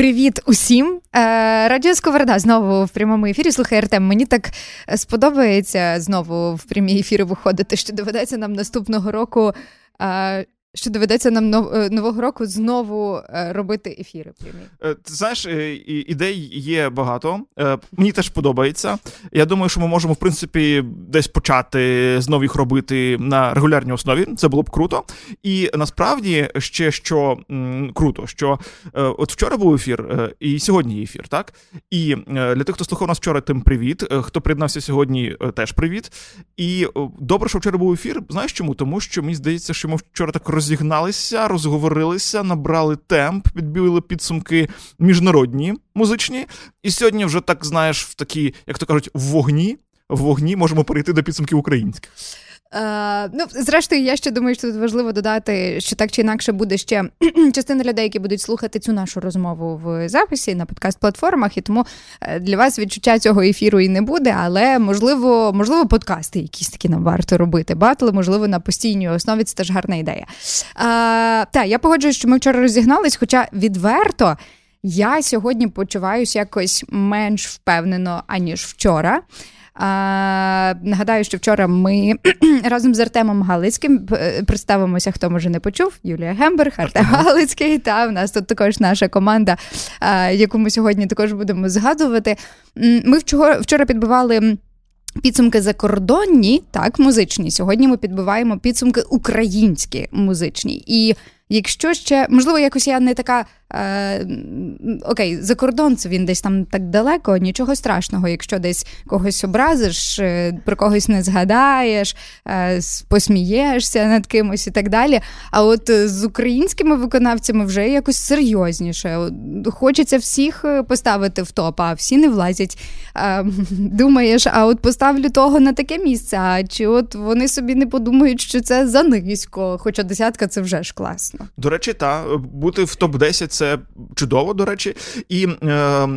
Привіт усім! Е, Радіо Сковорода знову в прямому ефірі. Слухай, Артем, мені так сподобається знову в прямі ефіри виходити, що доведеться нам наступного року е, що доведеться нам е, нового року знову е, робити ефіри. прямі. Е, ти знаєш, ідей є багато. Мені теж подобається. Я думаю, що ми можемо, в принципі, десь почати знову їх робити на регулярній основі. Це було б круто. І насправді ще що круто, що от вчора був ефір, і сьогодні є ефір, так? І для тих, хто слухав нас вчора, тим привіт. Хто приєднався сьогодні, теж привіт. І добре, що вчора був ефір. Знаєш чому? Тому що мені здається, що ми вчора так розігналися, розговорилися, набрали темп, підбили підсумки міжнародні музичні. І сьогодні вже так знаєш, в такі, як то кажуть, в вогні. В вогні можемо перейти до підсумків українських. Е, ну, зрештою, я ще думаю, що тут важливо додати, що так чи інакше буде ще частина людей, які будуть слухати цю нашу розмову в записі на подкаст-платформах, і тому е, для вас відчуття цього ефіру і не буде, але можливо, можливо, подкасти якісь такі нам варто робити. Батли, можливо, на постійній основі це теж гарна ідея. Е, так, я погоджуюсь, що ми вчора розігнались, хоча відверто. Я сьогодні почуваюся якось менш впевнено аніж вчора. А, Нагадаю, що вчора ми разом з Артемом Галицьким е, представимося, хто може не почув. Юлія Гемберг, Артем Галицький. Та в нас тут також наша команда, яку ми сьогодні також будемо згадувати. Ми вчора, вчора підбивали. Підсумки закордонні, так, музичні. Сьогодні ми підбиваємо підсумки українські музичні. І якщо ще, можливо, якось я не така Е, Окей, за кордон це він десь там так далеко, нічого страшного, якщо десь когось образиш, е, про когось не згадаєш, е, посмієшся над кимось і так далі. А от з українськими виконавцями вже якось серйозніше. Хочеться всіх е, поставити в топ, а всі не влазять. Е, думаєш, а от поставлю того на таке місце, а чи от вони собі не подумають, що це за низько, хоча десятка це вже ж класно. До речі, та бути в топ 10 це чудово, до речі, і е,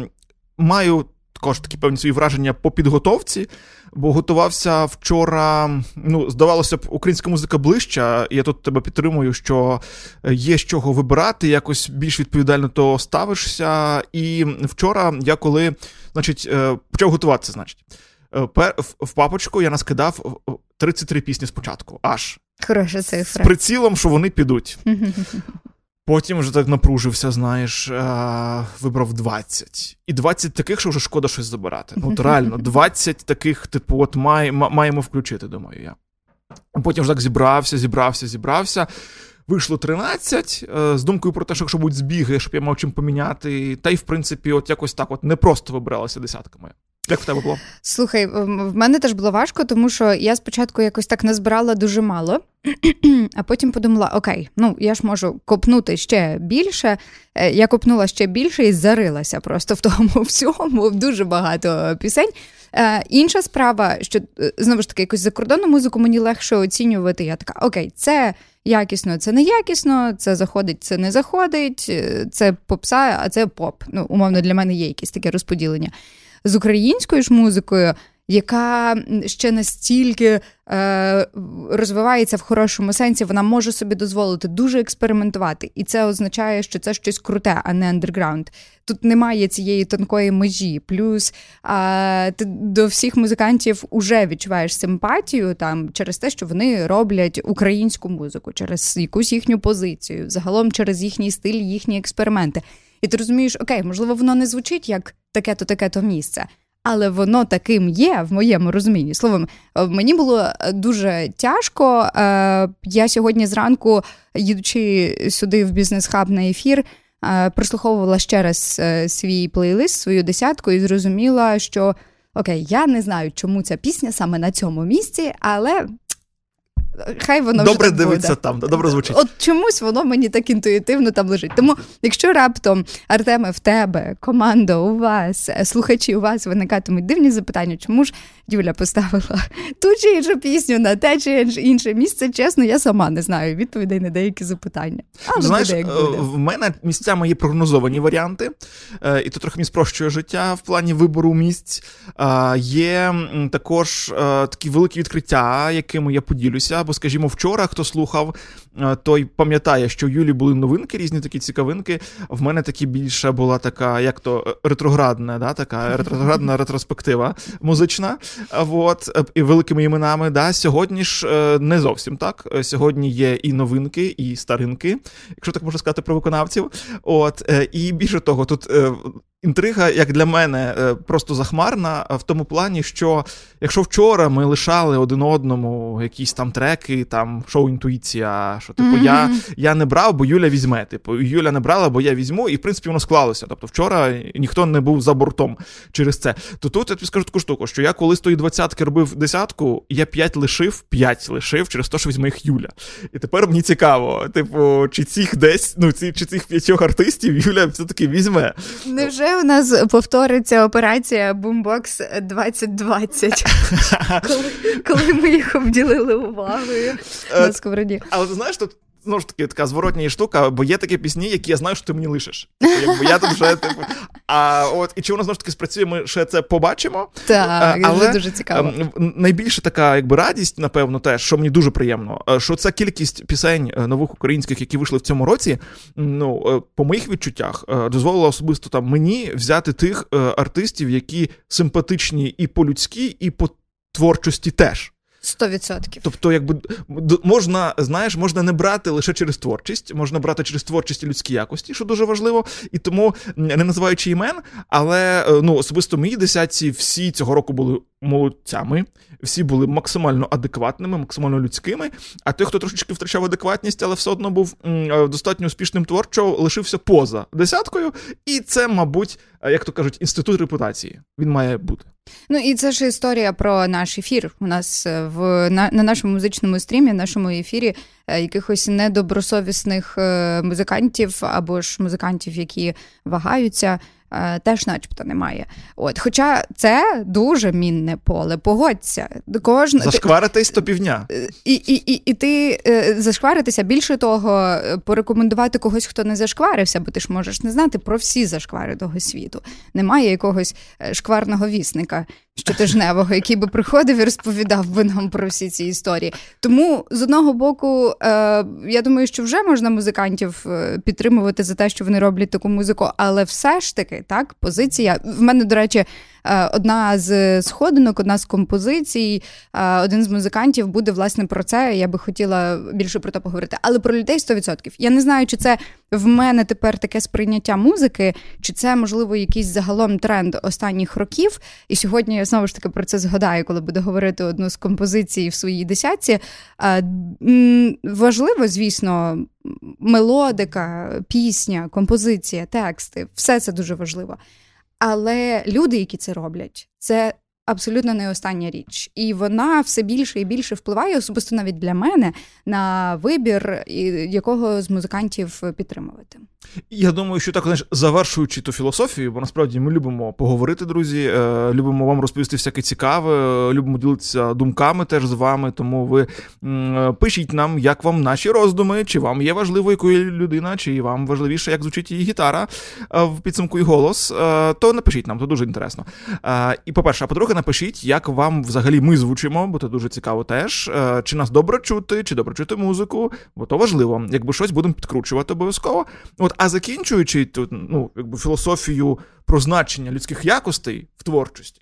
маю також такі певні свої враження по підготовці. Бо готувався вчора. Ну, здавалося б, українська музика ближча. і Я тут тебе підтримую, що є з чого вибирати, якось більш відповідально то ставишся. І вчора я коли, значить, е, почав готуватися, значить, е, в папочку я наскидав 33 пісні спочатку. Аж Хороша цифра. з прицілом, що вони підуть. Потім вже так напружився, знаєш, а, вибрав 20. І 20 таких, що вже шкода щось забирати. Ну, от реально, 20 таких, типу, от має, маємо включити, думаю я. Потім вже так зібрався, зібрався, зібрався. Вийшло 13 е, з думкою про те, що якщо будуть збіги, щоб я мав чим поміняти. Та й, в принципі, от якось так от не просто вибиралася десятка моя. Як в тебе було? Слухай, в мене теж було важко, тому що я спочатку якось так назбирала дуже мало, а потім подумала: окей, ну я ж можу копнути ще більше. Е, я копнула ще більше і зарилася просто в тому всьому, дуже багато пісень. Е, Інша справа, що е, знову ж таки якусь закордонну музику мені легше оцінювати. Я така, окей, це якісно, це не якісно, це заходить, це не заходить, це попса, а це поп. Ну, умовно, для мене є якесь таке розподілення з українською ж музикою, яка ще настільки е, розвивається в хорошому сенсі, вона може собі дозволити дуже експериментувати. І це означає, що це щось круте, а не андерграунд. Тут немає цієї тонкої межі. Плюс а, ти до всіх музикантів вже відчуваєш симпатію там через те, що вони роблять українську музику, через якусь їхню позицію, загалом через їхній стиль, їхні експерименти. І ти розумієш, окей, можливо, воно не звучить як таке-то, таке-то місце. Але воно таким є в моєму розумінні. Словом, е, мені було е, дуже тяжко. Е, я сьогодні зранку, їдучи сюди в бізнес-хаб на ефір, прослуховувала ще раз свій плейлист, свою десятку, і зрозуміла, що окей, я не знаю, чому ця пісня саме на цьому місці, але Хай воно добре вже дивиться буде. там, добре звучить. От чомусь воно мені так інтуїтивно там лежить. Тому, якщо раптом Артеме в тебе, команда у вас, е, слухачі у вас виникатимуть дивні запитання, чому ж Юля поставила ту чи іншу пісню на те чи інше місце, чесно, я сама не знаю відповідей на деякі запитання. Але Знаєш, буде, як буде. в мене місцями є прогнозовані варіанти, е, і то трохи мені спрощує життя в плані вибору місць. Є також е, такі великі відкриття, якими я поділюся Бо, скажімо, вчора хто слухав, той пам'ятає, що у Юлі були новинки, різні такі цікавинки. В мене такі більше була така, як то ретроградна, да, така ретроградна ретроспектива музична. От, і великими іменами. Да. Сьогодні ж не зовсім так. Сьогодні є і новинки, і старинки, якщо так можна сказати про виконавців. От, І більше того, тут інтрига, як для мене, е, просто захмарна в тому плані, що якщо вчора ми лишали один одному якісь там треки, там шоу інтуїція, що типу mm-hmm. я я не брав, бо Юля візьме. Типу, Юля не брала, бо я візьму, і в принципі воно склалося. Тобто вчора ніхто не був за бортом через це. То тут я тобі скажу таку штуку, що я коли з тої двадцятки робив десятку, я п'ять лишив, п'ять лишив через те, що візьме їх Юля. І тепер мені цікаво, типу, чи цих десь, ну ці чи цих п'ятьох артистів Юля все-таки візьме. Невже у нас повториться операція Boombox 2020, коли ми їх обділили увагою на е, сковороді. Але ти знаєш, тут знову ж таки така зворотня штука, бо є такі пісні, які я знаю, що ти мені лишиш. Типу, якби я тут вже типу. А от і чи воно знову ж таки спрацює, ми ще це побачимо. Так, е, але дуже цікаво. Ем, найбільше така, якби радість, напевно, теж, що мені дуже приємно, е, що ця кількість пісень е, нових українських, які вийшли в цьому році, ну по моїх відчуттях дозволила особисто там мені взяти тих артистів, які симпатичні і по людськи і по творчості теж. Сто відсотків. Тобто, якби можна, знаєш, можна не брати лише через творчість, можна брати через творчість і людські якості, що дуже важливо. І тому, не називаючи імен, але е, ну особисто мої десятці всі цього року були молодцями, всі були максимально адекватними, максимально людськими. А той, хто трошечки втрачав адекватність, але все одно був е, достатньо успішним творчо, лишився поза десяткою. І це, мабуть, е, як то кажуть, інститут репутації. Він має бути. Ну і це ж історія про наш ефір. У нас е, в на, на нашому музичному стрімі, в нашому ефірі якихось недобросовісних музикантів або ж музикантів, які вагаються. Е, теж, начебто, немає. От, Хоча це дуже мінне поле, погодься. Кожна... Зашкваритись то півдня. Е, і і, і, і ти е, зашкваритися, більше того, порекомендувати когось, хто не зашкварився, бо ти ж можеш не знати про всі зашквари того світу. Немає якогось шкварного вісника щотижневого, який би приходив і розповідав би нам про всі ці історії. Тому з одного боку, я думаю, що вже можна музикантів підтримувати за те, що вони роблять таку музику, але все ж таки так, позиція. В мене, до речі, Е, одна з сходинок, одна з композицій, е, один з музикантів буде власне про це. Я би хотіла більше про це поговорити. Але про людей 100%. Я не знаю, чи це в мене тепер таке сприйняття музики, чи це можливо якийсь загалом тренд останніх років. І сьогодні я знову ж таки про це згадаю, коли буду говорити одну з композицій в своїй десятці. Важливо, звісно, мелодика, пісня, композиція, тексти все це дуже важливо. Але люди, які це роблять, це абсолютно не остання річ, і вона все більше і більше впливає, особисто навіть для мене, на вибір, якого з музикантів підтримувати. Я думаю, що так знаєш, завершуючи ту філософію, бо насправді ми любимо поговорити, друзі. Е, любимо вам розповісти всяке цікаве, любимо ділитися думками теж з вами. Тому ви пишіть нам, як вам наші роздуми, чи вам є важливо, якою людина, чи вам важливіше, як звучить її гітара е, в підсумку і голос. Е, то напишіть нам, то дуже інтересно. І по-перше, а по-друге, напишіть, як вам взагалі ми звучимо, бо це дуже цікаво теж. Чи нас добре чути, чи добре чути музику, бо то важливо. Якби щось будемо підкручувати обов'язково. От а закінчуючи тут, ну, якби філософію про значення людських якостей в творчості,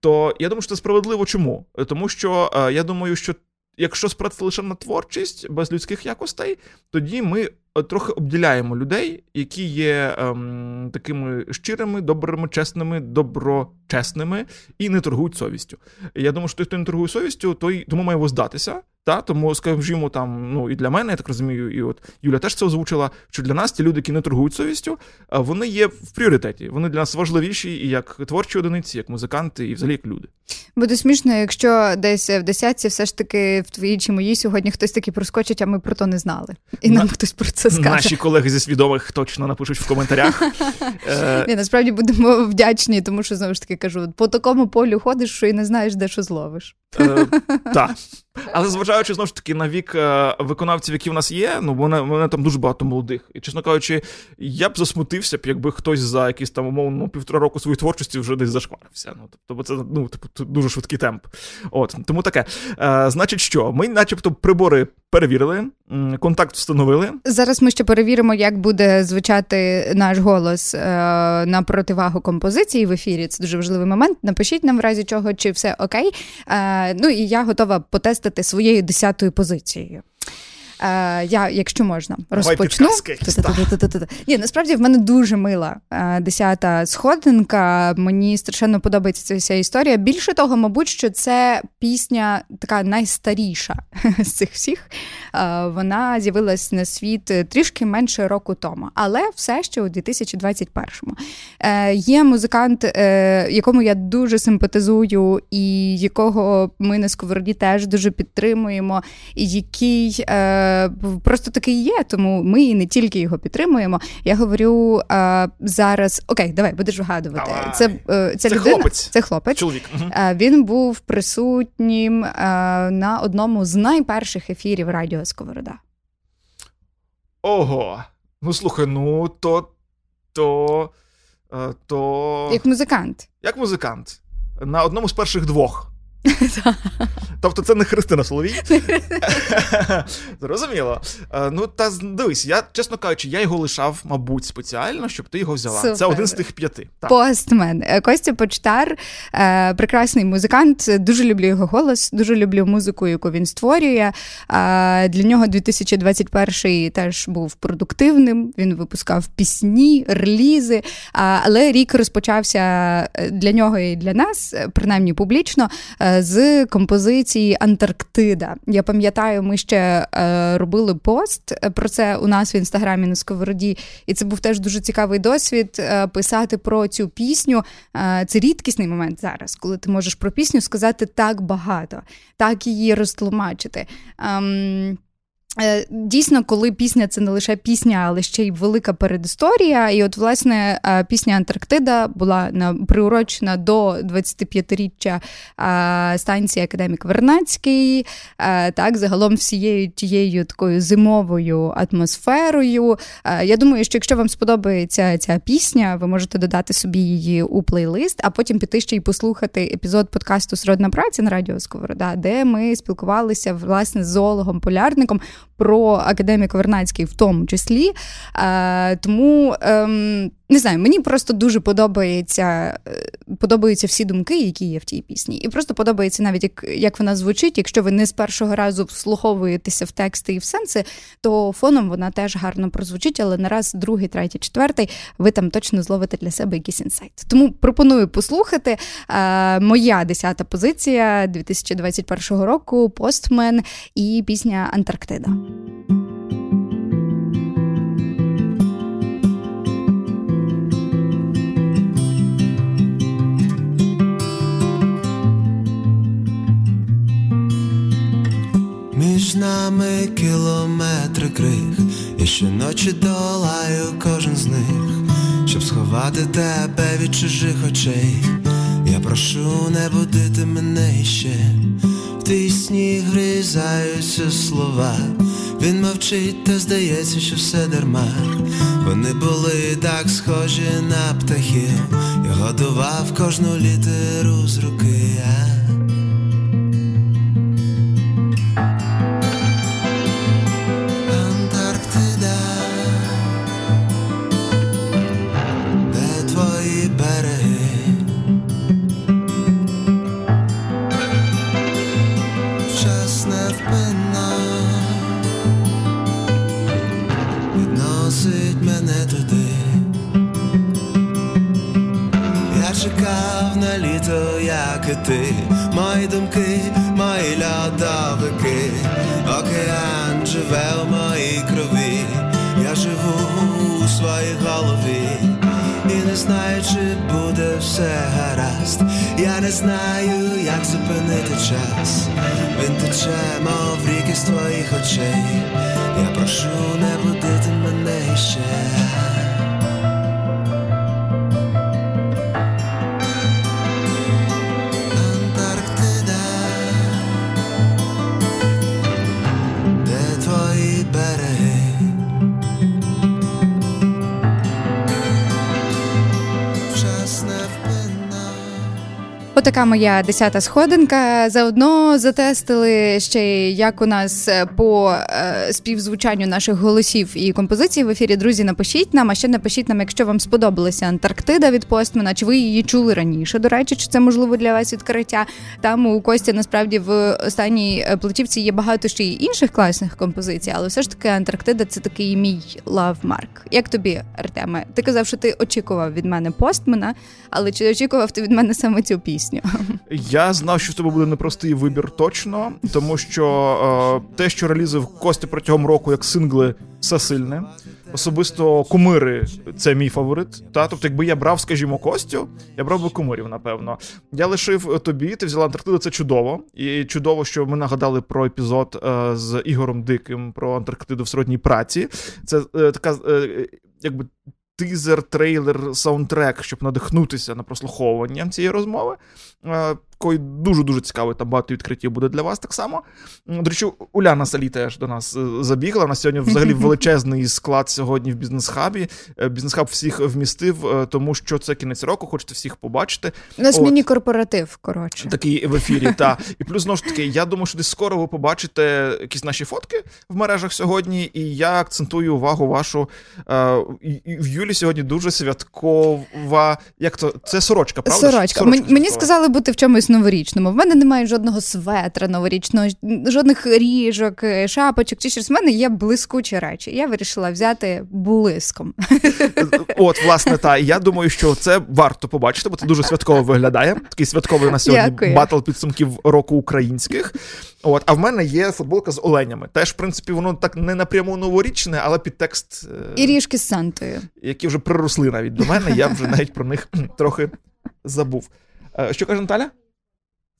то я думаю, що це справедливо чому? Тому що е, я думаю, що якщо спрацювати лише на творчість без людських якостей, тоді ми е, трохи обділяємо людей, які є ем, такими щирими, добрими, чесними, доброчесними і не торгують совістю. Я думаю, що той, хто не торгує совістю, той тому має воздатися. Та тому, скажімо, там, ну і для мене, я так розумію, і от Юля теж це озвучила. Що для нас ті люди, які не торгують совістю, вони є в пріоритеті. Вони для нас важливіші і як творчі одиниці, як музиканти, і взагалі як люди. Буде смішно, якщо десь в десятці все ж таки в твоїй чи моїй сьогодні хтось таки проскочить, а ми про то не знали. І нам хтось про це скаже. Наші колеги зі свідомих точно напишуть в коментарях. Ні, Насправді будемо вдячні, тому що знову ж таки кажу: по такому полю ходиш, що і не знаєш, де що зловиш. Е, Так. Але зважаючи знову ж таки на вік е, виконавців, які в нас є, ну вони, вони там дуже багато молодих. І, чесно кажучи, я б засмутився б, якби хтось за якісь там умовно півтора року своєї творчості вже десь зашкварився. Ну, тобто, це ну, типу, дуже швидкий темп. От, Тому таке. Е, Значить, що? Ми, начебто, прибори перевірили, контакт встановили. Зараз ми ще перевіримо, як буде звучати наш голос е, на противагу композиції в ефірі. Це дуже важливий момент. Напишіть нам в разі чого, чи все окей. Е, Ну і я готова потестити своєю десятою позицією. Е, Я, якщо можна, розпочну. Ні, насправді в мене дуже мила е, десята сходинка. Мені страшенно подобається ця вся історія. Більше того, мабуть, що це пісня така найстаріша з цих всіх. Е, вона з'явилась на світ трішки менше року тому, але все ще у 2021-му. Е, Є музикант, е, якому я дуже симпатизую, і якого ми на сковороді теж дуже підтримуємо, і який. Е, просто такий є, тому ми і не тільки його підтримуємо. Я говорю а, зараз: окей, давай будеш вгадувати. Давай. Це е, це, це людина, хлопець. Це хлопець. Чоловік. Він був присутнім на одному з найперших ефірів Радіо Сковорода. Ого. Ну слухай, ну то. то. Е, то... Як музикант. Як музикант. На одному з перших двох. Тобто це не Христина Соловій. Зрозуміло. Е, ну, та дивись, я, чесно кажучи, я його лишав, мабуть, спеціально, щоб ти його взяла. Супер. Це один з тих п'яти. Так. Постмен. Е, Костя Почтар, е, прекрасний музикант. Дуже люблю його голос, дуже люблю музику, яку він створює. Для нього 2021 теж був продуктивним. Він випускав пісні, релізи. Але рік розпочався для нього і для нас, принаймні публічно з композиції Антарктида. Я пам'ятаю, ми ще е, робили пост про це у нас в інстаграмі на Сковороді, і це був теж дуже цікавий досвід е, писати про цю пісню. Е, це рідкісний момент зараз, коли ти можеш про пісню сказати так багато, так її розтлумачити. Е, дійсно, коли пісня це не лише пісня, але ще й велика передісторія. І от, власне, е, пісня Антарктида була приурочена до 25-річчя е, станції Академік Вернацький, так, загалом всією тією такою зимовою атмосферою. Я думаю, що якщо вам сподобається ця пісня, ви можете додати собі її у плейлист, а потім піти ще й послухати епізод подкасту Сродна праця на Радіо Сковорода, де ми спілкувалися власне з зоологом полярником про академік Вернацький в тому числі. Е, Тому ем, не знаю, мені просто дуже подобається, е, подобаються всі думки, які є в тій пісні. І просто подобається навіть як як вона звучить. Якщо ви не з першого разу вслуховуєтеся в тексти і в сенси, то фоном вона теж гарно прозвучить, але на раз, другий, третій, четвертий, ви там точно зловите для себе якийсь інсайт. Тому пропоную послухати. Е, Моя десята позиція 2021 року постмен і пісня Антарктида. Між нами кілометри крих, я щоночі долаю кожен з них, щоб сховати тебе від чужих очей. Я прошу, не будити мене іще, в твій сніг гризаються слова. Він мовчить, та здається, що все дарма. Вони були так схожі на птахів. Я годував кожну літеру з руки. Ти, мої думки, мої льодовики, океан живе в моїй крові, я живу у своїй голові, і не знаю, чи буде все гаразд. Я не знаю, як зупинити час. Він тече, мов ріки з твоїх очей. Я прошу, не будити мене ще. Отака моя десята сходинка. Заодно затестили ще, як у нас е, по е, співзвучанню наших голосів і композицій в ефірі. Друзі, напишіть нам, а ще напишіть нам, якщо вам сподобалася Антарктида від Постмена, чи ви її чули раніше. До речі, чи це можливо для вас відкриття? Там у Кості насправді в останній е, платівці є багато ще й інших класних композицій, але все ж таки Антарктида це такий мій лавмарк. Як тобі, Артеме? Ти казав, що ти очікував від мене постмена, але чи очікував ти від мене саме цю пісню? Я знав, що в тебе буде непростий вибір точно, тому що е, те, що релізив Костя протягом року як сингли, все сильне. Особисто кумири це мій фаворит. Та тобто, якби я брав, скажімо, Костю, я брав би кумирів, напевно. Я лишив тобі, ти взяла Антарктиду, це чудово. І чудово, що ми нагадали про епізод е, з Ігорем Диким про Антарктиду в сродній праці. Це е, така, е, якби. Тизер, трейлер, саундтрек, щоб надихнутися на прослуховування цієї розмови. Такої дуже дуже цікавий там багато відкриттів буде для вас так само. До речі, Уляна Салі теж до нас е, забігла. У нас сьогодні взагалі величезний склад сьогодні в бізнес-хабі. Е, бізнес-хаб всіх вмістив, е, тому що це кінець року, хочете всіх побачити. У нас міні-корпоратив, коротше. Такий в ефірі, та. І плюс знову ж таки, я думаю, що десь скоро ви побачите якісь наші фотки в мережах сьогодні, і я акцентую увагу вашу. В Юлі сьогодні дуже святкова. Як то? Це сорочка, правда? Сорочка. сорочка Мені сказали бути в чомусь новорічному. В мене немає жодного светра новорічного, жодних ріжок, е, шапочок чи щось. В мене є блискучі речі. Я вирішила взяти блиском. От, власне, та я думаю, що це варто побачити, бо це дуже святково виглядає. Такий святковий на сьогодні Дякую. батл підсумків року українських. От, а в мене є футболка з оленями. Теж, в принципі, воно так не напряму новорічне, але підтекст. Е, І ріжки з Сантою. Які вже приросли навіть до мене. Я вже навіть про них трохи забув. Е, що каже Наталя?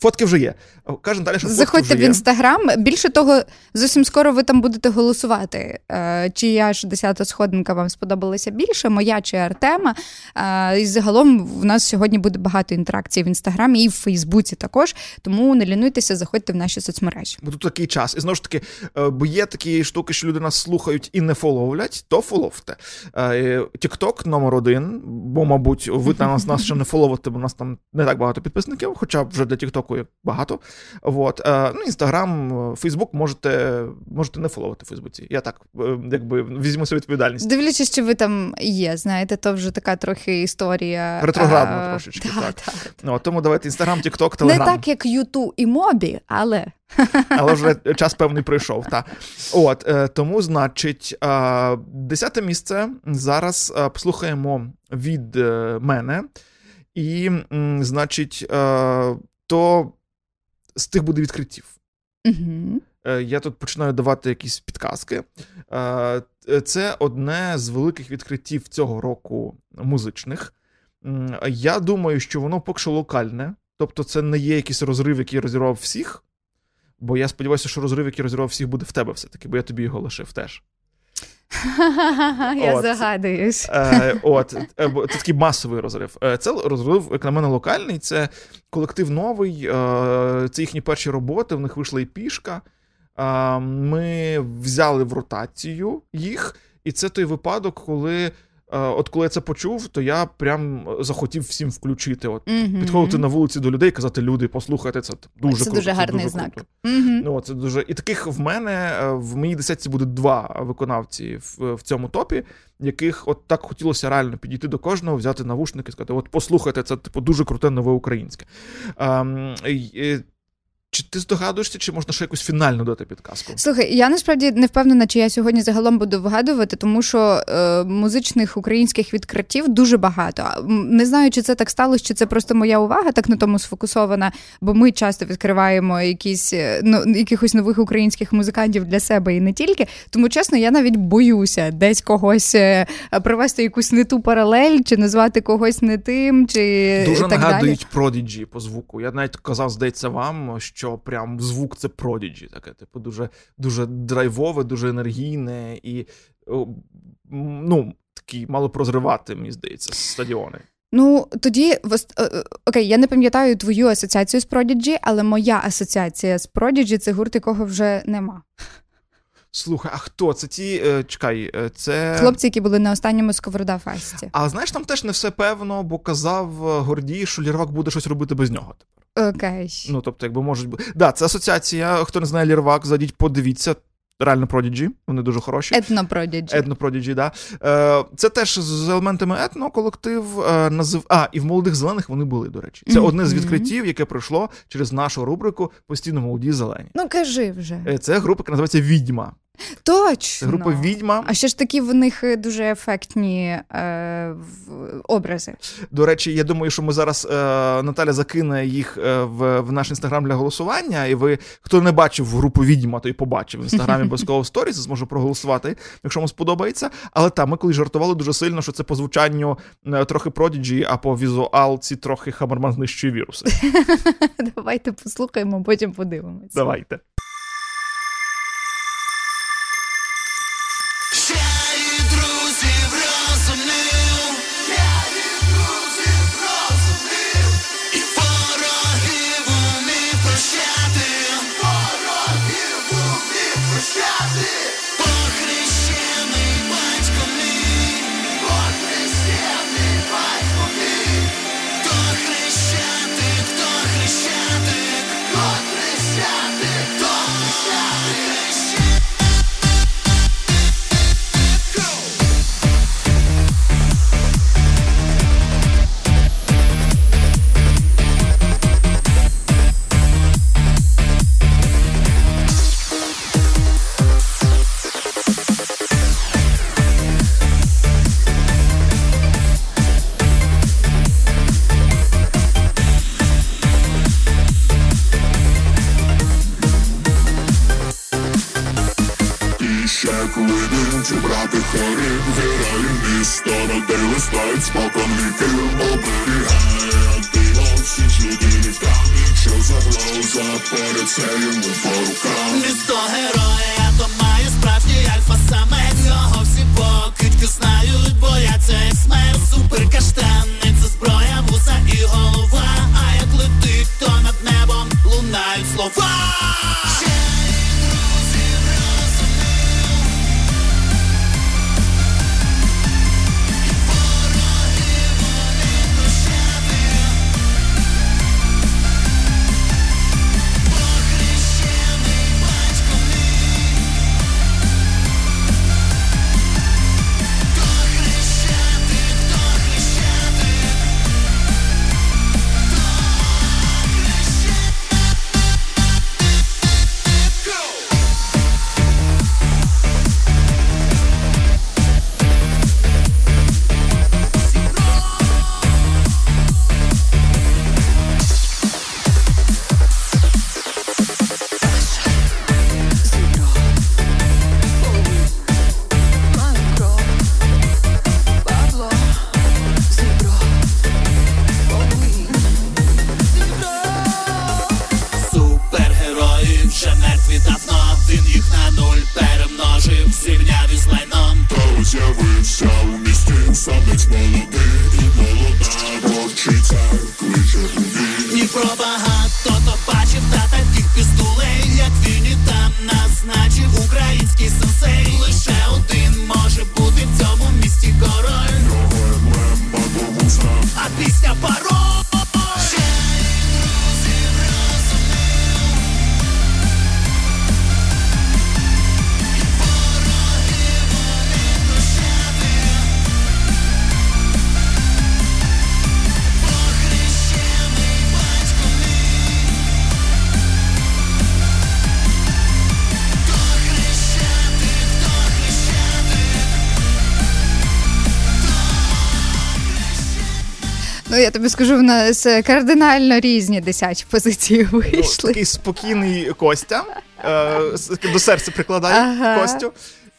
Фотки вже є. Каже Наталя, що Заходьте вже в інстаграм. Більше того, зовсім скоро ви там будете голосувати. Е, чия ж десята сходинка вам сподобалася більше, моя чи Артема. Е, і загалом в нас сьогодні буде багато інтеракцій в інстаграмі і в Фейсбуці також. Тому не лінуйтеся, заходьте в наші соцмережі. Бо тут такий час. І знову ж таки, е, бо є такі штуки, що люди нас слухають і не фоловлять, то фоловте. Тікток номер один, бо, мабуть, ви там нас ще не фоловите, бо у нас там не так багато підписників, хоча вже для Тіктоку Тіктоку багато. Вот. Ну, Інстаграм, Фейсбук можете можете не фоловити в Фейсбуці. Я так е, якби візьму свою відповідальність. Дивлячись, що ви там є, знаєте, то вже така трохи історія. Ретроградна а, трошечки. так. так. Ну, Тому давайте Інстаграм, Тікток, Телеграм. Не так, як Юту і Мобі, але. Але вже час певний пройшов. Та. От, е, Тому, значить, десяте місце зараз послухаємо від е, мене. І, значить, то з тих буде відкриттів. Угу. Я тут починаю давати якісь підказки. Е, це одне з великих відкриттів цього року музичних. Я думаю, що воно поки що локальне, тобто це не є якийсь розрив, який розірвав всіх. Бо я сподіваюся, що розрив, який розірвав всіх, буде в тебе все-таки, бо я тобі його лишив теж. Я загадуюсь. Е, от, е, Це такий масовий розрив. Е, це розрив, як на мене, локальний. Це колектив новий, це їхні перші роботи, в них вийшла і пішка. Ми взяли в ротацію їх, і це той випадок, коли от коли я це почув, то я прям захотів всім включити. От mm-hmm. Підходити на вулиці до людей, казати, люди, послухайте, це дуже це круто. Дуже гарний це дуже знак. Mm-hmm. Ну, це дуже... І таких в мене е, в моїй десятці буде два виконавці в, в цьому топі, яких от так хотілося реально підійти до кожного, взяти навушники і сказати: от послухайте, це типу дуже круте нове українське. Um, чи ти здогадуєшся, чи можна ще якусь фінальну дати підказку? Слухай, я насправді не впевнена, чи я сьогодні загалом буду вигадувати, тому що е, музичних українських відкриттів дуже багато. Не знаю, чи це так сталося, чи це просто моя увага так на тому сфокусована, бо ми часто відкриваємо якісь е, ну, якихось нових українських музикантів для себе і не тільки. Тому чесно, я навіть боюся десь когось е, привести якусь не ту паралель, чи назвати когось не тим, чи дуже так нагадують далі. Prodigy по звуку. Я навіть казав, здається, вам що прям звук це Prodigy, таке, типу, дуже дуже драйвове, дуже енергійне і ну, такий мало прозривати, мені здається, стадіони. Ну тоді е, е, окей, я не пам'ятаю твою асоціацію з Prodigy, але моя асоціація з Prodigy – це гурт, якого вже нема. Слухай, а хто? Це ті. Е, чекай, це. Хлопці, які були на останньому Сковорода Фесті. А знаєш, там теж не все певно, бо казав Гордій, що Лірвак буде щось робити без нього тепер. Окей. Ну, тобто, якби можуть бути. Да, це асоціація. Хто не знає Лірвак, зайдіть, подивіться. Реально Продіджі, вони дуже хороші. Етнопродіджі. Етнопродіджі, да. Е, Це теж з елементами етно колектив. Е, назив... А, і в молодих зелених вони були, до речі. Це mm-hmm. одне з відкриттів, яке пройшло через нашу рубрику Постійно молоді зелені. Ну кажи вже. Е, це група, яка називається Відьма. Точно. Група відьма. А ще ж такі в них е, дуже ефектні е, образи. До речі, я думаю, що ми зараз е, Наталя закине їх е, в в наш інстаграм для голосування. І ви, хто не бачив групу відьма, той побачив в інстаграмі обов'язково сторіс, зможе проголосувати, якщо вам сподобається. Але там ми коли жартували дуже сильно, що це по звучанню е, трохи продіджі, а по візуалці трохи Хамерман знищує віруси. Давайте послухаємо, потім подивимося. Давайте. It's я тобі скажу, в нас кардинально різні десяті позиції ну, вийшли. Ну, Такий спокійний Костя е, до серця прикладає ага. Костю.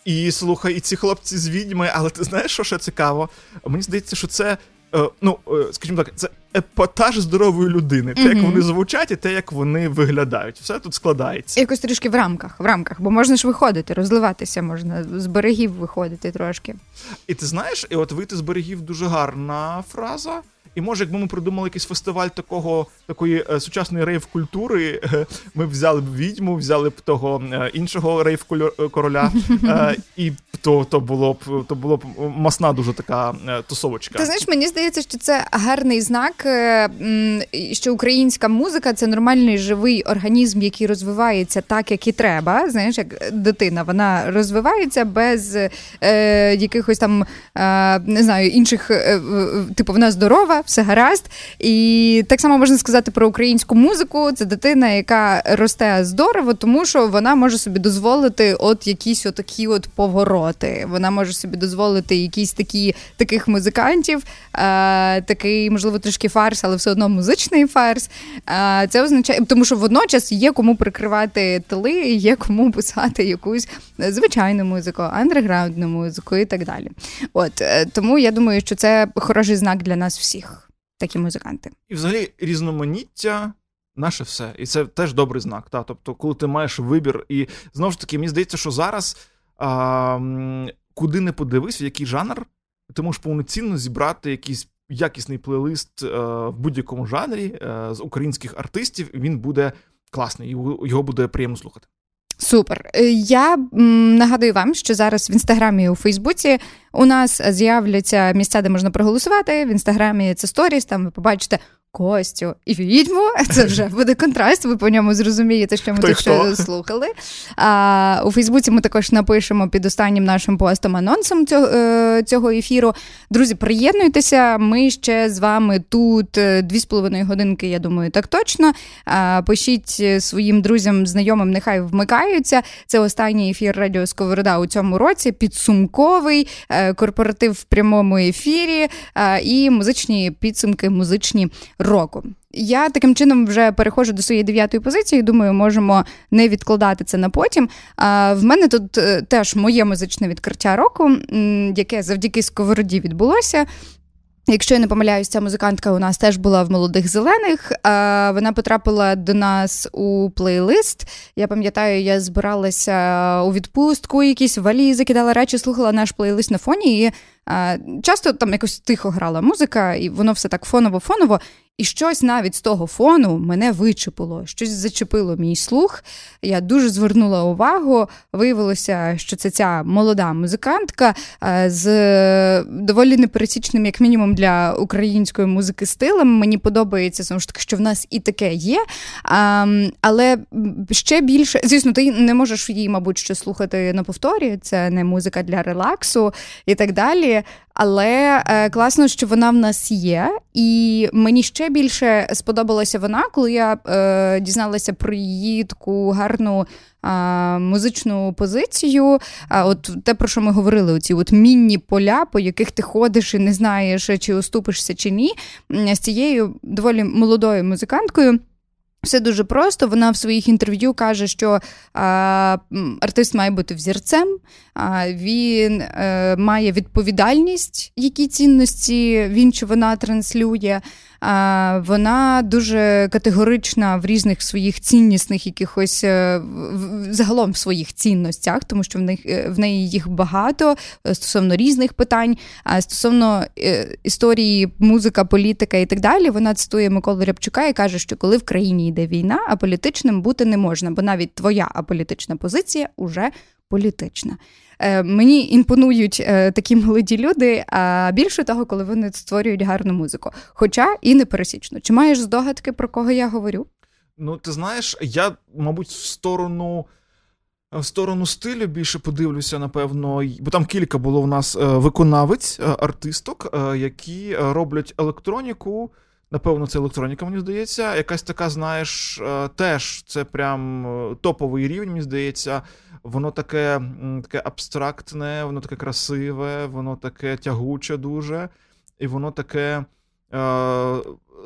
І слухай, і ці хлопці з відьми, але ти знаєш, що ще цікаво? Мені здається, що це. Е, ну, е, скажімо так, це епатаж здорової людини. Те, mm-hmm. як вони звучать, і те, як вони виглядають. Все тут складається. Якось трішки в рамках, в рамках, бо можна ж виходити, розливатися, можна з берегів виходити трошки. І ти знаєш, і от вийти з берегів дуже гарна фраза. І може, якби ми придумали якийсь фестиваль такого такої е, сучасної рейв-культури, е, ми взяли б відьму, взяли б того е, іншого рейв-короля, е, і то то було б то було б масна дуже така тусовочка. Ти знаєш, мені здається, що це гарний знак, що українська музика це нормальний живий організм, який розвивається так, як і треба. Знаєш, як дитина вона розвивається без якихось там не знаю інших, типу вона здорова, все гаразд. І так само можна сказати про українську музику. Це дитина, яка росте здорово, тому що вона може собі дозволити от якісь отакі от повороти. Вона може собі дозволити якісь такі таких музикантів, е, такий, можливо, трішки фарс, але все одно музичний фарс. Е, це означає, тому що водночас є кому прикривати тили, є кому писати якусь звичайну музику, андерграундну музику і так далі. От е, тому я думаю, що це хороший знак для нас всіх, такі музиканти. І взагалі різноманіття. Наше все, і це теж добрий знак. Та? Тобто, коли ти маєш вибір, і знову ж таки, мені здається, що зараз а, куди не подивись, в який жанр, ти можеш повноцінно зібрати якийсь якісний плейлист а, е, в будь-якому жанрі а, е, з українських артистів, і він буде класний, його буде приємно слухати. Супер. Е, я нагадую вам, що зараз в інстаграмі і у Фейсбуці у нас з'являться місця, де можна проголосувати. В інстаграмі це сторіс. Там ви побачите Костю і відьму. Це вже буде контраст. Ви по ньому зрозумієте, що ми тут ще слухали. А у Фейсбуці ми також напишемо під останнім нашим постом анонсом цього е, цього ефіру. Друзі, приєднуйтеся. Ми ще з вами тут е, дві з половиною годинки. Я думаю, так точно. Пишіть своїм друзям, знайомим, нехай вмикаються. Це останній ефір Радіо Сковорода у цьому році. Підсумковий е, корпоратив в прямому ефірі і музичні підсумки, музичні року. Я таким чином вже переходжу до своєї дев'ятої позиції. Думаю, можемо не відкладати це на потім. А в мене тут е, теж моє музичне відкриття року, яке завдяки сковороді відбулося. Якщо я не помиляюсь, ця музикантка у нас теж була в молодих зелених. Вона потрапила до нас у плейлист. Я пам'ятаю, я збиралася у відпустку, якісь валізи, кидала речі, слухала наш плейлист на фоні. І часто там якось тихо грала музика, і воно все так фоново-фоново. І щось навіть з того фону мене вичепило, щось зачепило мій слух. Я дуже звернула увагу. Виявилося, що це ця молода музикантка е, з доволі непересічним, як мінімум, для української музики стилем. Мені подобається знову ж таки, що в нас і таке є. Але ще більше, звісно, ти не можеш її, мабуть, ще слухати на повторі. Це не музика для релаксу і так далі. Але е, класно, що вона в нас є, і мені ще більше сподобалася вона, коли я е, дізналася про її таку гарну е, музичну позицію. А от те, про що ми говорили, оці от мінні поля, по яких ти ходиш і не знаєш, чи оступишся чи ні, з цією доволі молодою музиканткою. Все дуже просто. Вона в своїх інтерв'ю каже, що а, артист має бути взірцем, а, він а, е, має відповідальність, які цінності він чи вона транслює. Вона дуже категорична в різних своїх ціннісних якихось е, загалом в своїх цінностях, тому що в них е, в неї їх багато е, стосовно різних питань. А стосовно історії, музика, політика і так далі, вона цитує Миколу Рябчука і каже, що коли в країні йде війна, а політичним бути не можна, бо навіть твоя аполітична позиція уже політична. Е, мені імпонують е, такі молоді люди, а більше того, коли вони створюють гарну музику. Хоча і не пересічно. Чи маєш здогадки, про кого я говорю? Ну, ти знаєш, я, мабуть, в сторону. В сторону стилю більше подивлюся, напевно, бо там кілька було в нас е, виконавець, артисток, які роблять електроніку. Напевно, це електроніка, мені здається. Якась така, знаєш, теж це прям топовий рівень, мені здається воно таке таке абстрактне, воно таке красиве, воно таке тягуче дуже, і воно таке. Е,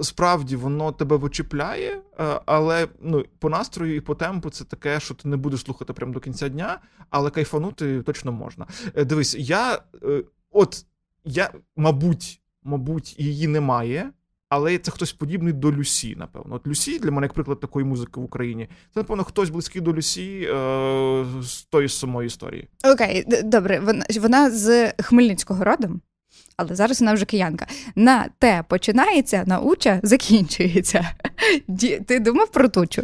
Справді воно тебе вичіпляє, е, але ну, по настрою і по темпу це таке, що ти не будеш слухати прямо до кінця дня, але кайфанути точно можна. Е, дивись, я е, от я, мабуть, мабуть, її немає але це хтось подібний до Люсі, напевно. От Люсі для мене, як приклад такої музики в Україні, це, напевно, хтось близький до Люсі е, з тої самої історії. Окей, добре. Вона вона з Хмельницького родом. Але зараз вона вже киянка. На те починається, на уча закінчується. Ти думав про тучу?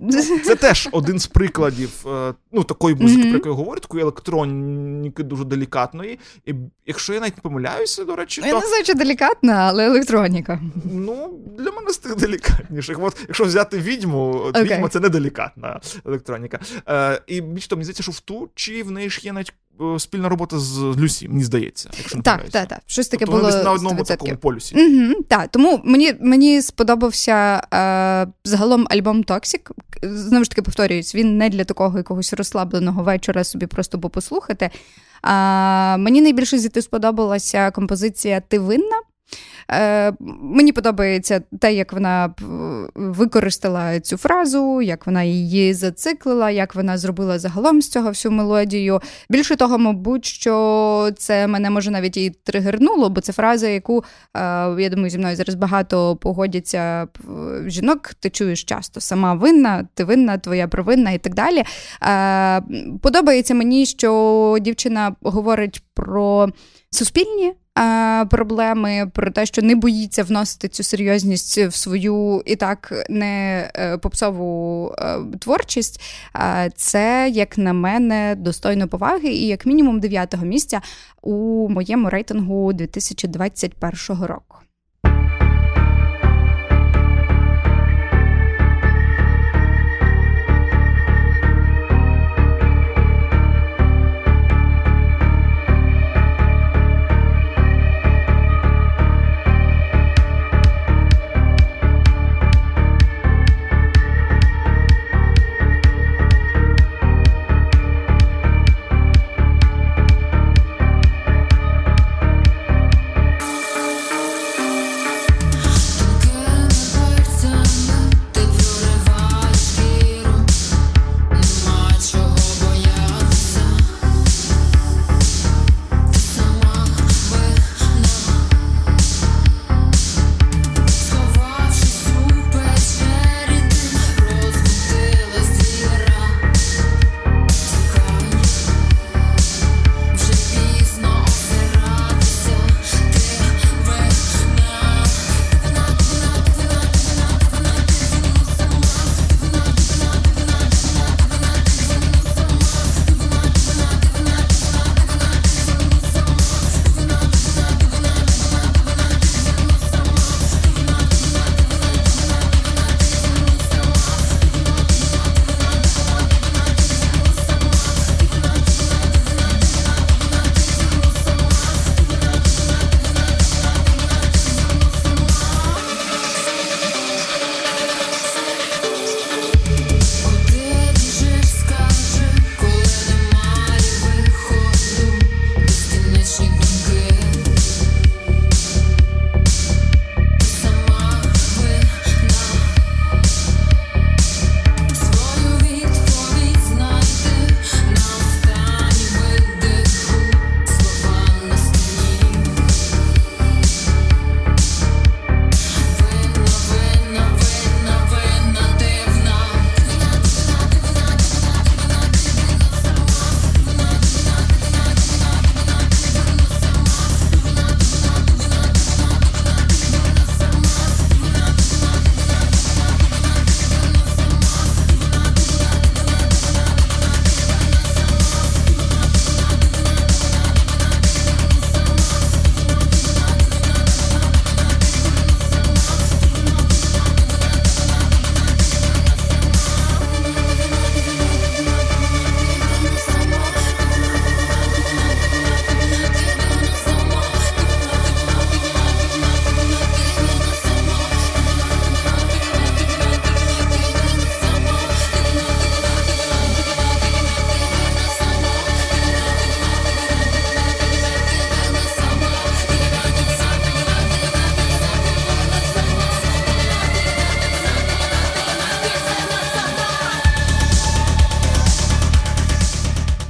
Ну, це теж один з прикладів е, ну, такої музики, mm-hmm. про яку я говорю, такої електроніки дуже делікатної. І Якщо я навіть не помиляюся, до речі, то... Я не знаю, чи делікатна, але електроніка. Ну, для мене з тих делікатніших. От, Якщо взяти відьму, okay. відьма це не делікатна електроніка. Е, І більш того, мені здається, що в тучі в неї ж є навіть спільна робота з Люсі, мені здається. якщо не Так, так, так. Щось таке тобто було на одному такому полюсі. Угу, Так, тому мені мені сподобався е, загалом альбом Токсік. Знову ж таки, повторююсь, він не для такого якогось розслабленого вечора собі просто послухати. Е, Мені найбільше зі сподобалася композиція Ти винна. Е, Мені подобається те, як вона використала цю фразу, як вона її зациклила, як вона зробила загалом з цього всю мелодію. Більше того, мабуть, що це мене може навіть і тригернуло, бо це фраза, яку е, я думаю, зі мною зараз багато погодяться жінок. Ти чуєш часто сама винна, ти винна, твоя провинна і так далі. Е, Подобається мені, що дівчина говорить про суспільні проблеми, про те, що не боїться вносити цю серйозність в свою і так не е, попсову е, творчість. Це, як на мене, достойно поваги, і як мінімум дев'ятого місця у моєму рейтингу 2021 року.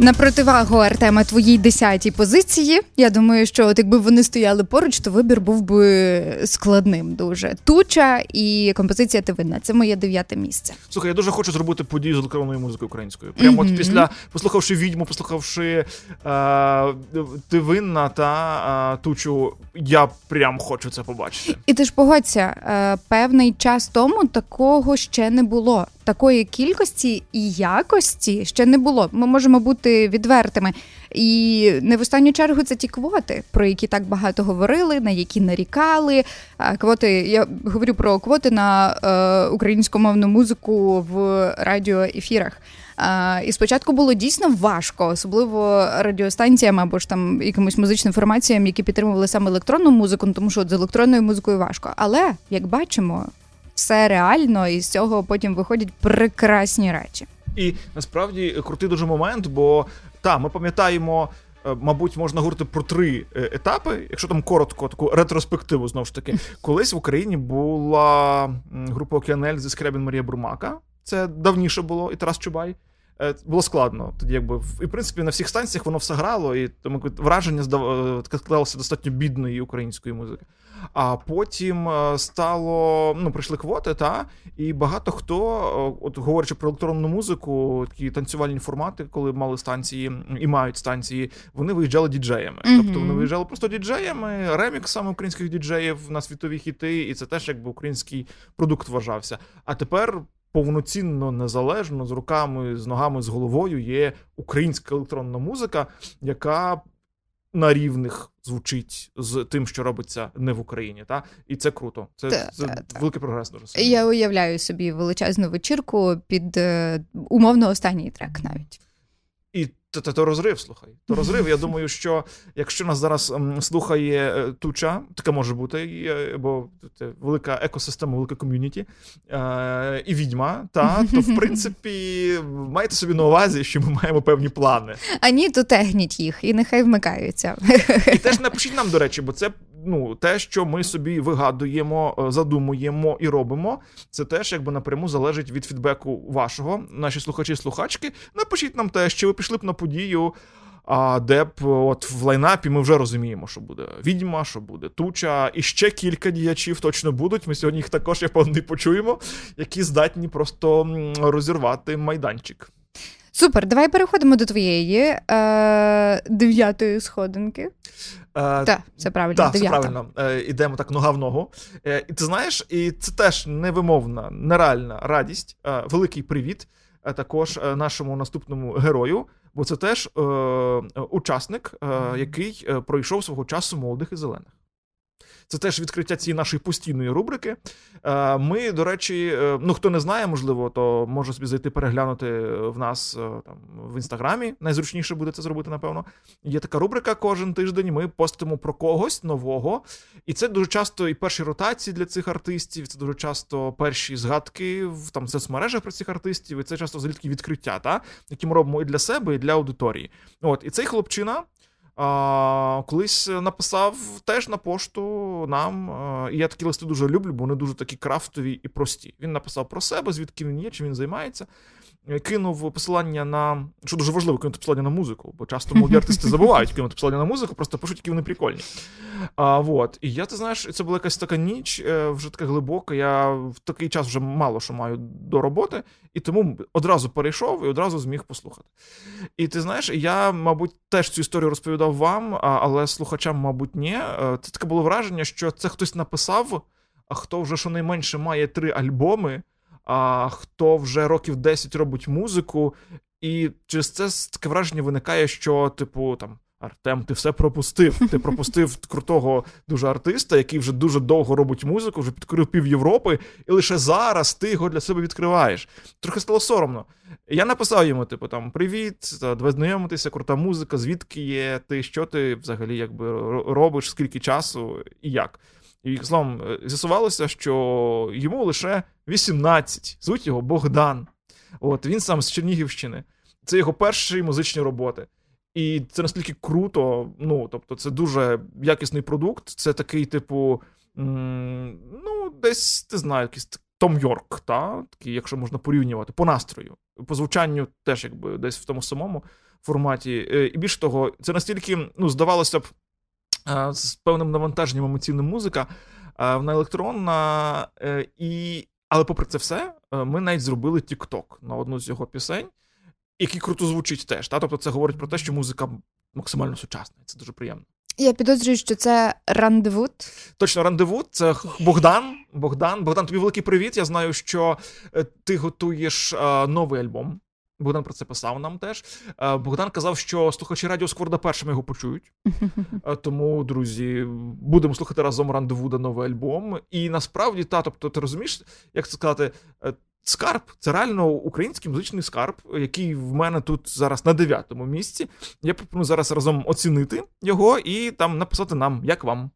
На противагу Артема твоїй десятій позиції. Я думаю, що от якби вони стояли поруч, то вибір був би складним дуже. Туча і композиція ти винна. Це моє дев'яте місце. Слухай, я дуже хочу зробити подію з електронною музикою українською. Прямо mm-hmm. от після послухавши відьму, послухавши е, ти винна та е, тучу, я прям хочу це побачити. І ти ж погодься, е, певний час тому такого ще не було такої кількості і якості ще не було. Ми можемо бути відвертими. І не в останню чергу це ті квоти, про які так багато говорили, на які нарікали. Квоти, я говорю про квоти на е, українськомовну музику в радіоефірах. Uh, і спочатку було дійсно важко, особливо радіостанціям або ж там якимось музичним формаціям, які підтримували саме електронну музику, ну тому що от з електронною музикою важко. Але як бачимо, все реально, і з цього потім виходять прекрасні речі. І насправді крутий дуже момент, бо та ми пам'ятаємо. Е, мабуть, можна говорити про три е, етапи, якщо там коротко, таку ретроспективу знову ж таки, колись в Україні була група Океанель зі Скрябін Марія Бурмака. Це давніше було, і Тарас Чубай. Е, було складно. Тоді, якби і в принципі на всіх станціях воно все грало, і тому враження складалося достатньо бідної української музики. А потім е, стало ну прийшли квоти, та і багато хто, е, от говорячи про електронну музику, такі танцювальні формати, коли мали станції і мають станції, вони виїжджали діджеями. Mm-hmm. Тобто вони виїжджали просто діджеями, реміксами українських діджеїв на світові хіти, і це теж якби український продукт вважався. А тепер. Повноцінно незалежно з руками, з ногами, з головою є українська електронна музика, яка на рівних звучить з тим, що робиться не в Україні. Та? І це круто. Це та, це та, великий прогрес. Дуже сильно. Я уявляю собі величезну вечірку під е, умовно останній трек навіть. І то, то, то розрив, слухай. То розрив. Я думаю, що якщо нас зараз м, слухає е, туча, таке може бути, е, бо це велика екосистема, велика ком'юніті е, і відьма, та то в принципі майте собі на увазі, що ми маємо певні плани. А ні, то тегніть їх і нехай вмикаються. І теж напишіть нам, до речі, бо це ну, те, що ми собі вигадуємо, е, задумуємо і робимо, це теж якби напряму залежить від фідбеку вашого, наші слухачі слухачки. Напишіть нам те, що ви пішли б на подію. А де б от в лайнапі ми вже розуміємо, що буде відьма, що буде туча, і ще кілька діячів точно будуть. Ми сьогодні їх також я певний почуємо, які здатні просто розірвати майданчик. Супер, давай переходимо до твоєї е, дев'ятої сходинки. Е, так, все правильно. Так, все правильно. Е, ідемо так нога в ногу. Е, і ти знаєш, і це теж невимовна, нереальна радість. Великий привіт також нашому наступному герою, бо це теж учасник, який пройшов свого часу молодих і зелених. Це теж відкриття цієї нашої постійної рубрики. Е, ми, до речі, е, ну хто не знає, можливо, то може собі зайти переглянути в нас е, там в інстаграмі. Найзручніше буде це зробити, напевно. Є така рубрика кожен тиждень. Ми постимо про когось нового. І це дуже часто і перші ротації для цих артистів. Це дуже часто перші згадки в там соцмережах про цих артистів. І це часто взагалі відкриття, та які ми робимо і для себе, і для аудиторії. От і цей хлопчина а, Колись написав теж на пошту нам. І я такі листи дуже люблю, бо вони дуже такі крафтові і прості. Він написав про себе, звідки він є, чим він займається. Е, кинув посилання на що дуже важливо, кинути посилання на музику, бо часто молоді артисти забувають кинути посилання на музику, просто пишуть, які вони прикольні. А, вот. І я, ти знаєш, це була якась така ніч, е, вже така глибока. Я в такий час вже мало що маю до роботи, і тому одразу перейшов і одразу зміг послухати. І ти знаєш, я, мабуть, теж цю історію розповідав вам, але слухачам, мабуть, ні. Е, це таке було враження, що це хтось написав, а хто вже щонайменше має три альбоми а хто вже років 10 робить музику, і через це таке враження виникає, що, типу, там. Артем, ти все пропустив. Ти пропустив крутого дуже артиста, який вже дуже довго робить музику, вже підкорив пів Європи, і лише зараз ти його для себе відкриваєш. Трохи стало соромно. Я написав йому: типу, там привіт, давай знайомитися, крута музика, звідки є, ти що ти взагалі якби робиш, скільки часу і як. І словом, е, з'ясувалося, що йому лише 18. Звуть його Богдан. От Він сам з Чернігівщини. Це його перші музичні роботи. І це настільки круто. Ну, тобто, це дуже якісний продукт. Це такий, типу, ну, десь ти знаєш, якийсь Том Йорк, та? такий, якщо можна порівнювати, по настрою. По звучанню теж якби десь в тому самому форматі. Е, і більш того, це настільки ну, здавалося б з певним навантаженням емоційним музика, вона електронна. і... Але попри це все, ми навіть зробили TikTok на одну з його пісень, який круто звучить теж. Та? Тобто це говорить про те, що музика максимально сучасна. Це дуже приємно. Я підозрюю, що це рандевуд. Точно, рандевуд. Це Богдан. Богдан, Богдан, тобі великий привіт. Я знаю, що е, ти готуєш новий альбом. Богдан про це писав нам теж. Богдан казав, що слухачі радіо Скворда першими його почують. Тому, друзі, будемо слухати разом Рандевуда новий альбом. І насправді, та, тобто, ти розумієш, як це сказати, е, Скарб це реально український музичний скарб, який в мене тут зараз на дев'ятому місці. Я пропоную зараз разом оцінити його і там написати нам, як вам.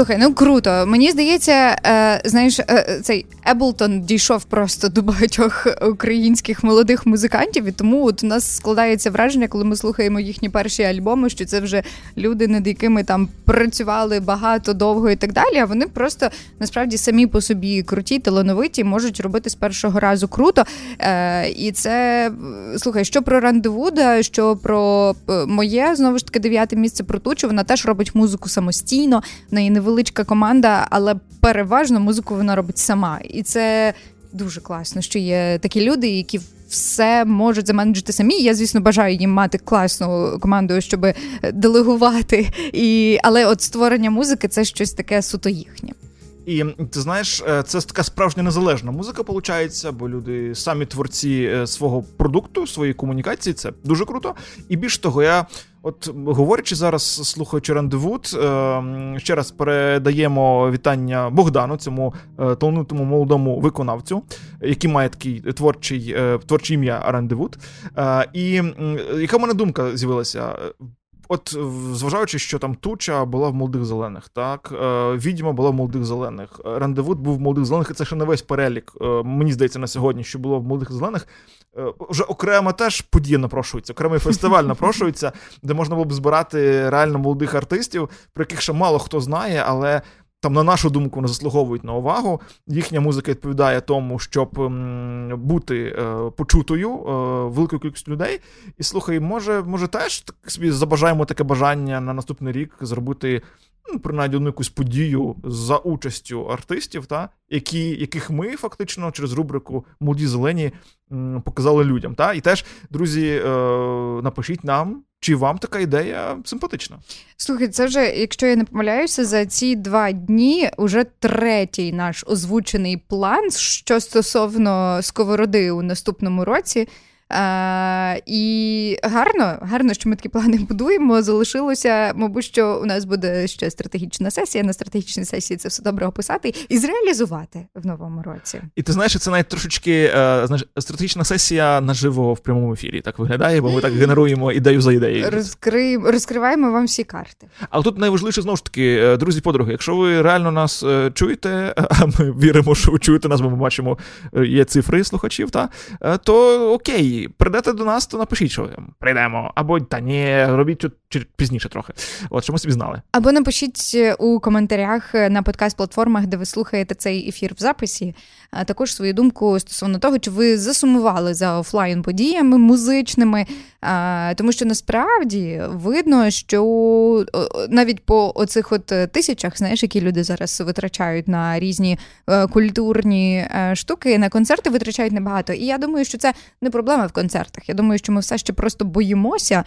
Слухай, ну круто. Мені здається, е, знаєш, е, цей Еблтон дійшов просто до багатьох українських молодих музикантів, і тому от у нас складається враження, коли ми слухаємо їхні перші альбоми, що це вже люди, над якими там працювали багато довго і так далі. А вони просто насправді самі по собі круті, талановиті, можуть робити з першого разу круто. Е, І це слухай, що про Рандевуда, що про е, моє знову ж таки дев'яте місце про тучу. Вона теж робить музику самостійно. В неї невеличка команда, але переважно музику вона робить сама. І це дуже класно, що є такі люди, які все можуть заменеджити самі. Я, звісно, бажаю їм мати класну команду, щоб делегувати. І... Але от створення музики це щось таке суто їхнє. І ти знаєш, е, це така справжня незалежна музика, виходить, бо люди самі творці е, свого продукту, своєї комунікації. Це дуже круто. І більш того, я. От говорячи зараз, слухаючи рандевуд, е, ще раз передаємо вітання Богдану, цьому талановитому молодому виконавцю, який має такий творчий творче ім'я Рандевуд. І яка в мене думка з'явилася? От, зважаючи, що там туча була в молодих зелених, так е, відьма була в молодих зелених, рандевуд був в молодих зелених, і це ще не весь перелік. Е, мені здається, на сьогодні, що було в молодих зелених. Е, вже окремо теж подія напрошується, окремий фестиваль напрошується, де можна було б збирати реально молодих артистів, про яких ще мало хто знає, але там, на нашу думку, вони заслуговують на увагу. Їхня музика відповідає тому, щоб бути е, почутою е, великою кількістю людей. І слухай, може, може, теж так собі забажаємо таке бажання на наступний рік зробити ну, принаймні одну якусь подію за участю артистів, та, які, яких ми фактично через рубрику Молоді зелені показали людям. Та? І теж, друзі, е, напишіть нам. Чи вам така ідея симпатична? Слухай, це вже, якщо я не помиляюся, за ці два дні уже третій наш озвучений план, що стосовно сковороди у наступному році. Е, І гарно, гарно, що ми такі плани будуємо. Залишилося, мабуть, що у нас буде ще стратегічна сесія. На стратегічній сесії це все добре описати і зреалізувати в новому році. І ти знаєш, це навіть трошечки е, знаєш, стратегічна сесія наживо в прямому ефірі. Так виглядає, бо ми так генеруємо ідею за ідеєю. Розкри... Розкриваємо вам всі карти. Але тут найважливіше знову ж таки, е, друзі, подруги, якщо ви реально нас е, чуєте, а ми віримо, що ви чуєте нас, бо ми бачимо, є цифри слухачів, та то окей прийдете до нас, то напишіть, що прийдемо. Або та ні, робіть пізніше трохи. От що ми собі знали. Або напишіть е, у коментарях е, на подкаст-платформах, де ви слухаєте цей ефір в записі, також свою думку стосовно того, чи ви засумували за офлайн подіями музичними. Тому що насправді видно, що навіть по оцих от тисячах, знаєш, які люди зараз витрачають на різні е, культурні штуки, на концерти витрачають небагато. І я думаю, що це не проблема в концертах. Я думаю, що ми все ще просто боїмося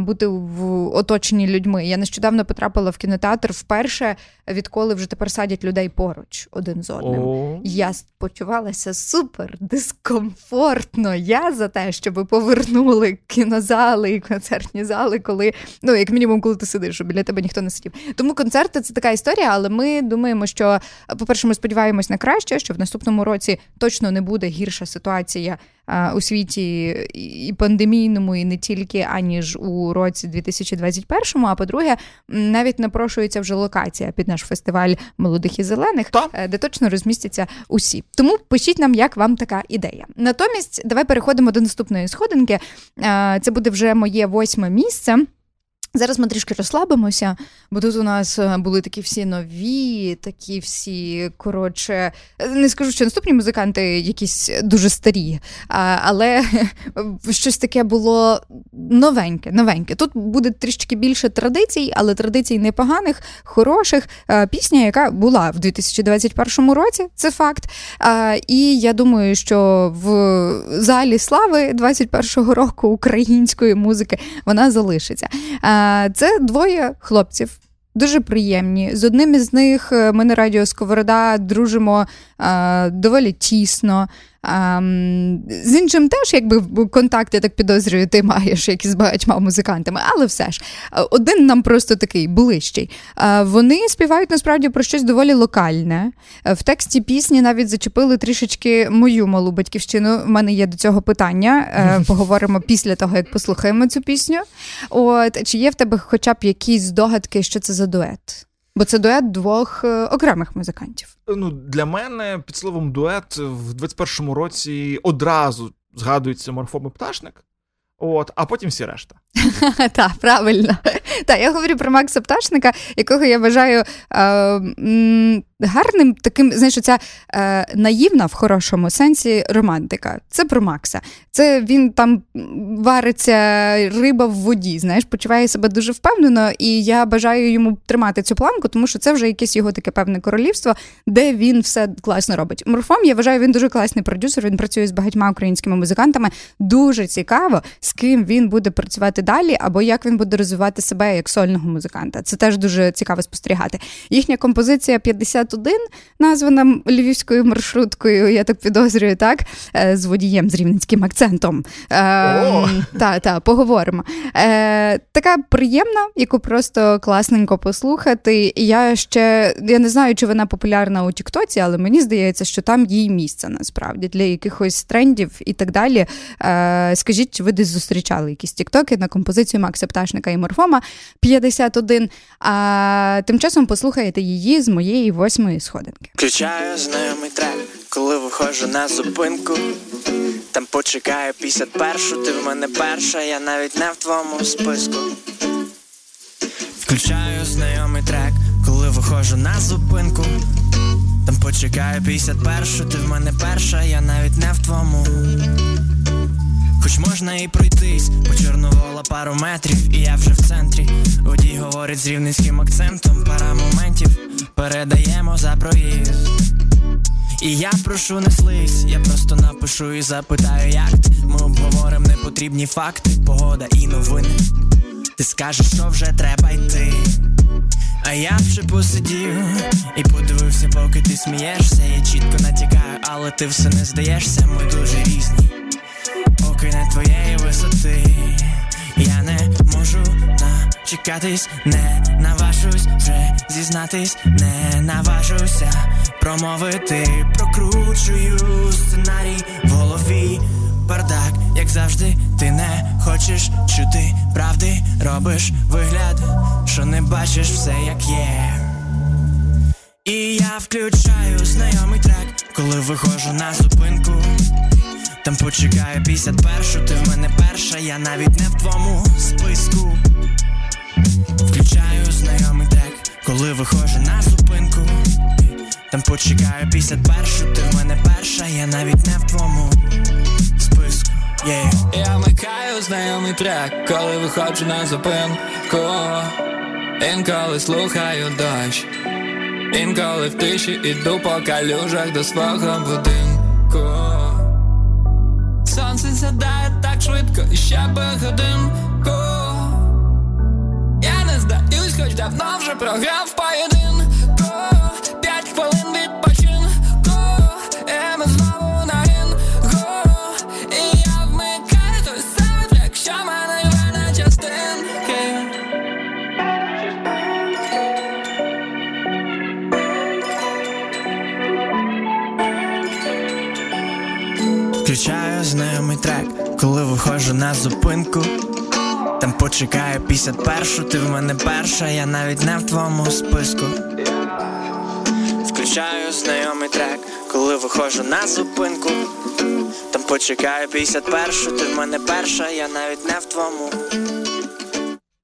бути в оточенні людьми. Я нещодавно потрапила в кінотеатр вперше, відколи вже тепер садять людей поруч один з одним. О. Я почувалася супер дискомфортно. Я за те, щоб повернули кінозали і концертні зали, коли ну як мінімум, коли ти сидиш, щоб біля тебе ніхто не сидів. Тому концерти це така історія, але ми думаємо, що по-перше, ми сподіваємось на краще, що в наступному році точно не буде гірша ситуація у світі і пандемійному, і не тільки аніж у році 2021, А по-друге, навіть напрошується вже локація під наш фестиваль молодих і зелених, Та? Е, де точно розмістяться усі. Тому пишіть нам, як вам така ідея. Натомість, давай переходимо до наступної сходинки. Це буде вже моє восьме місце. Зараз ми трішки розслабимося, бо тут у нас е, були такі всі нові, такі всі коротше, не скажу, що наступні музиканти якісь дуже старі, але щось таке було новеньке. новеньке. Тут буде трішки більше традицій, але традицій непоганих, хороших. Е, пісня, яка була в 2021 році, це факт. І я думаю, що в залі слави 21-го року української музики вона залишиться. Це двоє хлопців. Дуже приємні. З одним із них е, ми на радіо Сковорода дружимо е, доволі тісно. А, з іншим теж, якби контакт, я так підозрюю, ти маєш як і з багатьма музикантами, але все ж один нам просто такий ближчий. А, вони співають насправді про щось доволі локальне. В тексті пісні навіть зачепили трішечки мою малу батьківщину. У мене є до цього питання. Е, поговоримо після того, як послухаємо цю пісню. От чи є в тебе хоча б якісь здогадки, що це за дует? Бо це дует двох е, окремих музикантів. Ну для мене під словом дует в 21-му році одразу згадується морфом пташник. От, а потім всі решта. Так, правильно. Так, я говорю про Макса Пташника, якого я вважаю е, гарним таким, знаєш, ця е, наївна в хорошому сенсі романтика. Це про Макса. Це він там вариться риба в воді, знаєш, почуває себе дуже впевнено, і я бажаю йому тримати цю планку, тому що це вже якесь його таке певне королівство, де він все класно робить. Морфом, я вважаю, він дуже класний продюсер. Він працює з багатьма українськими музикантами. Дуже цікаво, з ким він буде працювати розвивати далі, або як він буде розвивати себе як сольного музиканта. Це теж дуже цікаво спостерігати. Їхня композиція 51, названа львівською маршруткою, я так підозрюю, так, е, з водієм з рівненським акцентом. Ем, та, та, поговоримо. Е, Така приємна, яку просто класненько послухати. Я ще я не знаю, чи вона популярна у Тіктоці, але мені здається, що там їй місце насправді для якихось трендів і так далі. Е, Скажіть, чи ви десь зустрічали якісь тіктоки на композицію Макса Пташника і Морфома 51. А тим часом послухаєте її з моєї восьмої сходинки. Включаю знайомий трек, коли виходжу на зупинку. Там почекаю 51, ти в мене перша, я навіть не в твоєму списку. Включаю знайомий трек, коли виходжу на зупинку. Там почекаю 51, ти в мене перша, я навіть не в твоєму. Хоч можна і пройтись, по чорновола пару метрів, і я вже в центрі. Водій говорить з рівненським акцентом, пара моментів передаємо за проїзд. І я прошу не слизь, я просто напишу і запитаю, як ти Ми обговоримо непотрібні факти, погода і новини. Ти скажеш, що вже треба йти. А я ще посидів і подивився, поки ти смієшся. Я чітко натякаю, але ти все не здаєшся, ми дуже різні. Поки не твоєї висоти, я не можу начекатись, не наважусь вже зізнатись, не наважуся промовити, прокручую сценарій в голові. Бардак, як завжди, ти не хочеш чути правди, робиш вигляд, що не бачиш все, як є. І я включаю знайомий трек, коли виходжу на зупинку. Там почекаю 51, ти в мене перша, я навіть не в твоєму списку. Включаю знайомий трек, коли виходжу на зупинку. Там почекаю 51, ти в мене перша, я навіть не в твоєму списку. Yeah. Я вмикаю знайомий трек, коли виходжу на зупинку. Інколи слухаю дощ, інколи в тиші іду по калюжах до свого будинку. Сонце сядає так швидко і ще би годинку. Я не здаюсь, хоч давно вже програв поєдинку. Знайомий трек, коли виходжу на зупинку. Там почекаю 51, ти в мене перша, я навіть не в твоєму списку. Включаю знайомий трек, коли виходжу на зупинку. Там почекаю 51, ти в мене перша, я навіть не в твоєму.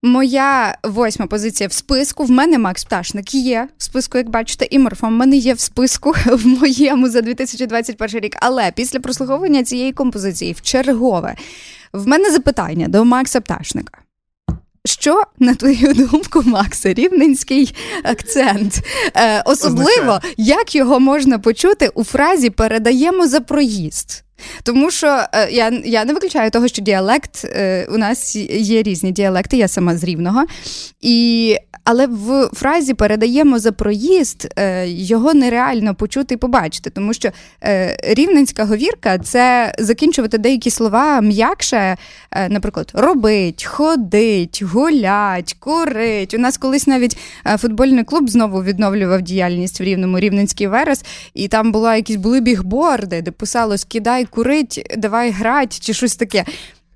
Моя восьма позиція в списку. В мене Макс Пташник є в списку, як бачите, і морфом в мене є в списку в моєму за 2021 рік. Але після прослуховування цієї композиції в чергове в мене запитання до Макса Пташника. Що, на твою думку, Макса, рівненський акцент? Е, особливо, Означає. як його можна почути у фразі передаємо за проїзд? Тому що е, я, я не виключаю того, що діалект е, у нас є різні діалекти, я сама з рівного. І, але в фразі передаємо за проїзд е, його нереально почути і побачити, тому що рівненська говірка це закінчувати деякі слова м'якше, наприклад, робить, ходить, гулять, курить. У нас колись навіть футбольний клуб знову відновлював діяльність в рівному рівненський верес, і там була якісь були бігборди, де писалось кидай курить, давай грать чи щось таке.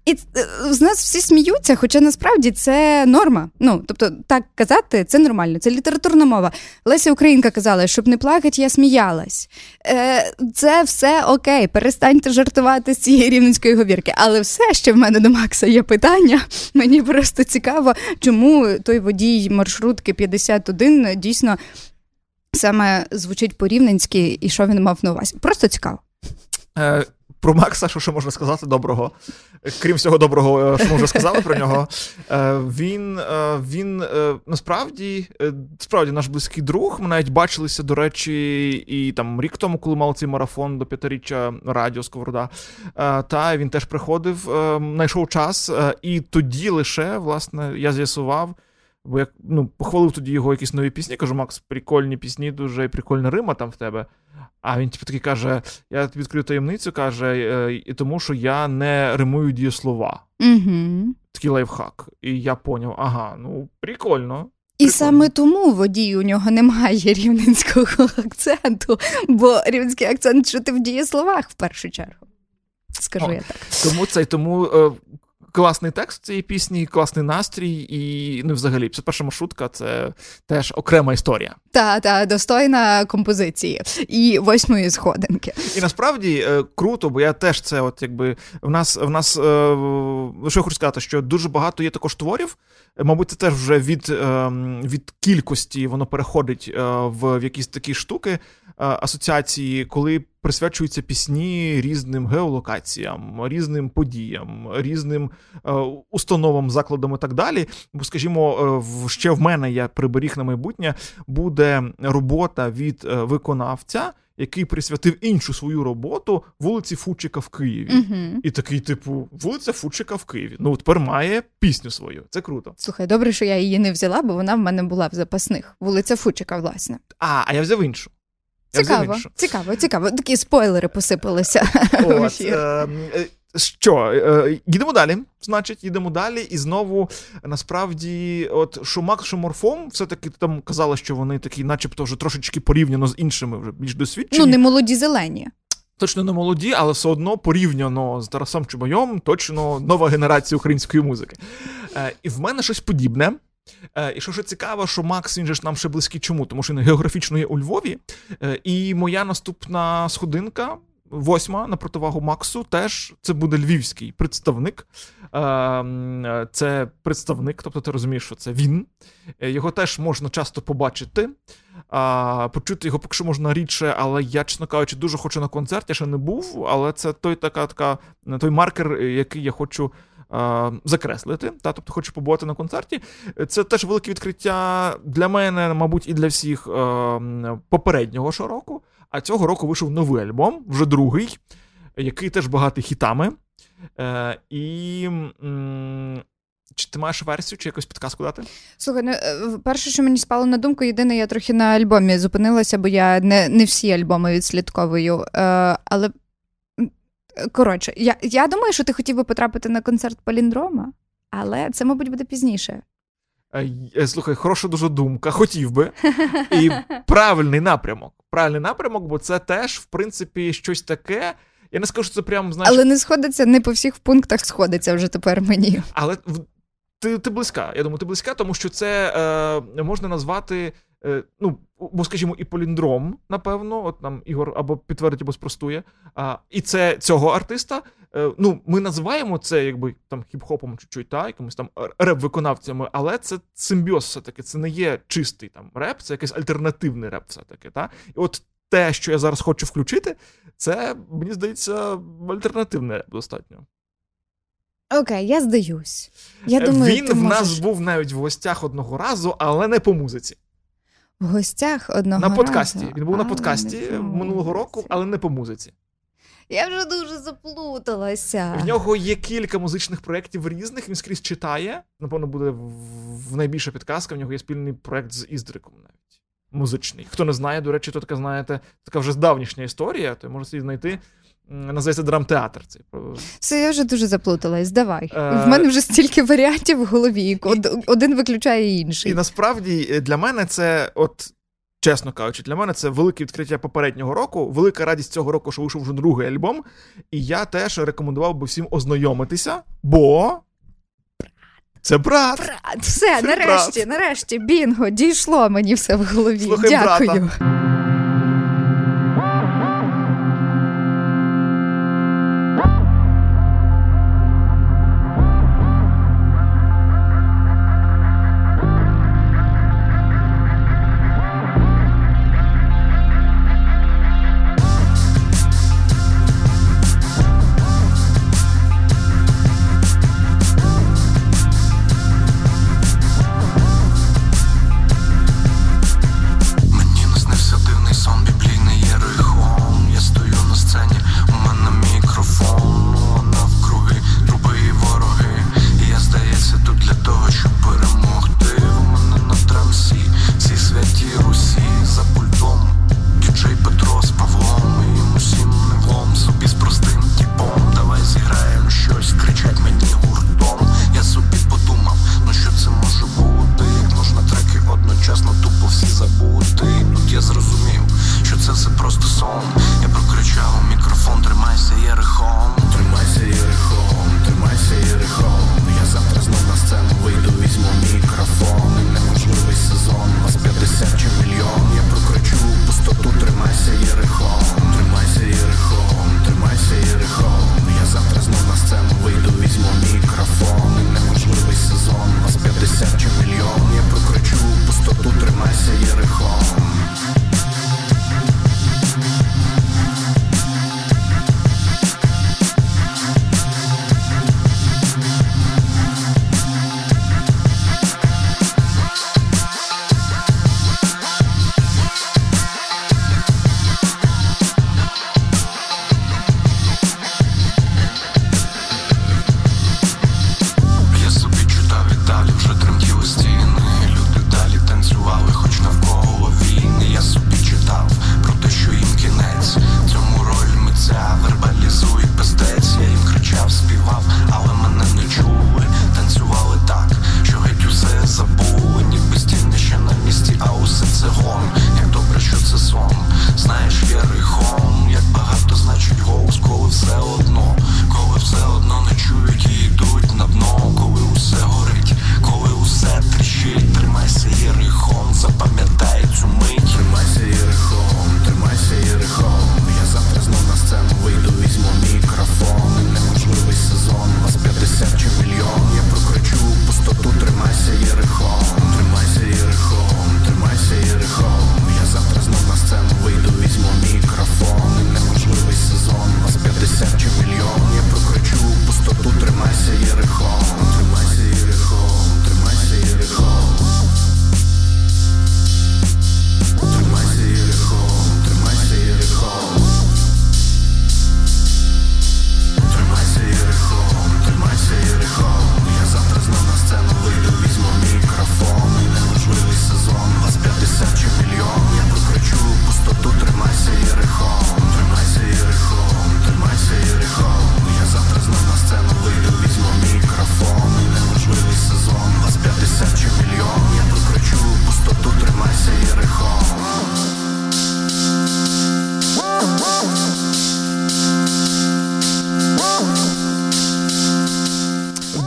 І е, з нас всі сміються, хоча насправді це норма. Ну, тобто, так казати це нормально, це літературна мова. Леся Українка казала, щоб не плакати, я сміялась. Е, Це все окей, перестаньте жартувати з цієї рівненської говірки. Але все ще в мене до Макса є питання. Мені просто цікаво, чому той водій маршрутки 51 дійсно саме звучить по-рівненськи і що він мав на увазі. Просто цікаво. Е, про Макса, що ще можна сказати доброго. Крім всього доброго, е, що ми вже сказали про нього. Е, він він насправді справді наш близький друг. Ми навіть бачилися, до речі, і там рік тому, коли мав цей марафон до п'ятиріччя радіо Сковорода. Та він теж приходив, знайшов час, і тоді лише, власне, я з'ясував. Бо я ну, похвалив тоді його якісь нові пісні. Кажу, Макс, прикольні пісні, дуже прикольна Рима там в тебе. А він типу, такий каже: я тобі відкрию таємницю, каже, «Е, і тому що я не римую дієслова. Угу. Такий лайфхак. І я поняв, ага, ну прикольно. І Прикольно. саме тому водій у нього немає рівненського акценту, бо рівненський акцент чути в дієсловах в першу чергу. Скажу О, я так. Тому це тому е, класний текст цієї пісні, класний настрій, і ну, взагалі, це перша маршрутка це теж окрема історія. Та, та, достойна композиції і восьмої сходинки. І насправді е, круто, бо я теж це, от якби в нас в нас е, що я хочу сказати, що дуже багато є також творів. Мабуть, це теж вже від е, від кількості воно переходить в, якісь такі штуки асоціації, коли присвячуються пісні різним геолокаціям, різним подіям, різним е, установам, закладам і так далі. Бо, скажімо, е, ще в мене я приберіг на майбутнє буде робота від е, виконавця. Який присвятив іншу свою роботу вулиці Фучика в Києві. uh І такий, типу, вулиця Фучика в Києві. Ну, тепер має пісню свою. Це круто. Слухай, добре, що я її не взяла, бо вона в мене була в запасних. Вулиця Фучика, власне. А, а я взяв іншу. Цікаво, цікаво, цікаво. Такі спойлери посипалися. От, е, що, е, їдемо далі, значить, їдемо далі, і знову насправді, от що Макс, що Морфом, все-таки там казали, що вони такі, начебто, вже трошечки порівняно з іншими, вже більш досвідчені. Ну, не молоді зелені. Точно не молоді, але все одно порівняно з Тарасом Чубайом, точно нова генерація української музики. Е, І в мене щось подібне. Е, і що ж цікаво, що Макс він же ж нам ще близький. Чому? Тому що він географічно є у Львові. Е, і моя наступна сходинка, восьма на противагу Максу, теж це буде львівський представник. Е, це представник, тобто ти розумієш, що це він. Його теж можна часто побачити. Почути його поки що можна рідше, але я, чесно кажучи, дуже хочу на концерт, я ще не був, але це той така, така, той маркер, який я хочу закреслити. Та, Тобто хочу побувати на концерті. Це теж велике відкриття для мене, мабуть, і для всіх попереднього ж року. А цього року вийшов новий альбом, вже другий, який теж багатий хітами. Е, і. Чи ти маєш версію, чи якусь підказку дати? Слухай, ну е, перше, що мені спало на думку, єдине, я трохи на альбомі зупинилася, бо я не не всі альбоми відслідковую. Е, Але Коротше, я я думаю, що ти хотів би потрапити на концерт Поліндрома, але це, мабуть, буде пізніше. Е, е, слухай, хороша дуже думка, хотів би. І правильний напрямок. Правильний напрямок, бо це теж, в принципі, щось таке. Я не скажу, що це прямо знаєш... Але не сходиться, не по всіх пунктах сходиться вже тепер мені. Але ти ти близька. Я думаю, ти близька, тому що це е, можна назвати ну, бо, скажімо, і поліндром, напевно, от нам Ігор або підтвердить, або спростує. А, І це цього артиста. Е, ну, Ми називаємо це якби там хіп-хопом чуть-чуть, та, якимось там реп-виконавцями, але це симбіоз все-таки, це не є чистий там реп, це якийсь альтернативний реп, все-таки. Та? І от те, що я зараз хочу включити, це, мені здається, альтернативний реп достатньо. Окей, я здаюсь. Я думаю, Він ти в можеш... нас був навіть в гостях одного разу, але не по музиці в гостях одного на подкасті. Разу. Він був а, на подкасті минулого року, але не по музиці. Я вже дуже заплуталася. В нього є кілька музичних проєктів різних. Він скрізь читає. Напевно, буде в найбільша підказка. В нього є спільний проєкт з Іздриком навіть. Музичний. Хто не знає, до речі, то така, знаєте, така вже давнішня історія, то може собі знайти називається драмтеатр. Цей. Все, я вже дуже заплуталась. Давай. Е... В мене вже стільки варіантів в голові. Один виключає інший. І насправді е, для мене це, от. Чесно кажучи, для мене це велике відкриття попереднього року, велика радість цього року, що вийшов вже другий альбом. І я теж рекомендував би всім ознайомитися, бо. Це брат. Брат, Все, це нарешті, брат. нарешті, бінго, дійшло мені все в голові. Слухай, Дякую. Брата.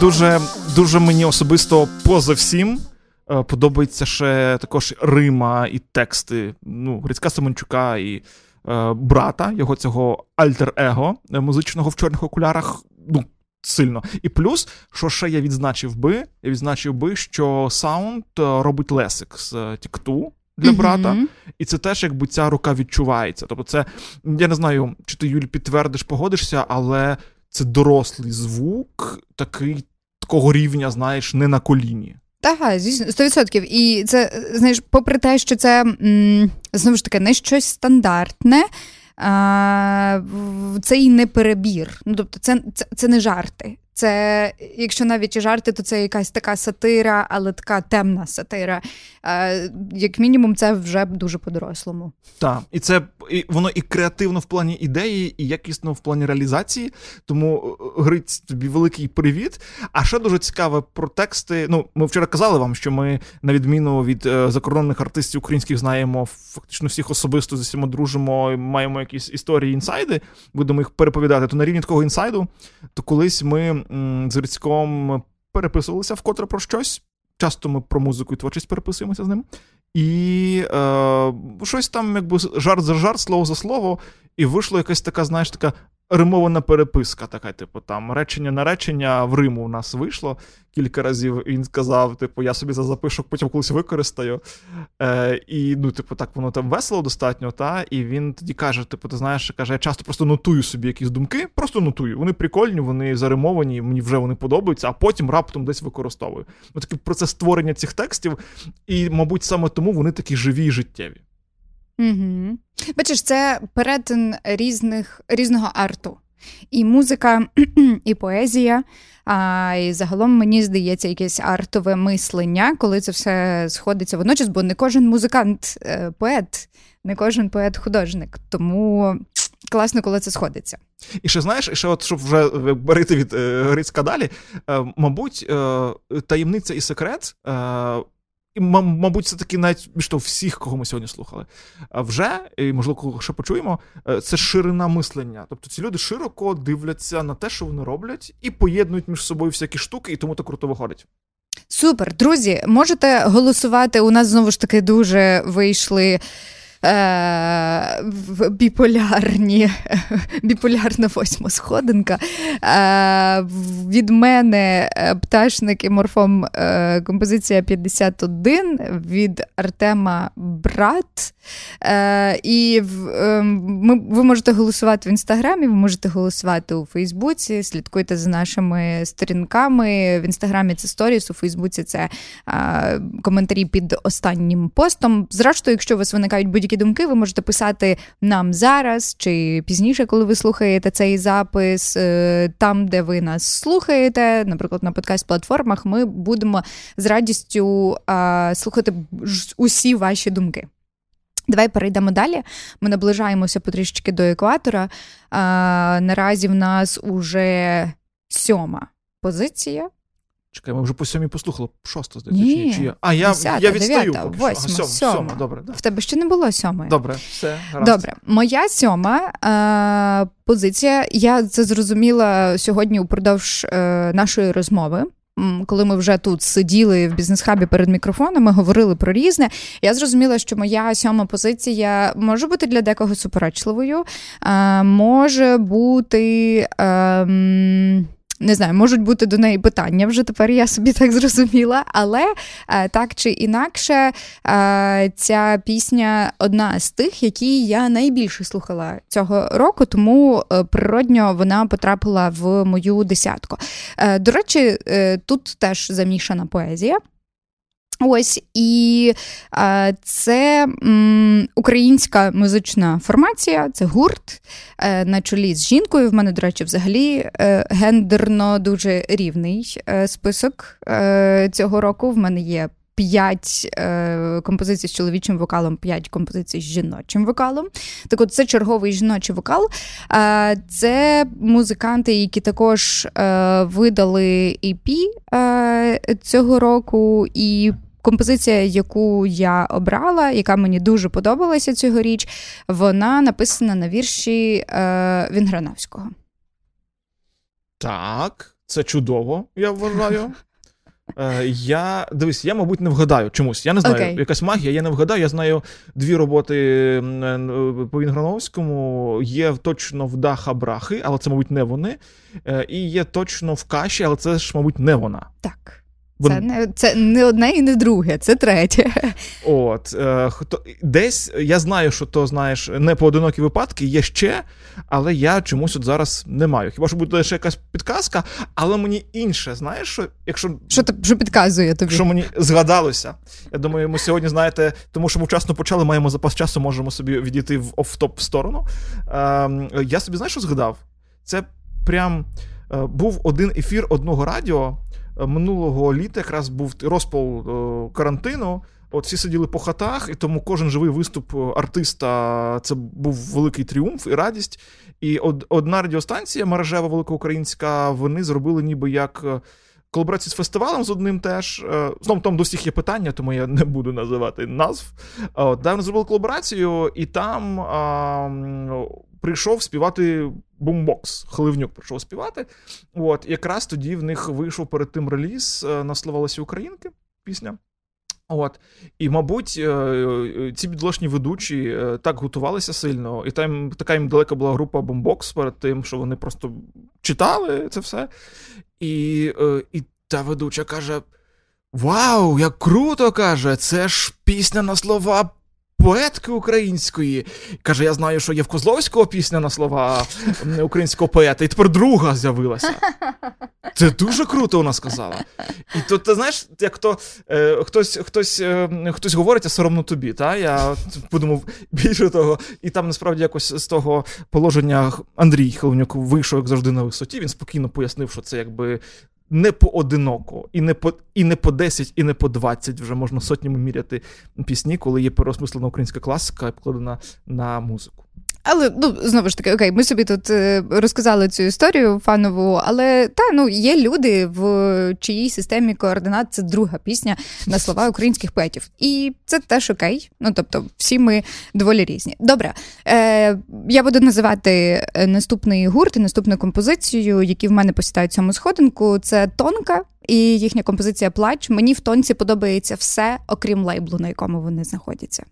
Дуже, дуже мені особисто поза всім. Е, подобається ще також Рима і тексти ну, Грицька Семенчука і е, брата, його цього альтер-его музичного в чорних окулярах. Ну, сильно. І плюс, що ще я відзначив би, я відзначив би, що саунд е, робить Лесик з Тікту. Для брата, mm-hmm. і це теж якби ця рука відчувається. Тобто, це я не знаю, чи ти Юль підтвердиш, погодишся, але це дорослий звук, такий такого рівня, знаєш, не на коліні. Так, звісно, 100%. І це, знаєш, попри те, що це знову ж таки не щось стандартне, це і не перебір. Ну, тобто, це, це, це не жарти. Це, якщо навіть і жарти, то це якась така сатира, але така темна сатира. Е, Як мінімум, це вже дуже по-дорослому. Так, і це і воно і креативно в плані ідеї, і якісно в плані реалізації. Тому е, Гриць, тобі великий привіт. А ще дуже цікаве про тексти. Ну, ми вчора казали вам, що ми, на відміну від е, закордонних артистів українських, знаємо фактично всіх особисто з усіма дружимо, маємо якісь історії інсайди, будемо їх переповідати. То на рівні такого інсайду, то колись ми з Грицьком переписувалися вкотре про щось. Часто ми про музику і творчість переписуємося з ним. І е, щось там, якби жарт за жарт, слово за слово, і вийшло якась така, знаєш, така римована переписка, така, типу, там речення на речення в Риму у нас вийшло кілька разів. і Він сказав: типу, я собі за запишок потім колись використаю. Е, І ну, типу, так воно там весело достатньо. та, І він тоді каже: типу, ти знаєш, каже, я часто просто нотую собі якісь думки, просто нотую. Вони прикольні, вони заримовані, мені вже вони подобаються, а потім раптом десь використовую. Ну, такий процес створення цих текстів, і, мабуть, саме тому вони такі живі і життєві. Угу. Бачиш, це перетин різних, різного арту. І музика, і поезія, а і загалом мені здається якесь артове мислення, коли це все сходиться водночас, бо не кожен музикант е, поет, не кожен поет-художник. Тому класно, коли це сходиться. І ще знаєш, і ще от щоб вже берити від е, Грицька далі, е, мабуть, е, таємниця і секрет е, і, мабуть, це таки навіть що всіх, кого ми сьогодні слухали. А вже, і можливо, кого ще почуємо, е, це ширина мислення. Тобто ці люди широко дивляться на те, що вони роблять, і поєднують між собою всякі штуки, і тому так круто виходить. Супер, друзі, можете голосувати. У нас знову ж таки дуже вийшли е, біполярні, біполярна восьма сходинка. Е, Від мене е, пташник і морфом е, композиція 51, від Артема Брат. Е, І е, ми, ви можете голосувати в інстаграмі, ви можете голосувати у Фейсбуці, слідкуйте за нашими сторінками. В інстаграмі це сторіс, у Фейсбуці це е, коментарі під останнім постом. Зрештою, якщо у вас виникають будь-які будь думки, ви можете писати нам зараз чи пізніше, коли ви слухаєте цей запис, е, там, де ви нас слухаєте, наприклад, на подкаст-платформах, ми будемо з радістю слухати усі ваші думки. Давай перейдемо далі. Ми наближаємося потрішечки до екватора. Наразі в нас уже сьома позиція. Чекай, ми вже по сьомій послухали. Шоста, здається, Ні, чи я? А, я десята, я відстаю. Дев'ята, восьма, сьома, сьома. сьома. Добре, да. В тебе ще не було сьомої. Добре, все. гаразд. Добре. Моя сьома е, позиція. Я це зрозуміла сьогодні упродовж е, нашої розмови. Коли ми вже тут сиділи в бізнес-хабі перед мікрофонами, говорили про різне, я зрозуміла, що моя сьома позиція може бути для декого суперечливою, е, може бути. Е, не знаю, можуть бути до неї питання вже тепер я собі так зрозуміла. Але е, так чи інакше, е, ця пісня одна з тих, які я найбільше слухала цього року, тому е, природньо вона потрапила в мою десятку. До речі, тут теж замішана поезія. Ось і е, це м, українська музична формація, це гурт е, на чолі з жінкою. В мене, до речі, взагалі е, гендерно дуже рівний е, список е, цього року. В мене є п'ять е, композицій з чоловічим вокалом, п'ять композицій з жіночим вокалом. Так от це черговий жіночий вокал. Е, це музиканти, які також е, видали EP цього року. і Композиція, яку я обрала, яка мені дуже подобалася цьогоріч, вона написана на вірші е, Вінграновського. Так. Це чудово, я вважаю. Е, Я дивись, я, мабуть, не вгадаю чомусь. Я не знаю, Okay. якась магія, я не вгадаю. Я знаю дві роботи е, по Вінграновському. Є точно в Даха Брахи, але це, мабуть, не вони. Е, І є точно в каші, але це ж, мабуть, не вона. Так. Вон- Це не, це не одне і не друге, це третє. От е, хто десь я знаю, що то знаєш не поодинокі випадки, є ще, але я чомусь от зараз не маю. Хіба що буде ще якась підказка, але мені інше, знаєш, що якщо Що, ти- що підказує тобі? що мені згадалося. Я думаю, ми сьогодні, знаєте, тому що ми вчасно почали, маємо запас часу, можемо собі відійти в оф-топ сторону. Ем, я собі знаєш, що згадав? Це прям е, був один ефір одного радіо. Е, Минулого літа якраз був розпал е, карантину. От всі сиділи по хатах, і тому кожен живий виступ е, артиста це був великий тріумф і радість. І од, одна радіостанція мережева великоукраїнська, вони зробили ніби як. Колаборацію з фестивалем з одним теж. е, Знову там до всіх є питання, тому я не буду називати назв. Де вони зробили колаборацію, і там а, прийшов співати бумбокс. Хливнюк прийшов співати. От, якраз тоді в них вийшов перед тим реліз е, на слова Лесі Українки пісня. От. І, мабуть, е, е, ці підлошні ведучі е, так готувалися сильно, і там така їм далека була група бомбокс перед тим, що вони просто читали це все. І, і та ведуча каже: Вау, як круто! каже! Це ж пісня на слова. Поетки української каже: я знаю, що є в Козловського пісня на слова українського поета, і тепер друга з'явилася. Це дуже круто, вона сказала. І то ти знаєш, як то е, хтось, хтось, е, хтось говорить, а соромно тобі. Та? Я подумав більше того, і там насправді якось з того положення Андрій Хилонюк вийшов, як завжди, на висоті. Він спокійно пояснив, що це якби. Не поодиноко, і не по і не по 10, і не по 20 вже можна сотнями міряти пісні, коли є переосмислена українська класика і покладена на музику. Але ну знову ж таки, окей, ми собі тут е, розказали цю історію фанову, але та ну є люди, в чиїй системі координат це друга пісня на слова українських поетів. І це теж окей. Ну тобто, всі ми доволі різні. Добре, е, я буду називати е, наступний гурт і наступну композицію, які в мене посідають цьому сходинку. Це тонка. І їхня композиція Плач. Мені в тонці подобається все, окрім лейблу, на якому вони знаходяться.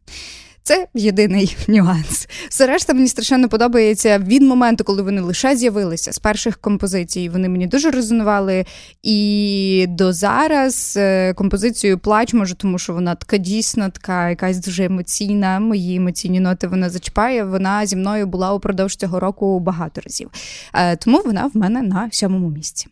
Це єдиний нюанс. Все решта мені страшенно подобається від моменту, коли вони лише з'явилися з перших композицій. Вони мені дуже резонували. І до зараз е, композицію плач можу, тому що вона така дійсно, така якась дуже емоційна. Мої емоційні ноти вона зачіпає. Вона зі мною була упродовж цього року багато разів. Е, Тому вона в мене на сьомому місці.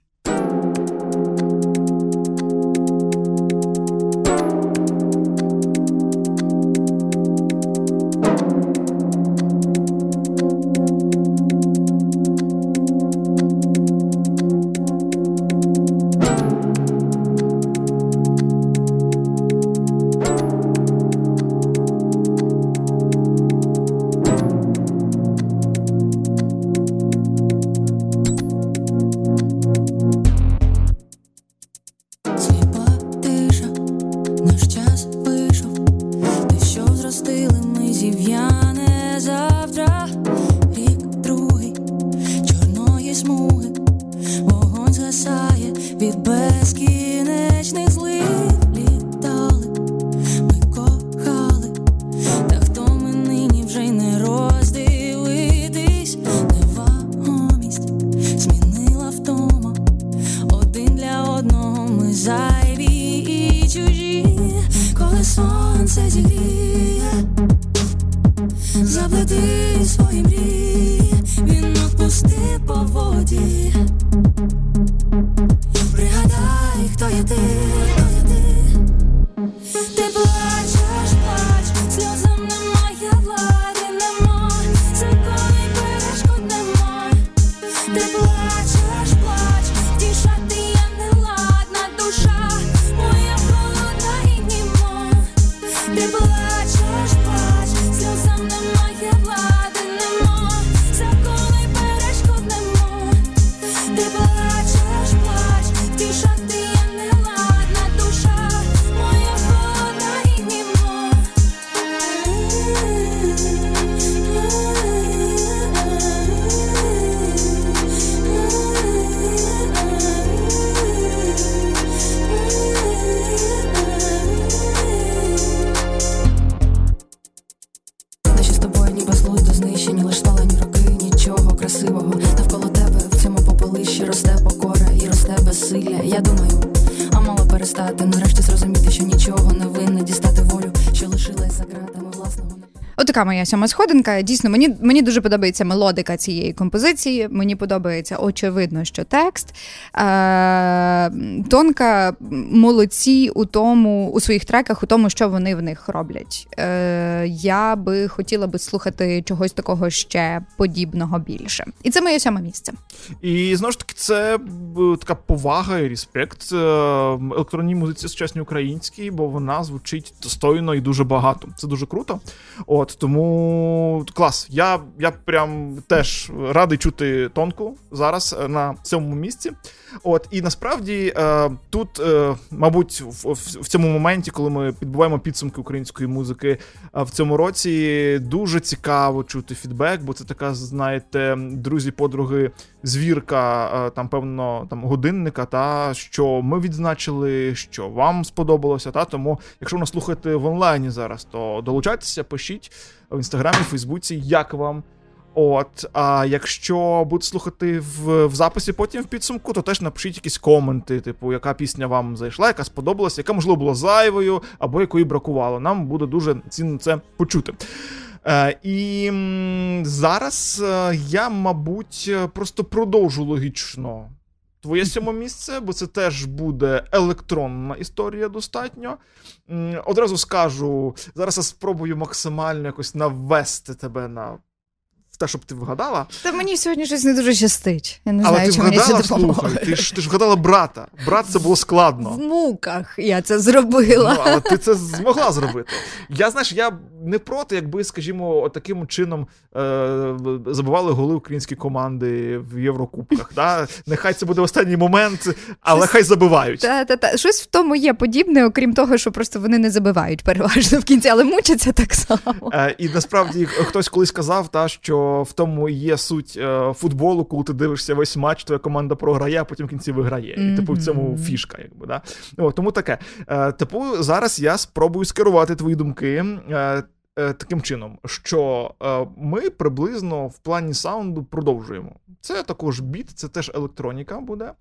Сьома сходинка. Дійсно, мені мені дуже подобається мелодика цієї композиції. Мені подобається очевидно, що текст. Е, Тонка молодці у тому, у своїх треках, у тому, що вони в них роблять. Е, Я би хотіла би слухати чогось такого ще подібного більше. І це моє сьоме місце. І знову ж таки, це е, така повага і респект електронній музиці сучасній українській, бо вона звучить достойно і дуже багато. Це дуже круто. От тому клас. Я я прям теж радий чути тонку зараз на цьому місці. От і насправді е, тут, е, мабуть, в, в цьому моменті, коли ми підбуваємо підсумки української музики е, в цьому році, дуже цікаво чути фідбек, бо це така, знаєте, друзі, подруги, звірка е, там, певно, там годинника, та що ми відзначили, що вам сподобалося. Та тому, якщо нас слухаєте в онлайні зараз, то долучайтеся, пишіть в інстаграмі, в Фейсбуці, як вам. От, а якщо будете слухати в, в записі потім в підсумку, то теж напишіть якісь коменти, типу, яка пісня вам зайшла, яка сподобалася, яка, можливо, була зайвою, або якої бракувало. Нам буде дуже цінно це почути. Е, І м, зараз е, я, мабуть, просто продовжу логічно твоє сьоме місце, бо це теж буде електронна історія достатньо. Одразу скажу, зараз я спробую максимально якось навести тебе на те, щоб ти вгадала. Та мені сьогодні щось не дуже щастить. Я не Але знаю, ти чи мені це вгадала, слухай, ти ж, ти ж вгадала брата. Брат це було складно. В муках я це зробила. Ну, але ти це змогла зробити. Я знаєш, я не проти, якби, скажімо, таким чином е, забивали голи українські команди в Єврокубках. Да? Нехай це буде останній момент, але Щось- хай забивають. Та, та, та. Щось в тому є подібне, окрім того, що просто вони не забивають переважно в кінці, але мучаться так само. Е, і насправді хтось колись казав, та, що в тому є суть е, футболу, коли ти дивишся весь матч, твоя команда програє, а потім в кінці виграє. І типу в цьому фішка, якби да. О, тому таке. Е, типу, зараз я спробую скерувати твої думки. Е, Таким чином, що е, ми приблизно в плані саунду продовжуємо. Це також біт, це теж електроніка буде.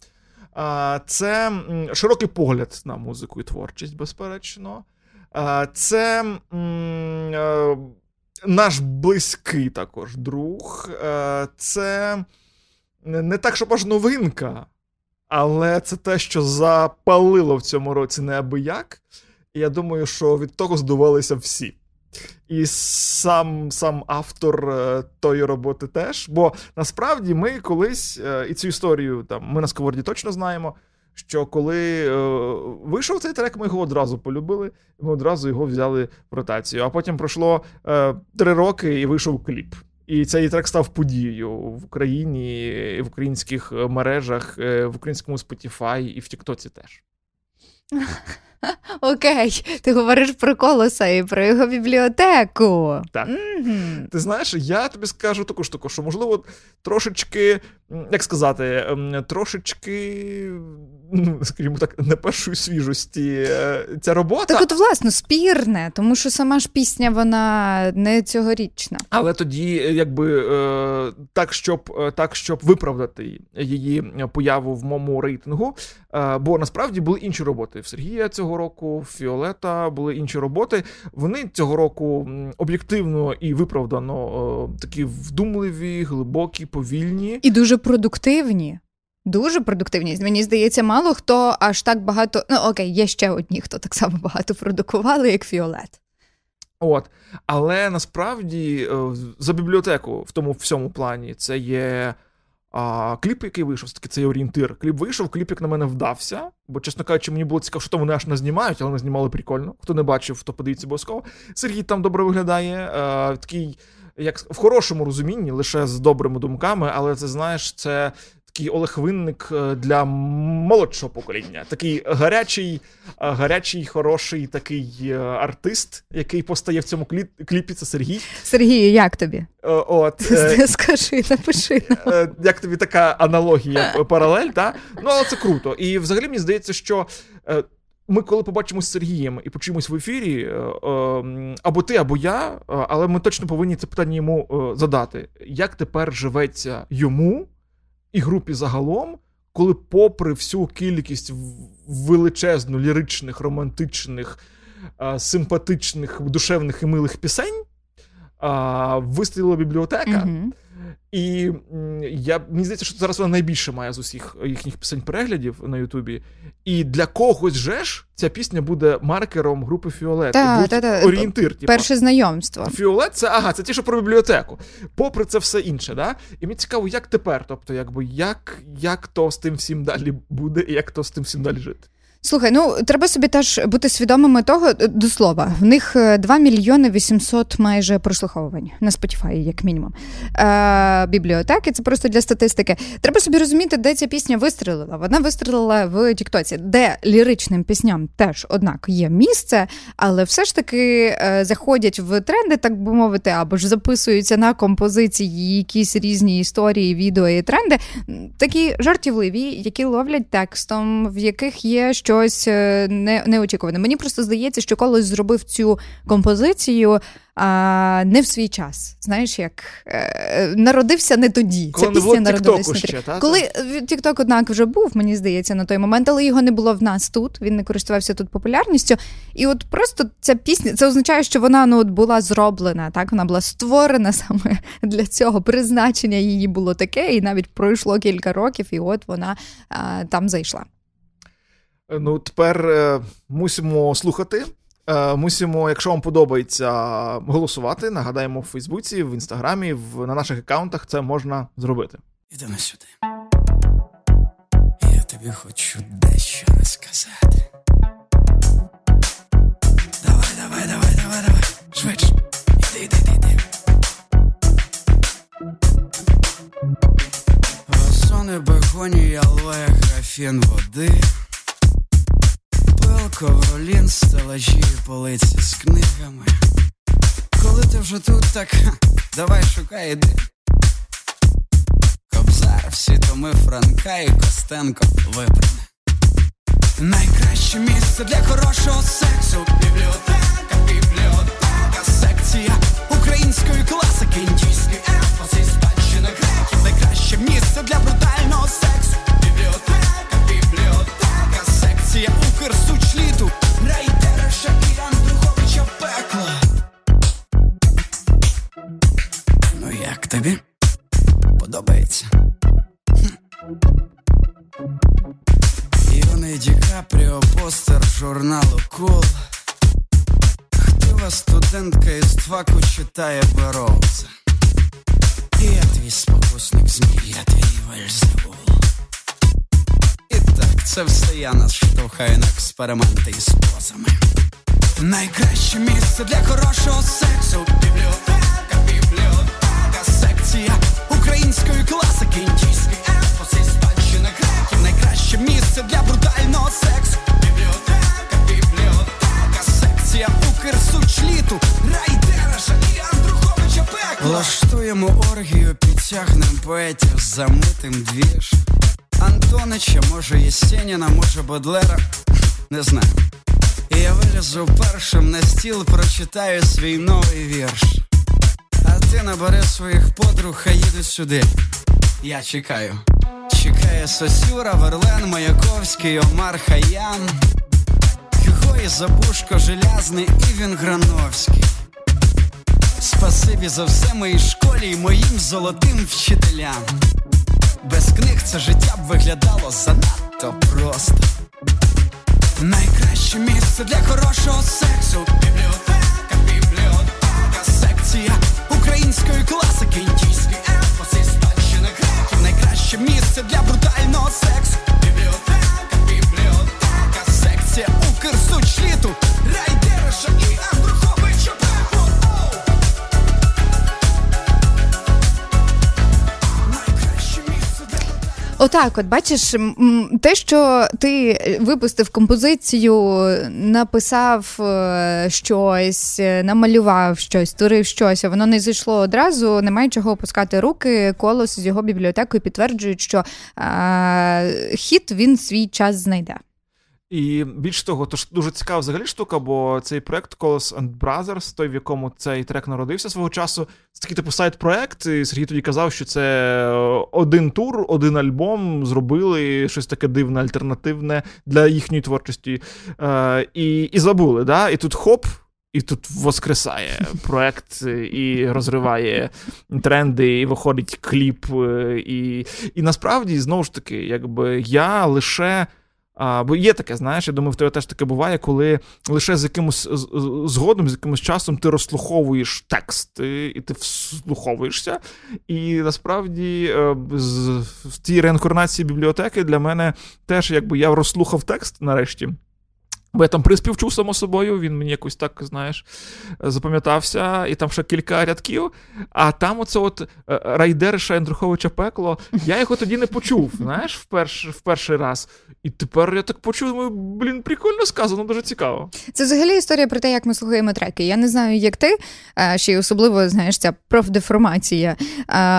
Е, Це широкий погляд на музику і творчість, безперечно. Е, Це е, наш близький також друг. Е, Це не так, щоб аж новинка, але це те, що запалило в цьому році неабияк. І я думаю, що від того здувалися всі. І сам сам автор е, тої роботи теж. Бо насправді ми колись, е, і цю історію там, ми на сковорді точно знаємо, що коли е, вийшов цей трек, ми його одразу полюбили, ми одразу його взяли в ротацію. А потім пройшло е, три роки і вийшов кліп. І цей трек став подією в Україні, в українських мережах, в українському Spotify і в Тіктоці теж. Окей, ти говориш про колоса і про його бібліотеку. Так. Мгм. Ти знаєш, я тобі скажу таку штуку, що можливо трошечки, як сказати, ем, трошечки, ну, скажімо так, не першої свіжості е, ця робота. Так, от, власно, спірне, тому що сама ж пісня вона не цьогорічна. Але тоді, е, якби е, так, щоб так, щоб виправдати її появу в моєму рейтингу. Бо насправді були інші роботи в Сергія цього року, Фіолета були інші роботи. Вони цього року об'єктивно і виправдано е, такі вдумливі, глибокі, повільні. І дуже продуктивні. Дуже продуктивні. Мені здається, мало хто аж так багато. Ну окей, є ще одні, хто так само багато продукували, як Фіолет. От. Але насправді е, за бібліотеку в тому всьому плані це є. А, кліп, який вийшов, таки цей орієнтир. Кліп вийшов, кліп, як на мене, вдався. Бо, чесно кажучи, мені було цікаво, що там вони аж не знімають, але не знімали прикольно. Хто не бачив, то подивіться обов'язково. Сергій там добре виглядає. е, такий, як в хорошому розумінні, лише з добрими думками, але це знаєш, це такий Олег Винник е, для молодшого покоління. Такий гарячий, е, гарячий, хороший такий е, артист, який постає в цьому клі- кліпі. Це Сергій. Сергію, як тобі? От, Скажи, напиши. нам. як тобі така аналогія, паралель, та? Ну, але це круто. І взагалі мені здається, що. Ми, коли побачимось з Сергієм і почуємось в ефірі, або ти, або я, але ми точно повинні це питання йому задати. Як тепер живеться йому і групі загалом, коли, попри всю кількість величезну ліричних, романтичних, симпатичних, душевних і милих пісень, а, вистрілила бібліотека. І я, мені здається, що зараз вона найбільше має з усіх їхніх пісень переглядів на Ютубі. І для когось же ж ця пісня буде маркером групи Фіолет. Та, та, та. орієнтир. типу. Перше знайомство. Фіолет це ага, це ті, що про бібліотеку. Попри це все інше, да? І мені цікаво, як тепер, тобто, якби як, як то з тим всім далі буде, і як то з тим всім далі жити. Слухай, ну треба собі теж бути свідомими того, е, до слова, в них е, 2 мільйони 800 майже прослуховувань на Spotify, як мінімум. Е, бібліотеки, це просто для статистики. Треба собі розуміти, де ця пісня вистрілила. Вона вистрілила в Тіктоці, де ліричним пісням теж, однак, є місце, але все ж таки е, заходять в тренди, так би мовити, або ж записуються на композиції якісь різні історії, відео і тренди, такі жартівливі, які ловлять текстом, в яких є щось е, не, неочікуване. Мені просто здається, що колись зробив цю композицію. А не в свій час, знаєш, як е, народився не тоді. Коли Ця не пісня народилась Тіктоку не тоді. та? Коли Тікток, однак, вже був, мені здається, на той момент, але його не було в нас тут. Він не користувався тут популярністю. І от просто ця пісня, це означає, що вона ну от була зроблена, так вона була створена саме для цього. Призначення її було таке, і навіть пройшло кілька років, і от вона а, там зайшла. Ну, тепер е, мусимо слухати. Е, мусимо, якщо вам подобається, голосувати. Нагадаємо в Фейсбуці, в Інстаграмі, в, на наших аккаунтах це можна зробити. На сюди. Я тобі хочу дещо розказати. Давай, давай, давай, давай, давай. Швидше. Іди, іди, іди, іди. Васони, бегонії, алоє, графін води. Ковролін, стелажі, полиці з книгами. Коли ти вже тут, так давай шукай іди. Кобзар, всі томи Франка і Костенко випряне. Найкраще місце для хорошого сексу. Бібліотека, бібліотека, секція української класики, індійський епос і спадщина греків. Найкраще місце для брутального сексу. Бібліотека, секція Укрсучліту, Рейтереша і Андруховича пекла. Ну як тобі? Подобається. Юний Ді Капріо, постер журналу Кул. Хтива студентка із тваку читає Бероуза. І я твій спокусник змій, я твій Вельзевул. Це все я нас штовхаю на експерименти із позами. Найкраще місце для хорошого сексу. Бібліотека, бібліотека, секція української класики, індійський епос і спадщина греків. Найкраще місце для брутального сексу. Бібліотека, бібліотека, секція Укрсучліту, Райдераша і Андруховича пекла. Влаштуємо оргію, підтягнем поетів, замитим двіж. Антонича, може Єсеніна, може Бодлера, не знаю. І я вилізу першим на стіл, прочитаю свій новий вірш. А ти набери своїх подруг, хай їдуть сюди. Я чекаю. Чекає Сосюра, Верлен, Маяковський, Омар Хаям. Хюго і Забушко, Желязний і він Грановський. Спасибі за все моїй школі і моїм золотим вчителям. Без книг це життя б виглядало занадто просто. Найкраще місце для хорошого сексу. Бібліотека, бібліотека, секція української класики, індійський епос і спадщина греків. Найкраще місце для брутального сексу. Бібліотека, бібліотека, секція Укрсучліту, Райдереша і Андруховича Отак, от бачиш, те, що ти випустив композицію, написав е, щось, е, намалював щось, створив щось, а воно не зійшло одразу, немає чого опускати руки. Колос з його бібліотекою підтверджують, що е, хіт він свій час знайде. І більш того, то ж дуже цікава взагалі штука, бо цей проект Colors and Brothers, той, в якому цей трек народився свого часу, це такий типу сайт-проект. І Сергій тоді казав, що це один тур, один альбом зробили щось таке дивне, альтернативне для їхньої творчості. Е, і, і забули, да? І тут хоп. і тут воскресає проект і розриває тренди, і виходить кліп. І і насправді, знову ж таки, якби я лише. А, Бо є таке, знаєш, я думаю, в тебе теж таке буває, коли лише з якимось згодом, з якимось часом ти розслуховуєш текст, і ти вслуховуєшся. І насправді з, в тій реінкарнації бібліотеки для мене теж якби я розслухав текст нарешті. Бо я там приспів чув само собою, він мені якось так, знаєш, запам'ятався, і там ще кілька рядків. А там оце от е, Райдериша Андруховича пекло, я його тоді не почув, знаєш, в, перш, в перший раз. І тепер я так почув, думаю, блін, прикольно сказано, дуже цікаво. Це взагалі історія про те, як ми слухаємо треки. Я не знаю, як ти, ще й особливо, знаєш, ця профдеформація.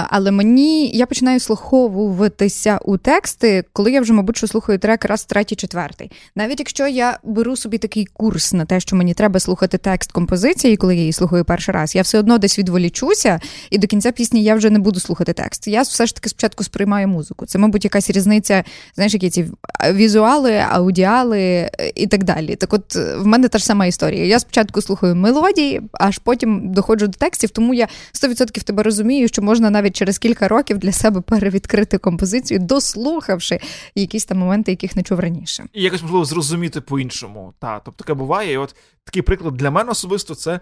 Але мені я починаю слуховуватися у тексти, коли я вже, мабуть, що слухаю трек раз, третій, четвертий. Навіть якщо я беру беру собі такий курс на те, що мені треба слухати текст композиції, коли я її слухаю перший раз, я все одно десь відволічуся, і до кінця пісні я вже не буду слухати текст. Я все ж таки спочатку сприймаю музику. Це, мабуть, якась різниця, знаєш, які ці візуали, аудіали е, і так далі. Так, от е, в мене та ж сама історія. Я спочатку слухаю мелодії, аж потім доходжу до текстів, тому я 100% тебе розумію, що можна навіть через кілька років для себе перевідкрити композицію, дослухавши якісь там моменти, яких не чув раніше. І якось можливо зрозуміти по-іншому іншому. Та, Тобто таке буває. І от такий приклад для мене особисто це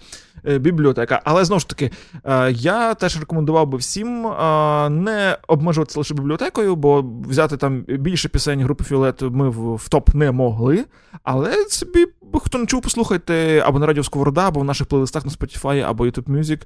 е, бібліотека. Але знову ж таки, е, я теж рекомендував би всім е, не обмежуватися лише бібліотекою, бо взяти там більше пісень групи Фіолет ми в, топ не могли. Але собі хто не чув, послухайте або на Радіо Сковорода, або в наших плейлистах на Spotify, або YouTube Music.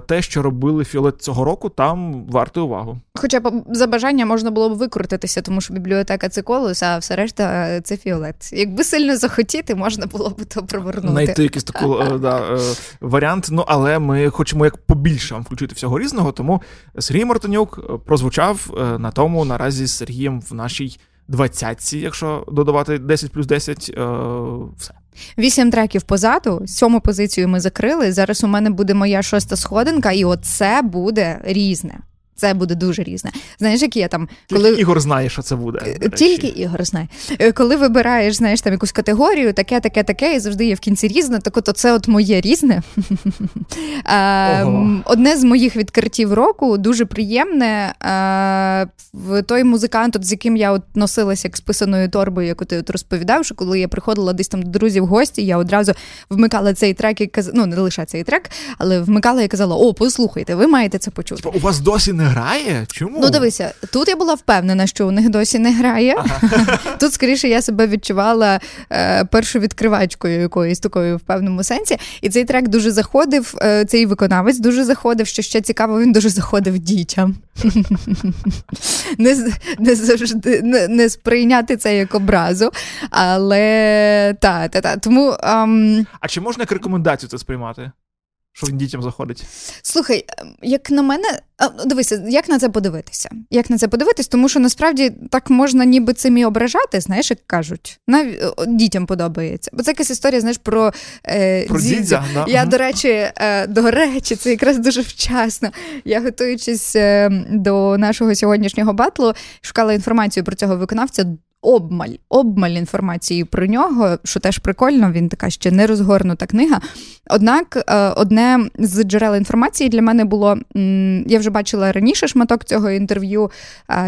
Те, що робили Фіолет цього року, там варто увагу. Хоча б за бажання можна було б викрутитися, тому що бібліотека це колос, а все решта це фіолет. Якби сильно захотіти, можна було б то провернути. Знайти якийсь такий е, да, е, варіант. Ну але ми хочемо як побільше вам включити всього різного. Тому Сергій Мартинюк е, прозвучав на тому наразі з Сергієм в нашій двадцятці, якщо додавати 10 плюс 10, все. Вісім треків позаду, сьому позицію ми закрили. Зараз у мене буде моя шоста сходинка, і оце буде різне. Це буде дуже різне. Знаєш, які я там коли Тільки Ігор знає, що це буде. Е, тільки Ігор знає. Е, коли вибираєш, знаєш, там якусь категорію, таке, таке, таке, і завжди є в кінці різне, так от це от моє різне. Ого. Одне з моїх відкриттів року дуже приємне. Той музикант, от, з яким я от носилася як з писаною торбою, яку ти от розповідав, що коли я приходила десь там до друзів в гості, я одразу вмикала цей трек і казала, ну не лише цей трек, але вмикала і казала: О, послухайте, ви маєте це почути. Типу, у вас досі не грає? Чому? Ну, дивися, тут я була впевнена, що у них досі не грає. Ага. Тут, скоріше, я себе відчувала е, першою відкривачкою якоюсь такою в певному сенсі. І цей трек дуже заходив, е, цей виконавець дуже заходив, що ще цікаво, він дуже заходив дітям. Не не завжди не, не сприйняти це як образу. Але та, та, та. Тому. Um... А чи можна як рекомендацію це сприймати? Що він дітям заходить. Слухай, ем, як на мене, дивися, як на це подивитися? Як на це подивитись, тому що насправді так можна ніби цим і ображати, знаєш, як кажуть, Нав... дітям подобається. Бо це якась історія, знаєш, про е, про дідзя. Да. Я, до речі, е, до речі, це якраз дуже вчасно. Я готуючись е, до нашого сьогоднішнього батлу, шукала інформацію про цього виконавця обмаль, обмаль інформації про нього, що теж прикольно, він така ще не розгорнута книга. Однак, е, одне з джерел інформації для мене було: я вже бачила раніше шматок цього інтерв'ю,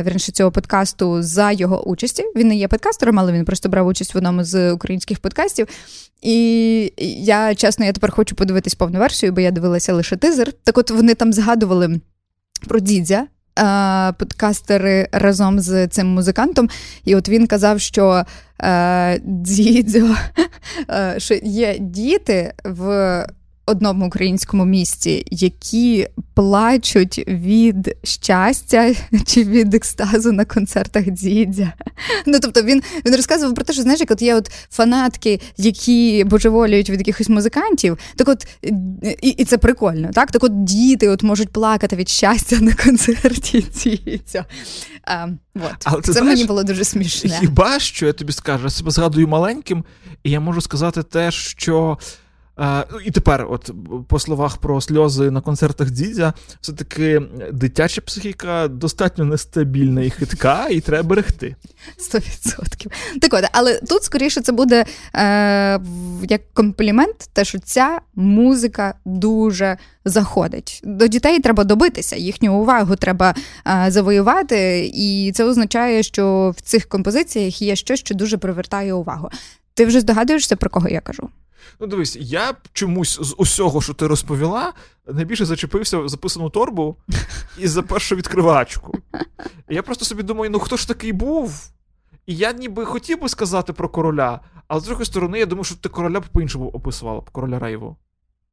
вірніше цього подкасту за його участі. Він не є подкастером, але він просто брав участь в одному з українських подкастів. І я чесно, я тепер хочу подивитись повну версію, бо я дивилася лише тизер. Так, от вони там згадували про дідзя подкастери разом з цим музикантом, і от він казав, що е, е, що є діти в одному українському місті, які плачуть від щастя чи від екстазу на концертах дідя. Ну тобто він він розказував про те, що знаєш, як от є от фанатки, які божеволюють від якихось музикантів, так от і і це прикольно, так? Так от діти от можуть плакати від щастя на концерті дідя. А, вот. Але Це знаєш, мені було дуже смішне. Хіба що я тобі скажу, я себе згадую маленьким, і я можу сказати те, що. Ну, і тепер, от по словах про сльози на концертах Дідя, все-таки дитяча психіка достатньо нестабільна і хитка, і треба берегти. Сто відсотків. Так от, але тут скоріше це буде е, як комплімент, те, що ця музика дуже заходить. До дітей треба добитися, їхню увагу треба е, завоювати, і це означає, що в цих композиціях є щось, що дуже привертає увагу. Ти вже здогадуєшся, про кого я кажу? Ну, дивись, я чомусь з усього, що ти розповіла, найбільше зачепився в записану торбу і за першу відкривачку. Я просто собі думаю, ну хто ж такий був? І я ніби хотів би сказати про короля, але з другої сторони, я думаю, що ти короля б по-іншому описувала, короля Рейву.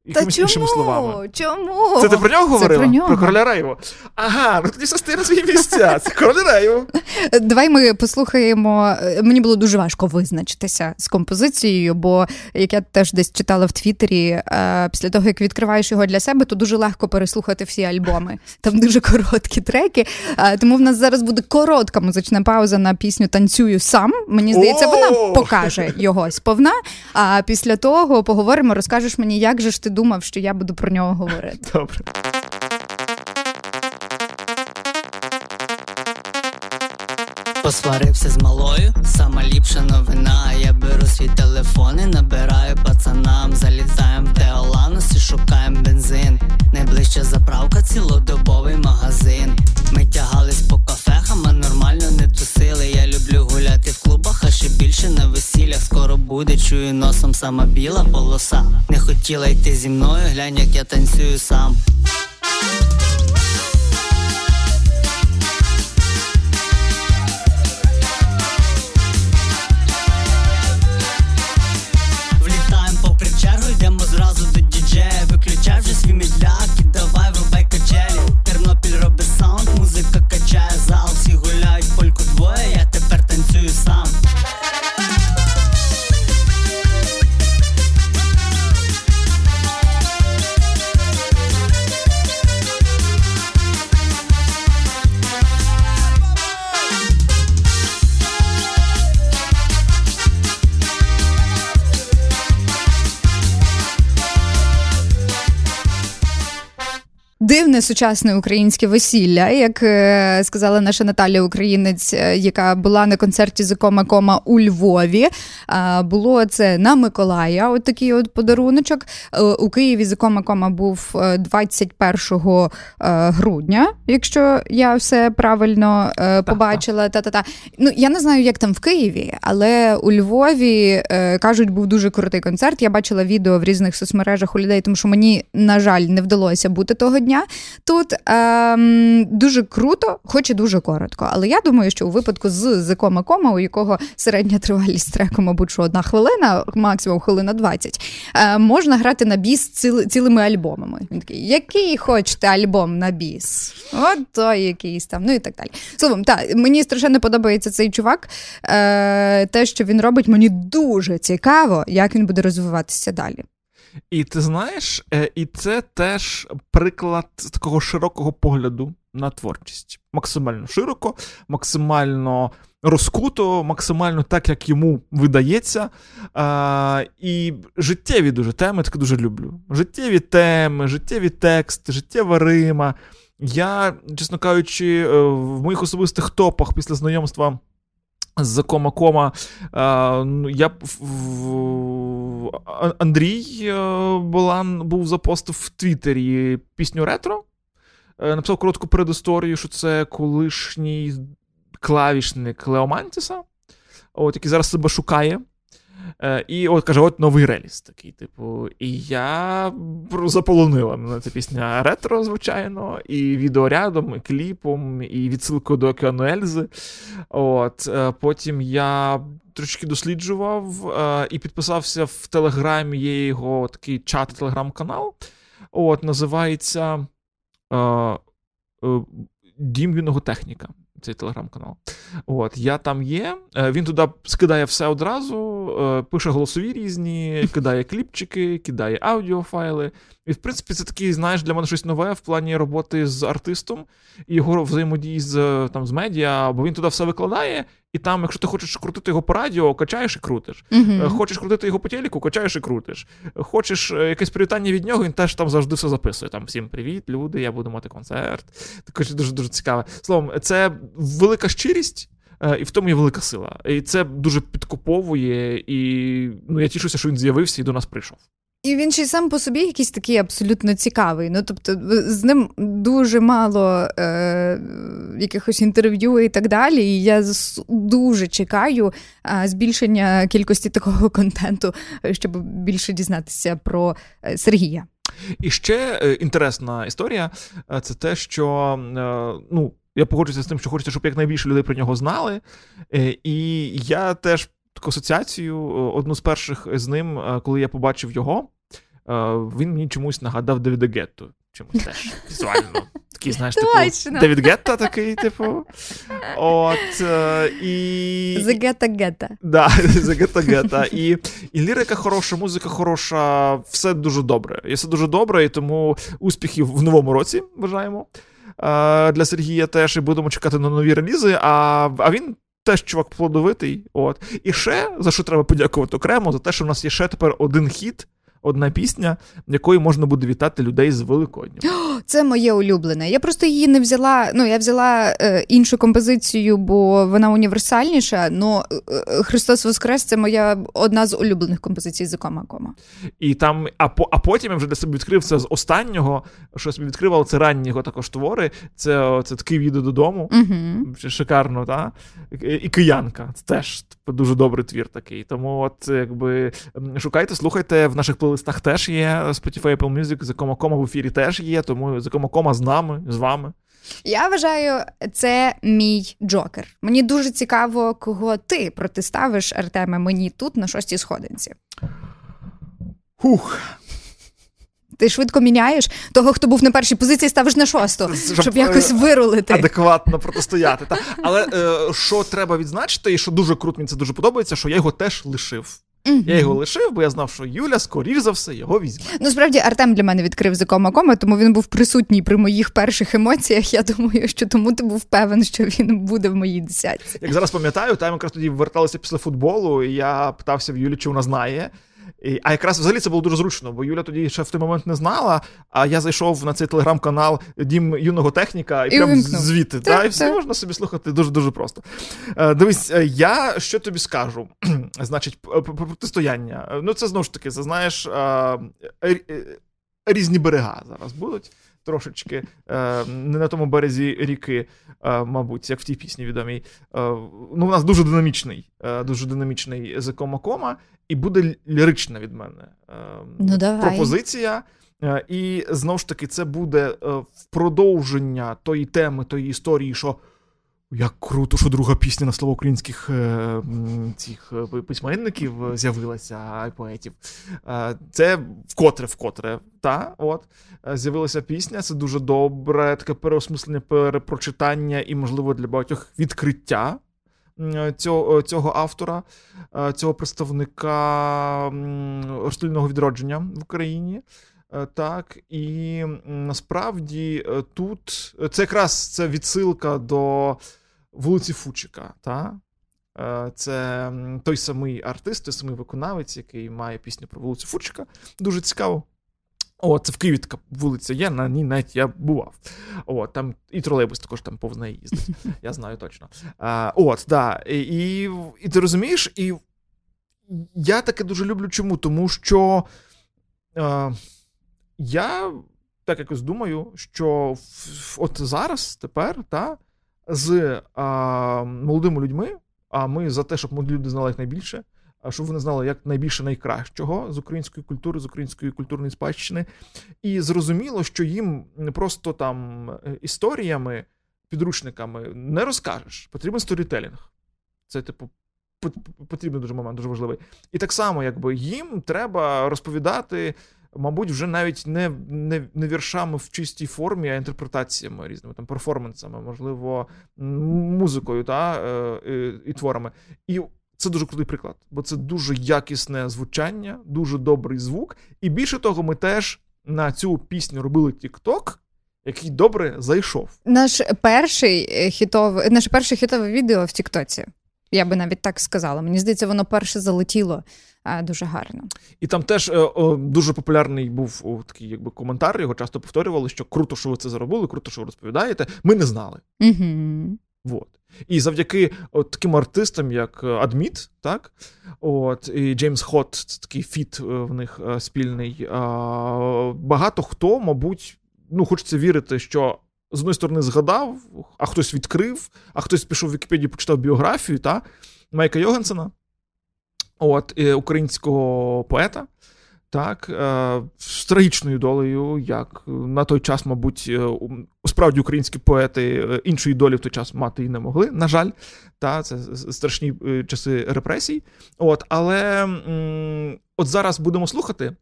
Якимись іншими словами. Чому? Це ти про нього говорила? про нього. про короля Рейву. Ага, ну тоді все стає на свої місця. Це король Рейву. Давай ми послухаємо. Е, Мені було дуже важко визначитися з композицією, бо як я теж десь читала в Твіттері, е, після того як відкриваєш його для себе, то дуже легко переслухати всі альбоми. Там дуже короткі треки. Е, Тому в нас зараз буде коротка музична пауза на пісню Танцюю сам. Мені здається, вона покаже його сповна. А після того поговоримо, розкажеш мені, як же ж ти думав, що я буду про нього говорити. Добре. Посварився з малою, сама ліпша новина. Я беру свій телефон і набираю пацанам. Залітаєм в Теоланус і шукаєм бензин. Найближча заправка, цілодобовий магазин. Ми тягались по кафехам, а нормально не тусили. Я люблю гуляти в клубах, а ще більше на весіллях. Скоро буде, чую носом сама біла полоса. Не хотіла йти зі мною, глянь, як я танцюю сам. Сучасне українське весілля, як е, сказала наша Наталя Українець, е, яка була на концерті Закома Кома кома у Львові. А, було це на Миколая. От такий от подаруночок. Е, У Києві Закома Кома кома був е, 21 е, грудня, якщо я все правильно е, побачила. Та-та-та. Ну я не знаю, як там в Києві, але у Львові е, кажуть, був дуже крутий концерт. Я бачила відео в різних соцмережах у людей, тому що мені, на жаль, не вдалося бути того дня. Тут ем, дуже круто, хоч і дуже коротко. Але я думаю, що у випадку з Зикома Кома, у якого середня тривалість треку, мабуть, що одна хвилина, максимум хвилина 20, е, можна грати на біс ціли, цілими альбомами. Він такий, який хочете альбом на біс? От той якийсь там, ну і так далі. Словом, так, мені страшенно подобається цей чувак. Е, те, що він робить, мені дуже цікаво, як він буде розвиватися далі. І ти знаєш, е, і це теж приклад такого широкого погляду на творчість. Максимально широко, максимально розкуто, максимально так, як йому видається. І життєві дуже теми, таке дуже люблю. Життєві теми, життєві тексти, життєва Рима. Я, чесно кажучи, е, в моїх особистих топах після знайомства з Кома Кома. е, Я Андрій е, Болан був запостив в Твіттері пісню ретро. Е, Написав коротку передісторію, що це колишній клавішник Леомантіса, от, який зараз себе шукає. Е, І от каже: от новий реліз такий, типу. І я заполонила мене ця пісня ретро, звичайно, і відеорядом, і кліпом, і відсилкою до Океану Ельзи. От, е, потім я трошки досліджував е, і підписався в Телеграмі, є його такий чат, телеграм-канал. От, називається Дім юного техніка. Цей телеграм-канал. От, я там є. Е, Він туди скидає все одразу, е, пише голосові різні, кидає кліпчики, кидає аудіофайли. І, в принципі, це такий, знаєш, для мене щось нове в плані роботи з артистом і його взаємодії з, там, з медіа, бо він туди все викладає, І там, якщо ти хочеш крутити його по радіо, качаєш і крутиш. Е, Хочеш крутити його по телеку, качаєш і крутиш. Хочеш е, якесь привітання від нього, він теж там завжди все записує. Там всім привіт, люди, я буду мати концерт. Також дуже дуже цікаве. Словом, це велика щирість. е, І в тому є велика сила. І це дуже підкуповує. І ну, я тішуся, що він з'явився і до нас прийшов. І він ще й сам по собі якийсь такий абсолютно цікавий. Ну тобто, з ним дуже мало е, якихось інтерв'ю і так далі. І я дуже чекаю е, збільшення кількості такого контенту, щоб більше дізнатися про е, Сергія. І ще е, інтересна історія е, це те, що е, ну, я погоджуюся з тим, що хочеться, щоб якнайбільше людей про нього знали. Е, І я теж таку асоціацію, е, одну з перших з ним, е, коли я побачив його, е, він мені чомусь нагадав Девіда Гетту. Чомусь теж візуально. Такий, знаєш, типу. Девід Гетта такий, типу. От. е, І... Зегета гета. Да, за гета гета. І, і лірика хороша, музика хороша, все дуже добре. І все дуже добре, і тому успіхів в новому році бажаємо. Е, Для Сергія теж і будемо чекати на нові релізи. А, а він теж чувак плодовитий. От. І ще за що треба подякувати окремо, за те, що в нас є ще тепер один хіт. Одна пісня, якою можна буде вітати людей з Великоднім. Це моє улюблене. Я просто її не взяла. Ну, я взяла е, іншу композицію, бо вона універсальніша. Ну Христос Воскрес це моя одна з улюблених композицій з кома кома. І там, а, по, а потім я вже для себе відкрив це з останнього, що собі відкрив, але це ранні його також твори. Це, це такий їде додому. Угу. Шикарно, та? І, киянка. Це теж дуже добрий твір такий. Тому, от, якби шукайте, слухайте, в наших плейлистах теж є Spotify Apple Music, за кома в ефірі теж є, тому за кома з нами, з вами. Я вважаю, це мій джокер. Мені дуже цікаво, кого ти протиставиш, Артеме, мені тут на шостій сходинці. Хух. Ти швидко міняєш того, хто був на першій позиції, ставиш на шосту, Щоб, щоб якось е, вирулити. Адекватно протистояти. Та. Але е, що треба відзначити, і що дуже круто, мені це дуже подобається, що я його теж лишив. Мгм. Я його лишив, бо я знав, що Юля, скоріш за все, його візьме. Ну, справді, Артем для мене відкрив за кома кома, тому він був присутній при моїх перших емоціях. Я думаю, що тому ти був певен, що він буде в моїй десятці. Як зараз пам'ятаю, там якраз тоді верталися після футболу, і я питався в Юлі, чи вона знає. І, а якраз взагалі це було дуже зручно, бо Юля тоді ще в той момент не знала. А я зайшов на цей телеграм-канал Дім юного техніка і, І прям вимкнув. звідти. Так, Та, і все так. можна собі слухати дуже дуже просто. Е, дивись, е, я що тобі скажу? Значить, протистояння. Ну, це знову ж таки, це знаєш, е, різні берега зараз будуть. Трошечки е, не на тому березі ріки, е, мабуть, як в тій пісні відомій. Е, ну, у нас дуже динамічний, е, дуже динамічний кома, і буде лірична від мене е, Ну, давай. пропозиція. Е, І знову ж таки, це буде в продовження тої теми, тої історії, що як круто, що друга пісня на слово українських е, цих е, письменників е, з'явилася, поетів. Це вкотре, вкотре, та, от, з'явилася пісня. Це дуже добре, таке переосмислення, перепрочитання і, можливо, для багатьох відкриття цього, цього автора, цього представника розстрільного відродження в Україні. Е, Так, і насправді е, тут е, це якраз це відсилка до вулиці Фучика. Та? Е, Це той самий артист, той самий виконавець, який має пісню про вулицю Фучика. Дуже цікаво. О, це в Києві така вулиця є, на ній навіть я бував. О, там і тролейбус також там повз неї їздить. Я знаю точно. А, от, да. І, і, і ти розумієш, і я таке дуже люблю чому? Тому що е, я так якось думаю, що от зараз, тепер, та, з а, молодими людьми, а ми за те, щоб молоді люди знали якнайбільше, а щоб вони знали як найбільше найкращого з української культури, з української культурної спадщини. І зрозуміло, що їм просто там е, історіями, підручниками не розкажеш. Потрібен сторітелінг. Це, типу, пот- потрібний дуже момент, дуже важливий. І так само, якби їм треба розповідати, мабуть, вже навіть не, не, не віршами в чистій формі, а інтерпретаціями різними там перформансами, можливо, музикою та, е, е, і творами. І це дуже крутий приклад, бо це дуже якісне звучання, дуже добрий звук. І більше того, ми теж на цю пісню робили TikTok, який добре зайшов. Наш перший е, хітовий, наше перше хітове відео в Тіктоці. Я би навіть так сказала. Мені здається, воно перше залетіло а, дуже гарно. І там теж е, о, дуже популярний був о, такий якби коментар. Його часто повторювали, що круто, що ви це заробили, круто, що ви розповідаєте. Ми не знали. Угу. Вот. І завдяки от таким артистам, як е, Адміт, так, от, і Джеймс Хот, це такий фіт е, в них е, спільний. Багато хто, мабуть, ну, хочеться вірити, що з одної сторони згадав, а хтось відкрив, а хтось пішов в Вікіпедію, почитав біографію та, Майка Йогансена, от, е, українського поета. Так, е, з трагічною долею, як на той час, мабуть, е, справді українські поети іншої долі в той час мати і не могли, на жаль, та це страшні часи репресій. От, але от зараз будемо слухати.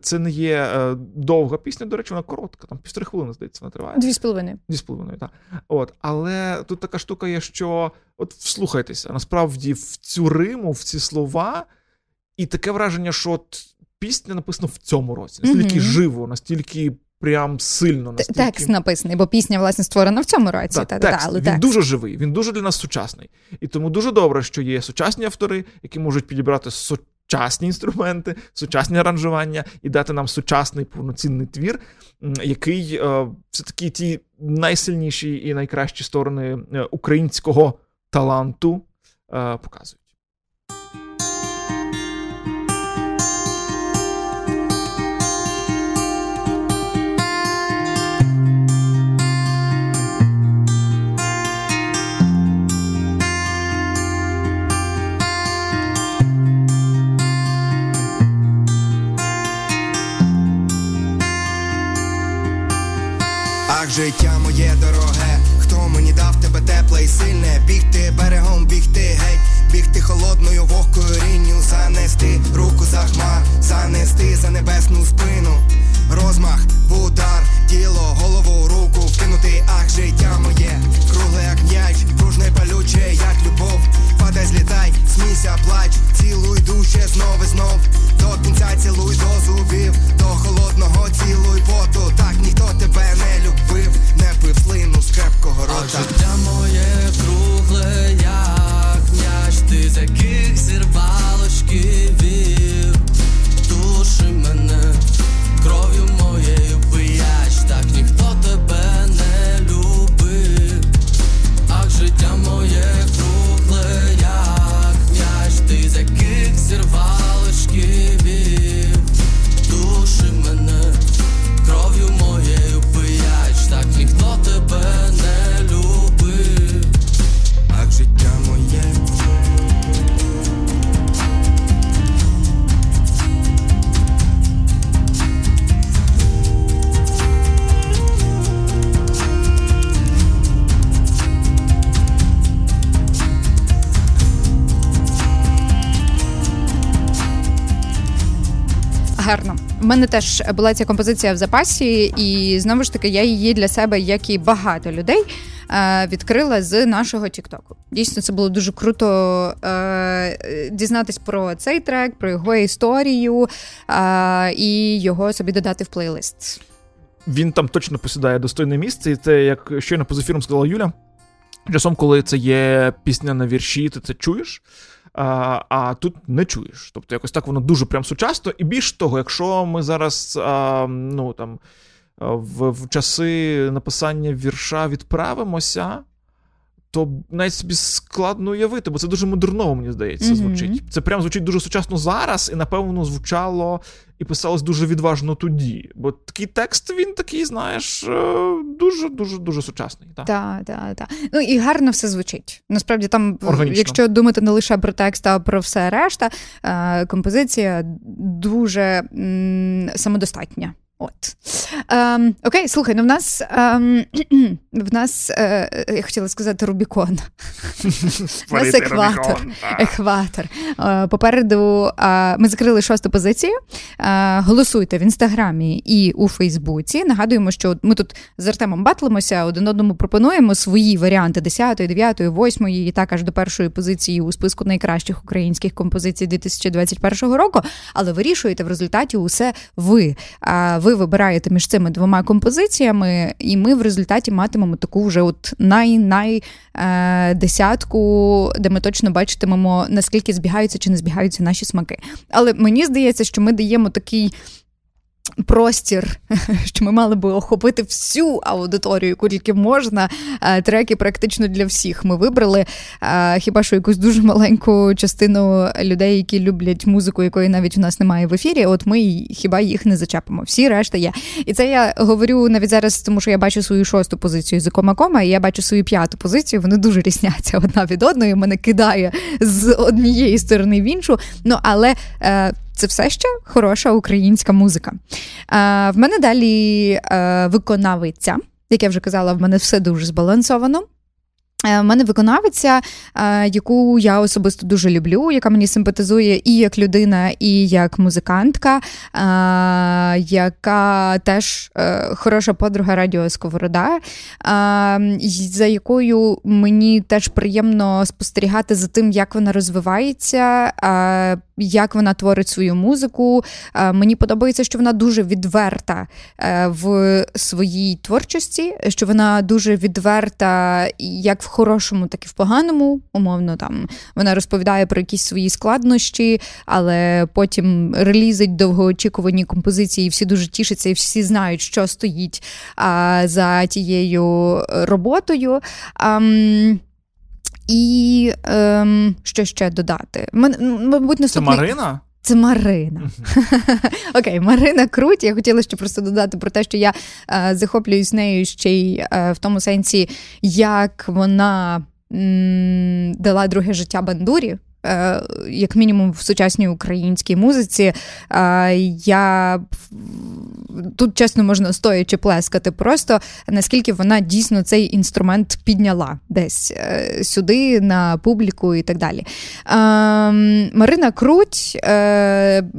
Це не є е, довга пісня, до речі, вона коротка, там півтори хвилини, здається, вона триває. Дві з половиною. Дві з половиною, так. От, але тут така штука є, що от вслухайтеся, насправді в цю риму, в ці слова, і таке враження, що от пісня написана в цьому році. Настільки Мгм. живо, настільки прям сильно, настільки... Текст написаний, бо пісня, власне, створена в цьому році. Так, Та, та, але він текст. дуже живий, він дуже для нас сучасний. І тому дуже добре, що є сучасні автори, які можуть підібрати сучасні інструменти, сучасні аранжування і дати нам сучасний повноцінний твір, який е, все-таки ті найсильніші і найкращі сторони е, українського таланту е, показують. Ах, життя моє дороге, хто мені дав тебе тепле і сильне, бігти берегом, бігти геть, бігти холодною вогкою рінню, занести руку за хмар, занести за небесну спину, розмах, в удар, тіло, голову, руку вкинути, ах, життя моє, кругле як м'яч, пружне палюче, як любов, падай, злітай, смійся, плач, цілуй душе знов і знов, до кінця цілуй до зубів, до холодного цілуй поту, так ніхто тебе не любив, не пив слину з крепкого рота. Життя моє кругле, як м'яч, ти з яких зірвало шківів Души мене, кров'ю моєю Гарно. У мене теж була ця композиція в запасі, і знову ж таки, я її для себе, як і багато людей, е, відкрила з нашого Тіктоку. Дійсно, це було дуже круто е, дізнатись про цей трек, про його історію е, і його собі додати в плейлист. Він там точно посідає достойне місце, і це, як щойно поза ефіром сказала Юля. Часом, коли це є пісня на вірші, ти це чуєш, а, а тут не чуєш. Тобто, якось так воно дуже прям сучасно. І більш того, якщо ми зараз а, ну, там, в, в часи написання вірша відправимося, то навіть собі складно уявити, бо це дуже модерново, мені здається, звучить. Це прям звучить дуже сучасно зараз, і напевно звучало і писалось дуже відважно тоді. Бо такий текст, він такий, знаєш, дуже дуже дуже сучасний. Так? Так, так, так. Ну і гарно все звучить. Насправді, там, Органічно. якщо думати не лише про текст, а про все решта, е, композиція дуже м, самодостатня. От. Ем, окей, слухай, ну в нас ем, в нас, е, я хотіла сказати, Рубікон. У нас екватор. Екватор. Е, Попереду е, ми закрили шосту позицію. Е, Голосуйте в інстаграмі і у Фейсбуці. Нагадуємо, що ми тут з Артемом батлимося, один одному пропонуємо свої варіанти 10, 9, 8 і так аж до першої позиції у списку найкращих українських композицій 2021 року. Але вирішуєте в результаті усе ви ви вибираєте між цими двома композиціями, і ми в результаті матимемо таку вже от най-най е, десятку, де ми точно бачитимемо, наскільки збігаються чи не збігаються наші смаки. Але мені здається, що ми даємо такий простір, що ми мали би охопити всю аудиторію, яку тільки можна. Е, треки практично для всіх ми вибрали. Е, хіба що якусь дуже маленьку частину людей, які люблять музику, якої навіть у нас немає в ефірі? От ми хіба їх не зачепимо? Всі решта є. І це я говорю навіть зараз, тому що я бачу свою шосту позицію з кома-кома, і я бачу свою п'яту позицію. Вони дуже різняться одна від одної. Мене кидає з однієї сторони в іншу. Ну але. Е, це все ще хороша українська музика. В мене далі е, виконавиця, як я вже казала, в мене все дуже збалансовано. Е, У мене виконавиця, е, яку я особисто дуже люблю, яка мені симпатизує і як людина, і як музикантка, е, яка теж хороша подруга Радіо Сковорода, за якою мені теж приємно спостерігати за тим, як вона розвивається, як вона творить свою музику. Мені подобається, що вона дуже відверта в своїй творчості, що вона дуже відверта, як в хорошому, так і в поганому. Умовно там вона розповідає про якісь свої складнощі, але потім релізить довгоочікувані композиції, і всі дуже тішаться, і всі знають, що стоїть а, за тією роботою. А, і ем, що ще додати? Мен, мабуть, наступний... Це Марина? Це Марина. Окей, Марина Круть. Я хотіла ще просто додати про те, що я е, захоплююсь нею ще й е, в тому сенсі, як вона м, дала друге життя бандурі. Е, як мінімум в сучасній українській музиці. Е, я тут чесно можна стоячи плескати, просто наскільки вона дійсно цей інструмент підняла десь е, сюди, на публіку і так далі. Марина Круть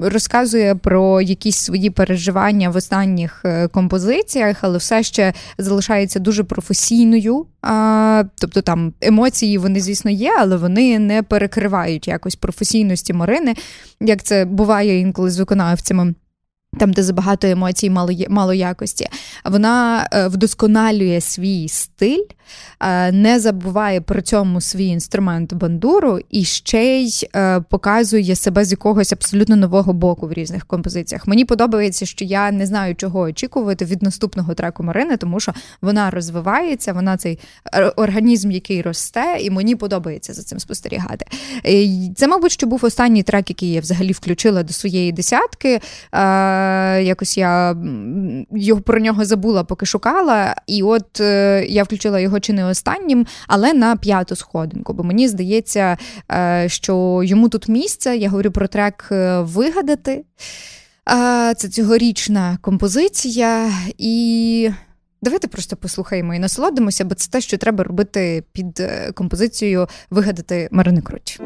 розказує про якісь свої переживання в останніх композиціях, але все ще залишається дуже професійною. А, Тобто там емоції вони, звісно, є, але вони не перекривають якось професійності Марини, як це буває інколи з виконавцями. Там, де забагато емоцій, мало мало якості, вона е, вдосконалює свій стиль Е, не забуває при цьому свій інструмент бандуру і ще й е, показує себе з якогось абсолютно нового боку в різних композиціях. Мені подобається, що я не знаю, чого очікувати від наступного треку Марини, тому що вона розвивається, вона цей е, організм, який росте, і мені подобається за цим спостерігати. Це, мабуть, що був останній трек, який я взагалі включила до своєї десятки. Якось я його про нього забула, поки шукала. І от я включила його його чи не останнім, але на п'яту сходинку. Бо мені здається, е, що йому тут місце. Я говорю про трек е, вигадати. Це цьогорічна композиція, і давайте просто послухаємо і насолодимося, бо це те, що треба робити під е, композицією Вигадати Марини Круть.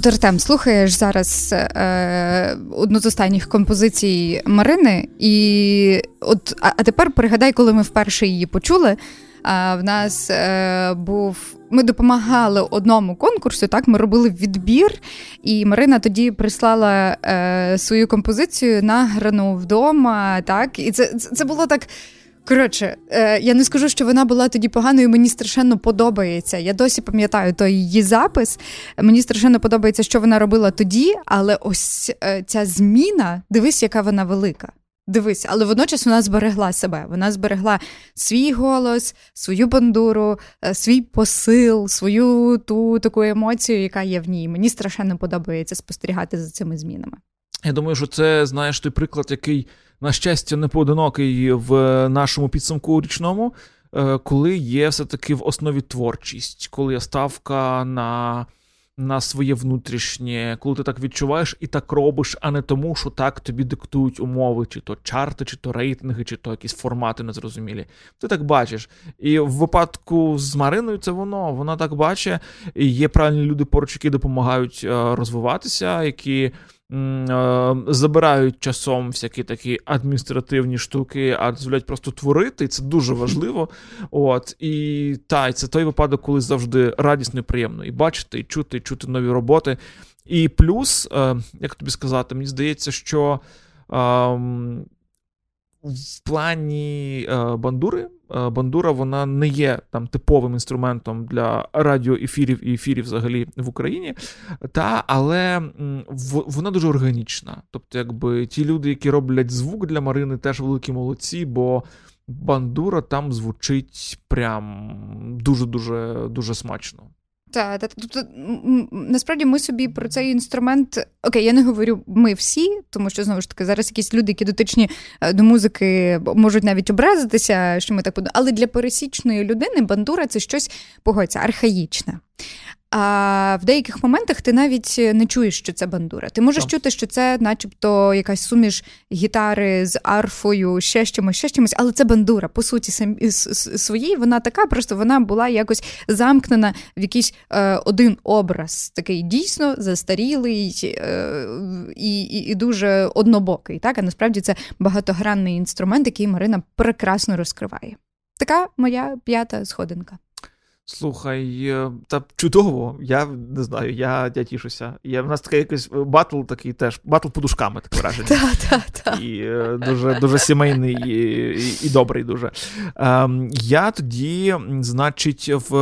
От Артем, слухаєш зараз е, одну з останніх композицій Марини, і от а, а тепер пригадай, коли ми вперше її почули. А в нас е, був. Ми допомагали одному конкурсу. Так, ми робили відбір, і Марина тоді прислала е, свою композицію награну вдома. Так, і це, це, було так. Коротше, е, я не скажу, що вона була тоді поганою. Мені страшенно подобається. Я досі пам'ятаю той її запис. Мені страшенно подобається, що вона робила тоді, але ось е, ця зміна, дивись, яка вона велика. Дивись, але водночас вона зберегла себе. Вона зберегла свій голос, свою бандуру, е, свій посил, свою ту таку емоцію, яка є в ній. Мені страшенно подобається спостерігати за цими змінами. Я думаю, що це знаєш той приклад, який, на щастя, не поодинокий в нашому підсумку річному, е, коли є все-таки в основі творчість, коли є ставка на. На своє внутрішнє, коли ти так відчуваєш і так робиш, а не тому, що так тобі диктують умови, чи то чарти, чи то рейтинги, чи то якісь формати незрозумілі. Ти так бачиш. І в випадку з Мариною це воно. Вона так бачить. І Є правильні люди поруч, які допомагають е, розвиватися, які забирають часом всякі такі адміністративні штуки, а дозволяють просто творити, і це дуже важливо. От І та, і це той випадок, коли завжди радісно і приємно і бачити, і чути, і чути нові роботи. І плюс, е, як тобі сказати, мені здається, що ем, в плані е, бандури. Бандура вона не є там типовим інструментом для радіоефірів і ефірів взагалі в Україні, та але вона дуже органічна. Тобто, якби ті люди, які роблять звук для Марини, теж великі молодці, бо бандура там звучить прям дуже дуже дуже смачно. Так, та, тобто насправді ми собі про цей інструмент. Окей, я не говорю ми всі, тому що знову ж таки зараз якісь люди, які дотичні е, до музики, можуть навіть образитися, що ми так подумали. Але для пересічної людини бандура це щось погодься, архаїчне. А в деяких моментах ти навіть не чуєш, що це бандура. Ти можеш так. чути, що це, начебто, якась суміш гітари з арфою, ще з чимось, ще з чимось, але це бандура. По суті, самій своїй вона така, просто вона була якось замкнена в якийсь е, один образ, такий дійсно застарілий е, і, і і, дуже однобокий. Так, а насправді це багатогранний інструмент, який Марина прекрасно розкриває. Така моя п'ята сходинка. Слухай, е, та чудово, я не знаю, я я тішуся. Я, В нас такий якийсь батл такий теж, батл подушками таке враження. Так, так, так. І е, дуже дуже сімейний і і, і добрий дуже. Ем, Я тоді, значить, в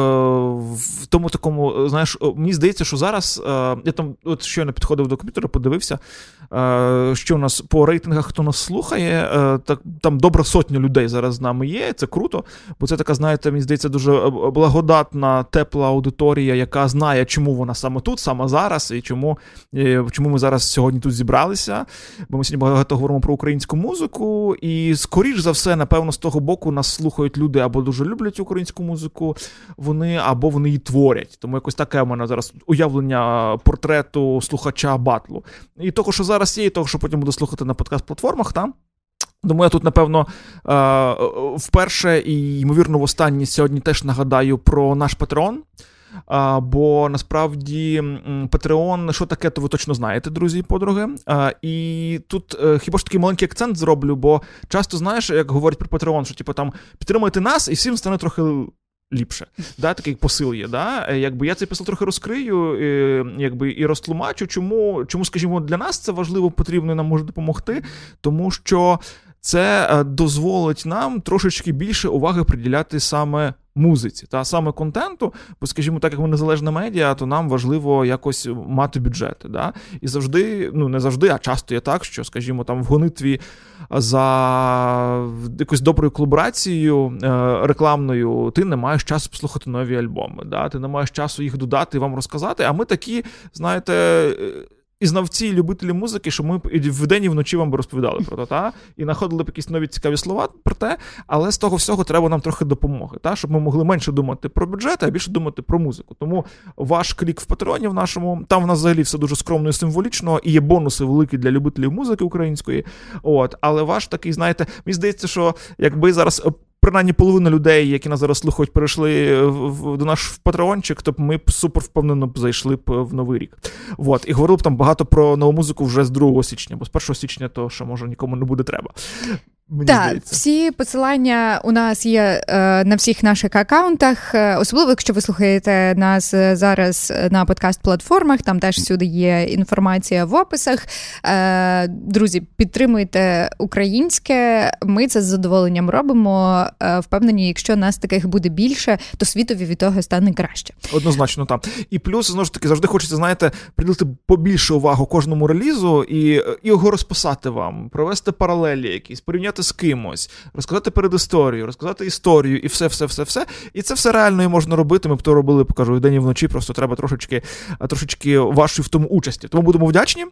в тому такому, знаєш, мені здається, що зараз е, я там от щойно підходив до комп'ютера, подивився, е, що у нас по рейтингах хто нас слухає, е, так там добра сотня людей зараз з нами є. Це круто, бо це така, знаєте, мені здається, дуже благодатна благодатна, тепла аудиторія, яка знає, чому вона саме тут, саме зараз, і чому чому ми зараз сьогодні тут зібралися. Бо ми сьогодні багато говоримо про українську музику, і скоріш за все, напевно, з того боку нас слухають люди або дуже люблять українську музику, вони або вони її творять. Тому якось таке в мене зараз уявлення портрету слухача батлу. І того, що зараз є, і того, що потім буду слухати на подкаст-платформах, там. Тому я тут, напевно, е, вперше і, ймовірно, в останнє сьогодні теж нагадаю про наш Патреон. Бо насправді Patreon, що таке, то ви точно знаєте, друзі і подруги. І тут е, хіба ж такий маленький акцент зроблю, бо часто знаєш, як говорять про Patreon, що типу там підтримуйте нас, і всім стане трохи ліпше. Да, Такий посил є. Да? Е, якби Я цей посил трохи розкрию е, якби, і розтлумачу, чому, чому, скажімо, для нас це важливо, потрібно і нам може допомогти, тому що це е, дозволить нам трошечки більше уваги приділяти саме музиці та саме контенту, бо, скажімо, так як ми незалежна медіа, то нам важливо якось мати бюджети. Да? І завжди, ну не завжди, а часто є так, що, скажімо, там в гонитві за якоюсь доброю колаборацією е, рекламною ти не маєш часу послухати нові альбоми. Да? Ти не маєш часу їх додати і вам розказати. А ми такі, знаєте і знавці, і любителі музики, що ми вдень і вночі вам розповідали про те, та? і знаходили б якісь нові цікаві слова про те, але з того всього треба нам трохи допомоги, та? щоб ми могли менше думати про бюджет, а більше думати про музику. Тому ваш клік в патреоні в нашому, там в нас взагалі все дуже скромно і символічно, і є бонуси великі для любителів музики української. От, Але ваш такий, знаєте, мені здається, що якби зараз принаймні половина людей, які нас зараз слухають, перейшли в, в, до наш в патреончик, то б ми б супер впевнено б зайшли б в новий рік. Вот. І говорили б там багато про нову музику вже з 2 січня, бо з 1 січня то ще може нікому не буде треба. Мені Так, здається. всі посилання у нас є е, на всіх наших акаунтах, е, особливо якщо ви слухаєте нас е, зараз на подкаст-платформах, там теж всюди є інформація в описах. Е, друзі, підтримуйте українське. Ми це з задоволенням робимо. Е, впевнені, якщо нас таких буде більше, то світові від того стане краще. Однозначно там. І плюс, знову ж таки, завжди хочеться, знаєте, приділити побільше увагу кожному релізу і, і його розписати вам, провести паралелі якісь, порівняти з кимось, розказати передісторію, розказати історію і все, все, все, все. І це все реально і можна робити. Ми б то робили, покажу, і день і вночі, просто треба трошечки, трошечки вашої в тому участі. Тому будемо вдячні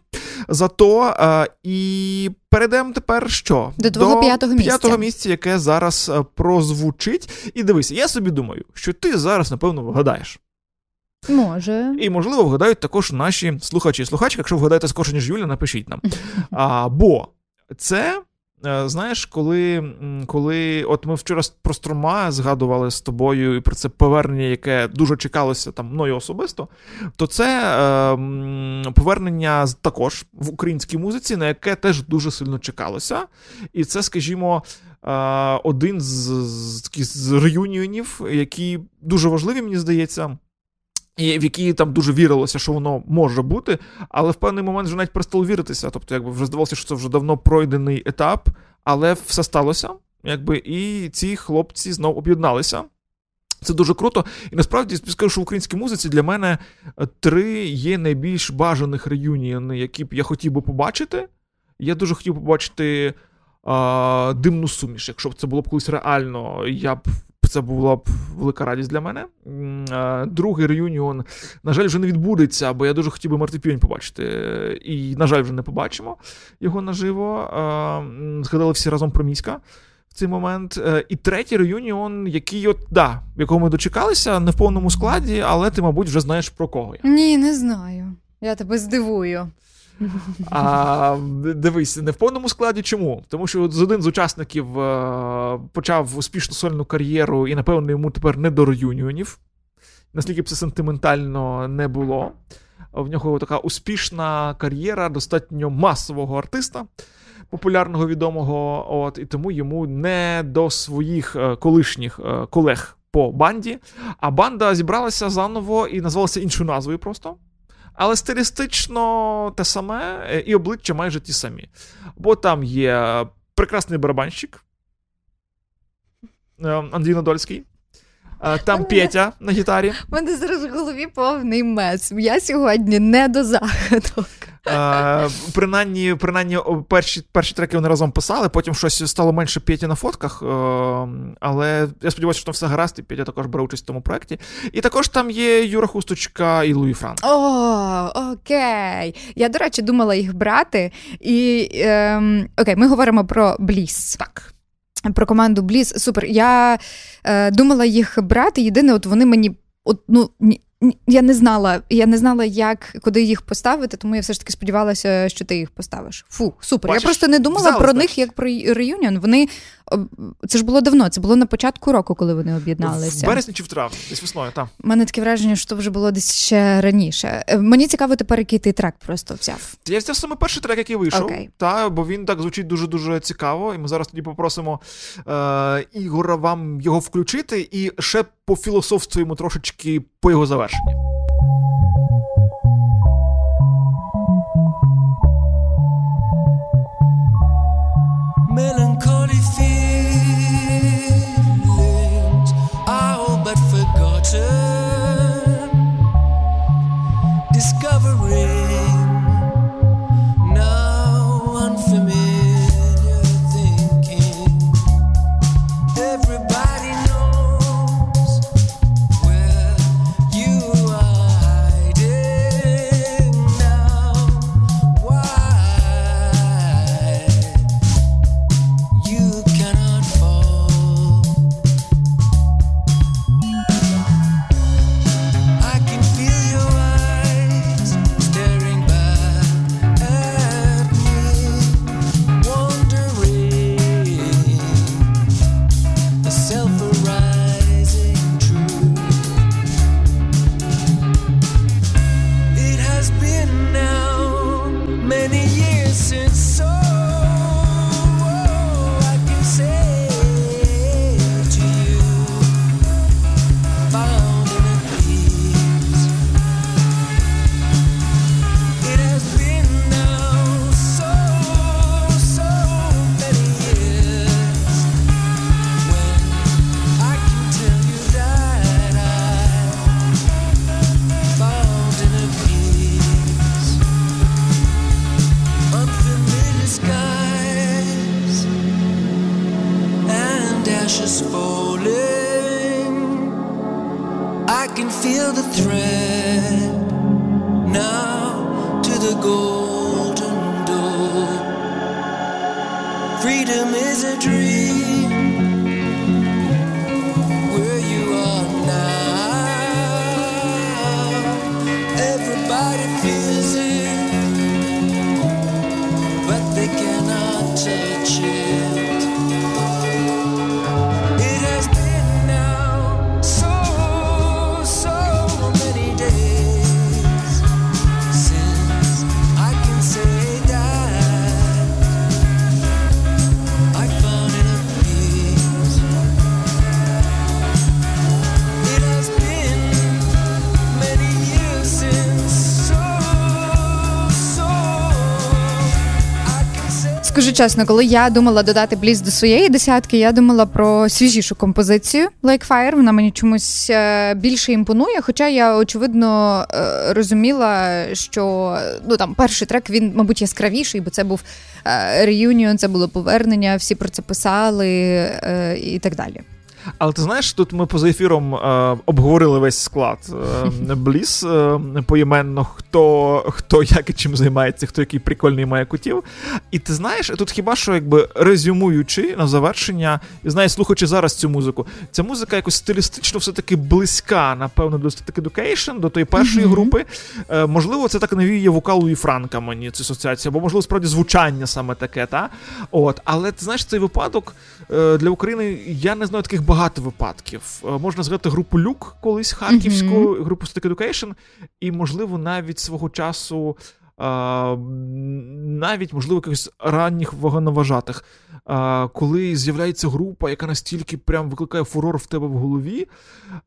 за то. І перейдемо тепер що? До твого п'ятого місця. П'ятого місця, яке зараз прозвучить. І дивись, я собі думаю, що ти зараз, напевно, вгадаєш. Може. І, можливо, вгадають також наші слухачі і слухачки. Якщо вгадаєте скорше, ніж Юля, напишіть нам. А, бо це. Е, Знаєш, коли, коли от ми вчора про Строма згадували з тобою і про це повернення, яке дуже чекалося там мною особисто, то це е, повернення з- також в українській музиці, на яке теж дуже сильно чекалося. І це, скажімо, е, один з, з, таких з реюніонів, які дуже важливі, мені здається. І в які там дуже вірилося, що воно може бути, але в певний момент вже навіть перестало віритися. Тобто, якби вже здавалося, що це вже давно пройдений етап, але все сталося, якби, і ці хлопці знов об'єдналися. Це дуже круто. І насправді скажу, що в українській музиці для мене е, три є найбільш бажаних реюніони, які б я хотів би побачити. Я дуже хотів побачити димну суміш. Якщо б це було б колись реально, я б це була б велика радість для мене. Другий реюніон, на жаль, вже не відбудеться, бо я дуже хотів би Марти Півень побачити. І, на жаль, вже не побачимо його наживо. Згадали всі разом про міська. В цей момент. Е, І третій реюніон, який, от, да, в якому ми дочекалися, не в повному складі, але ти, мабуть, вже знаєш про кого я. Ні, не знаю. Я тебе здивую. А дивись, не в повному складі чому? Тому що з один з учасників е, почав успішну сольну кар'єру, і, напевно, йому тепер не до реюніонів. Наскільки б це сентиментально не було. В нього така успішна кар'єра, достатньо масового артиста, популярного відомого. От, і тому йому не до своїх е, колишніх е, колег по банді. А банда зібралася заново і назвалася іншою назвою просто. Але стилістично те саме, і обличчя майже ті самі. Бо там є прекрасний барабанщик е, Андрій Надольський. е, Там Петя на гітарі. У мене зараз в голові повний mess. Я сьогодні не до заходу. Е, принаймні, принаймні перші, перші треки вони разом писали, потім щось стало менше Петі на фотках. Е, але я сподіваюся, що там все гаразд, і Петя також бере участь в тому проєкті. І також там є Юра Хусточка і Луї Франк. О, окей. Я, до речі, думала їх брати. І ем, окей, ми говоримо про Бліс. Так. Про команду Бліс. Супер. Я е, думала їх брати. Єдине, от вони мені. От, ну, ні, я не знала, я не знала, як куди їх поставити, тому я все ж таки сподівалася, що ти їх поставиш. Фу, супер. Бачиш, я просто не думала про значить. них як про реюніон. Вони це ж було давно. Це було на початку року, коли вони В об'єдналися. березні чи в травні, десь весною, так. У мене таке враження, що це вже було десь ще раніше. Е, Мені цікаво тепер, який ти трек просто взяв. Я взяв саме перший трек, який вийшов, Окей. та, бо він так звучить дуже-дуже цікаво. І ми зараз тоді попросимо е, Ігора вам його включити і ще пофілософствуємо трошечки по його завершенні. Melancholy Freedom is a dream чесно, коли я думала додати бліз до своєї десятки, я думала про свіжішу композицію Like Fire. Вона мені чомусь е, більше імпонує. Хоча я очевидно е, розуміла, що ну там перший трек він, мабуть, яскравіший, бо це був реюніон, це було повернення, всі про це писали е, і так далі. Але ти знаєш, тут ми поза ефіром е, обговорили весь склад е, Бліс е, поіменно, хто, хто як і чим займається, хто який прикольний має кутів. І ти знаєш, тут хіба що якби резюмуючи на завершення, і знаєш, слухаючи зараз цю музику, ця музика якось стилістично все-таки близька, напевно, до Static Education, до тої першої Мгм. групи. Е, можливо, це так навіює вокалу і Франка мені цю асоціацію, або можливо справді звучання саме таке, та? От, але ти знаєш, цей випадок е, для України я не знаю таких багато випадків. Е, можна згадати групу Люк колись харківську, Мгм. групу Stick Education, і, можливо, навіть свого часу. Е, навіть, можливо, якихось ранніх вагоноважатих, е, коли з'являється група, яка настільки прям викликає фурор в тебе в голові, е,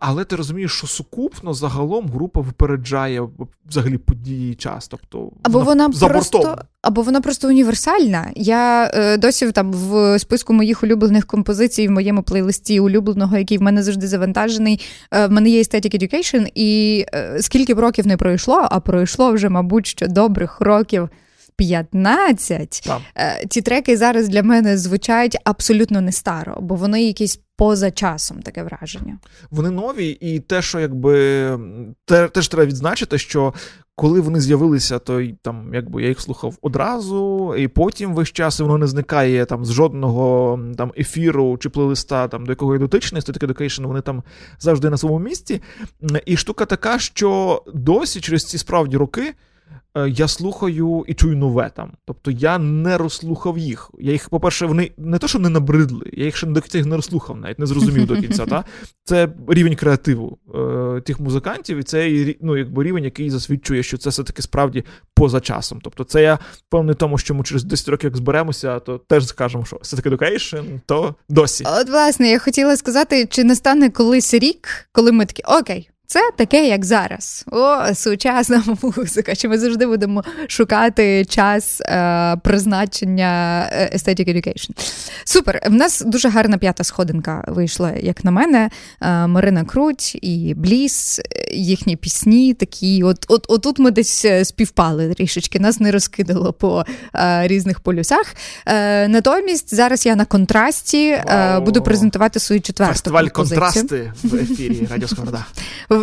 але ти розумієш, що сукупно загалом група випереджає взагалі події і час. Тобто Або вона за просто бортом. або вона просто універсальна. Я е, досі там в списку моїх улюблених композицій в моєму плейлисті улюбленого, який в мене завжди завантажений. Е, в мене є Aesthetic Education, і е, скільки б років не пройшло, а пройшло вже, мабуть, що добрих років. 15. Так. Е, Ті треки зараз для мене звучать абсолютно не старо, бо вони якісь поза часом, таке враження. Вони нові, і те, що якби те, теж треба відзначити, що коли вони з'явилися, то там якби я їх слухав одразу, і потім весь час і воно не зникає там з жодного там ефіру чи плейлиста, там до якого я дотичний, Static Education, вони там завжди на своєму місці. І штука така, що досі через ці справді роки. Е, Я слухаю і чую нове там. Тобто я не розслухав їх. Я їх, по-перше, вони не то, що не набридли, я їх ще до кінця їх не розслухав, навіть не зрозумів до кінця. Та? Це рівень креативу е, тих музикантів, і це ну, якби рівень, який засвідчує, що це все-таки справді поза часом. Тобто, це я певний тому, що ми через 10 років як зберемося, то теж скажемо, що все-таки Education, то досі. От, власне, я хотіла сказати, чи настане колись рік, коли ми такі окей. Це таке, як зараз. О, сучасна музика. Чи ми завжди будемо шукати час е, призначення е, Aesthetic Education? Супер. В нас дуже гарна п'ята сходинка вийшла, як на мене. Е, Марина Круть і Бліс, їхні пісні такі. От, от, отут ми десь е, співпали трішечки, нас не розкидало по е, різних полюсах. Е, натомість зараз я на контрасті е, буду презентувати свою четверту Фестиваль композицію. контрасти в ефірі Радіо Сковорода.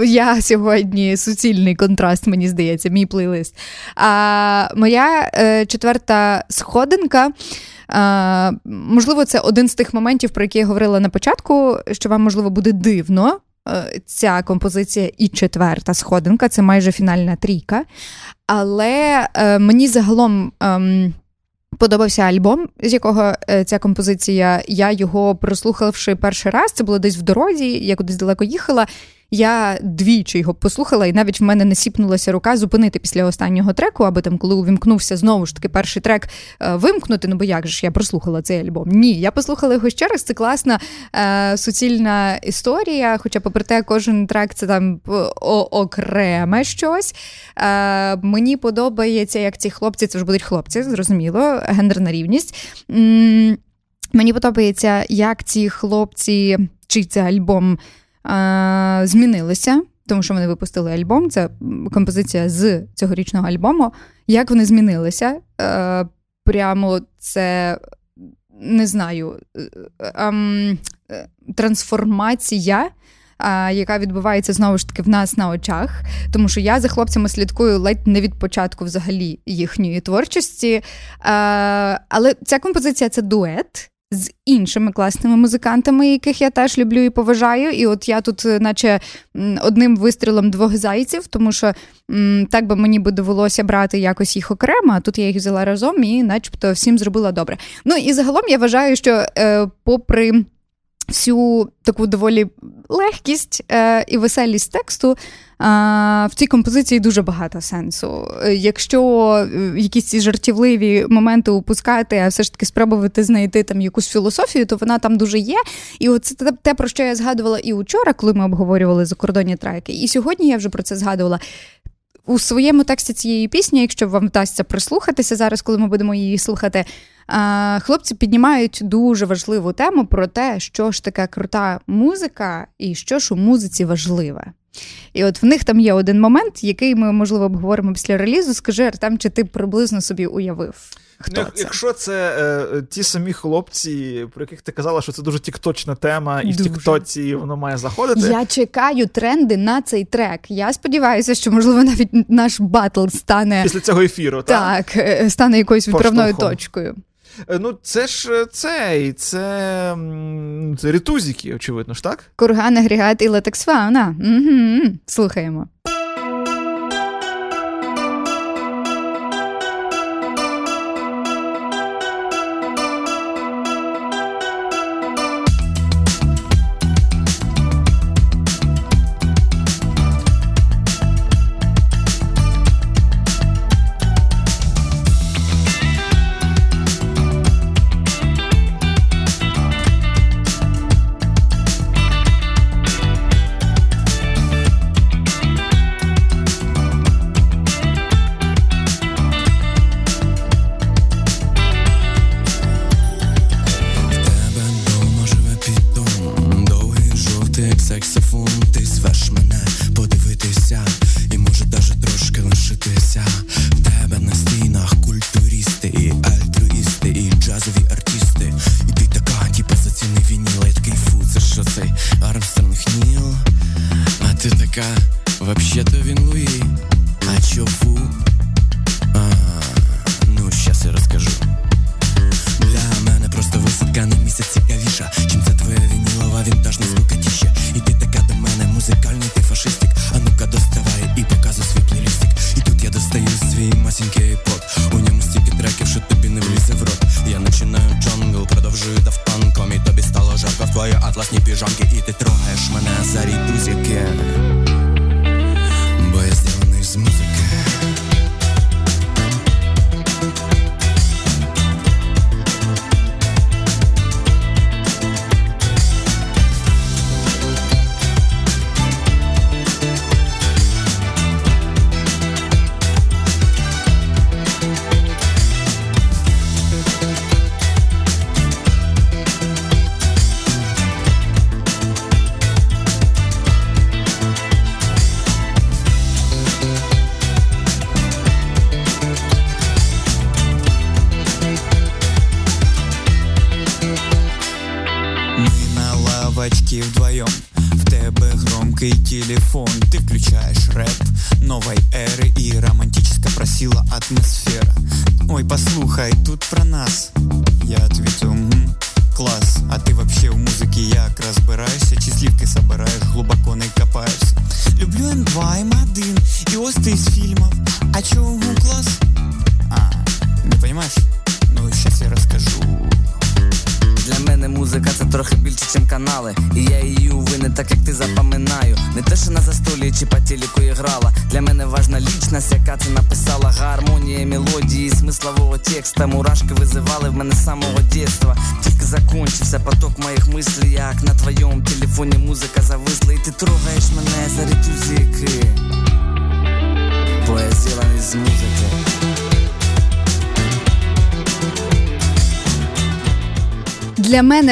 Я сьогодні суцільний контраст, мені здається, мій плейлист. А моя е, четверта сходинка. А, можливо, це один з тих моментів, про які я говорила на початку, що вам, можливо, буде дивно. е, Ця композиція і четверта сходинка, це майже фінальна трійка. Але е, мені загалом ем, подобався альбом, з якого е, ця композиція. Я його прослухавши перший раз, це було десь в дорозі, я кудись далеко їхала. Я двічі його послухала, і навіть в мене не сіпнулася рука зупинити після останнього треку, аби там, коли увімкнувся знову ж таки перший трек, е, вимкнути. Ну бо як же ж я прослухала цей альбом? Ні, я послухала його ще раз. Це класна е, суцільна історія. Хоча, попри те, кожен трек це там окреме щось. Е, мені подобається, як ці хлопці, це ж будуть хлопці, зрозуміло, гендерна рівність. М- Мені подобається, як ці хлопці, чий це альбом е, змінилися, тому що вони випустили альбом. Це композиція з цьогорічного альбому. Як вони змінилися? Е, прямо це не знаю. е, е, трансформація. Яка відбувається знову ж таки в нас на очах, тому що я за хлопцями слідкую ледь не від початку взагалі їхньої творчості. Але ця композиція це дует з іншими класними музикантами, яких я теж люблю і поважаю. І от я тут, е, наче одним вистрілом двох зайців, тому що м, так би мені би довелося брати якось їх окремо, а тут я їх взяла разом і, начебто, всім зробила добре. Ну і загалом я вважаю, що е, попри. Всю таку доволі легкість е, і веселість тексту. Е, в цій композиції дуже багато сенсу. Е, Якщо е, якісь ці жартівливі моменти упускати, а все ж таки спробувати знайти там якусь філософію, то вона там дуже є. І от це те- про що я згадувала і учора, коли ми обговорювали закордонні треки, і сьогодні я вже про це згадувала. У своєму тексті цієї пісні, якщо вам вдасться прислухатися зараз, коли ми будемо її слухати, хлопці піднімають дуже важливу тему про те, що ж таке крута музика і що ж у музиці важливе. І от в них там є один момент, який ми, можливо, обговоримо після релізу. Скажи, Артем, чи ти приблизно собі уявив? Хто Ну, це? Якщо це е, ті самі хлопці, про яких ти казала, що це дуже тікточна тема, і Дуже. в Тіктоці воно має заходити. Я чекаю тренди на цей трек. Я сподіваюся, що можливо навіть наш батл стане Після цього ефіру, так? так, е, стане якоюсь відправною точкою. Е, Ну, це ж цей, це, це рітузіки, очевидно ж, так? Курган, агрегат і латексфауна. Угу. Слухаємо.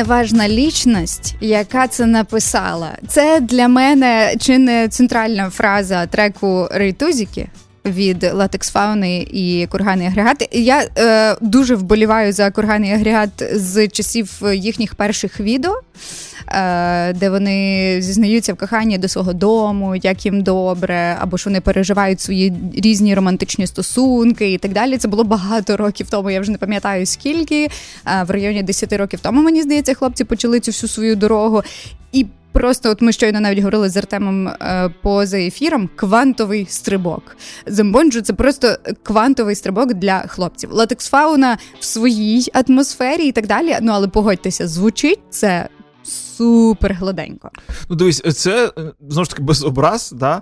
Для важна лічність, яка це написала. Це для мене чи не центральна фраза треку Рейтузіки від Латекс Фауни і Кургани Агрегат. Я е, дуже вболіваю за Кургани Агрегат з часів їхніх перших відео. Е, Де вони зізнаються в коханні до свого дому, як їм добре, або ж вони переживають свої різні романтичні стосунки і так далі. Це було багато років тому. Я вже не пам'ятаю скільки. Е, В районі 10 років тому мені здається, хлопці почали цю всю свою дорогу. І просто, от ми щойно навіть говорили з Артемом е, поза ефіром, квантовий стрибок. Зембонджу це просто квантовий стрибок для хлопців. Латекс фауна в своїй атмосфері і так далі. Ну але погодьтеся, звучить це супер гладенько. Ну, дивись, це е, знову ж таки без образ, да?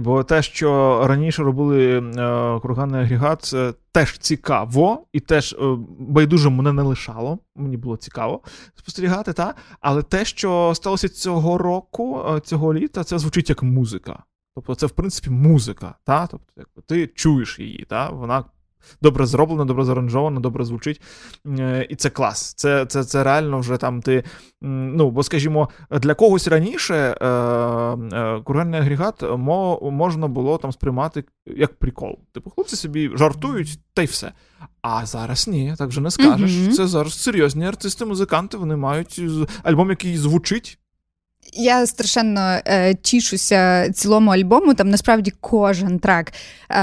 Бо те, що раніше робили е, курганний агрегат, це теж цікаво, і теж е, байдуже мене не лишало. Мені було цікаво спостерігати, та? але те, що сталося цього року, е, цього літа, це звучить як музика. Тобто, це, в принципі, музика. Та? Тобто, якби ти чуєш її, та? вона добре зроблена, добре заранжована, добре звучить. Е, І це клас. Це це, це реально вже там ти. Ну, бо, скажімо, для когось раніше е, е, кургальний агрегат мо, можна було там сприймати як прикол. Типу, хлопці собі жартують, та й все. А зараз ні, так вже не скажеш. Мгм. Це зараз серйозні артисти, музиканти, вони мають альбом, який звучить. Я страшенно е, тішуся цілому альбому. Там насправді кожен трек. Е,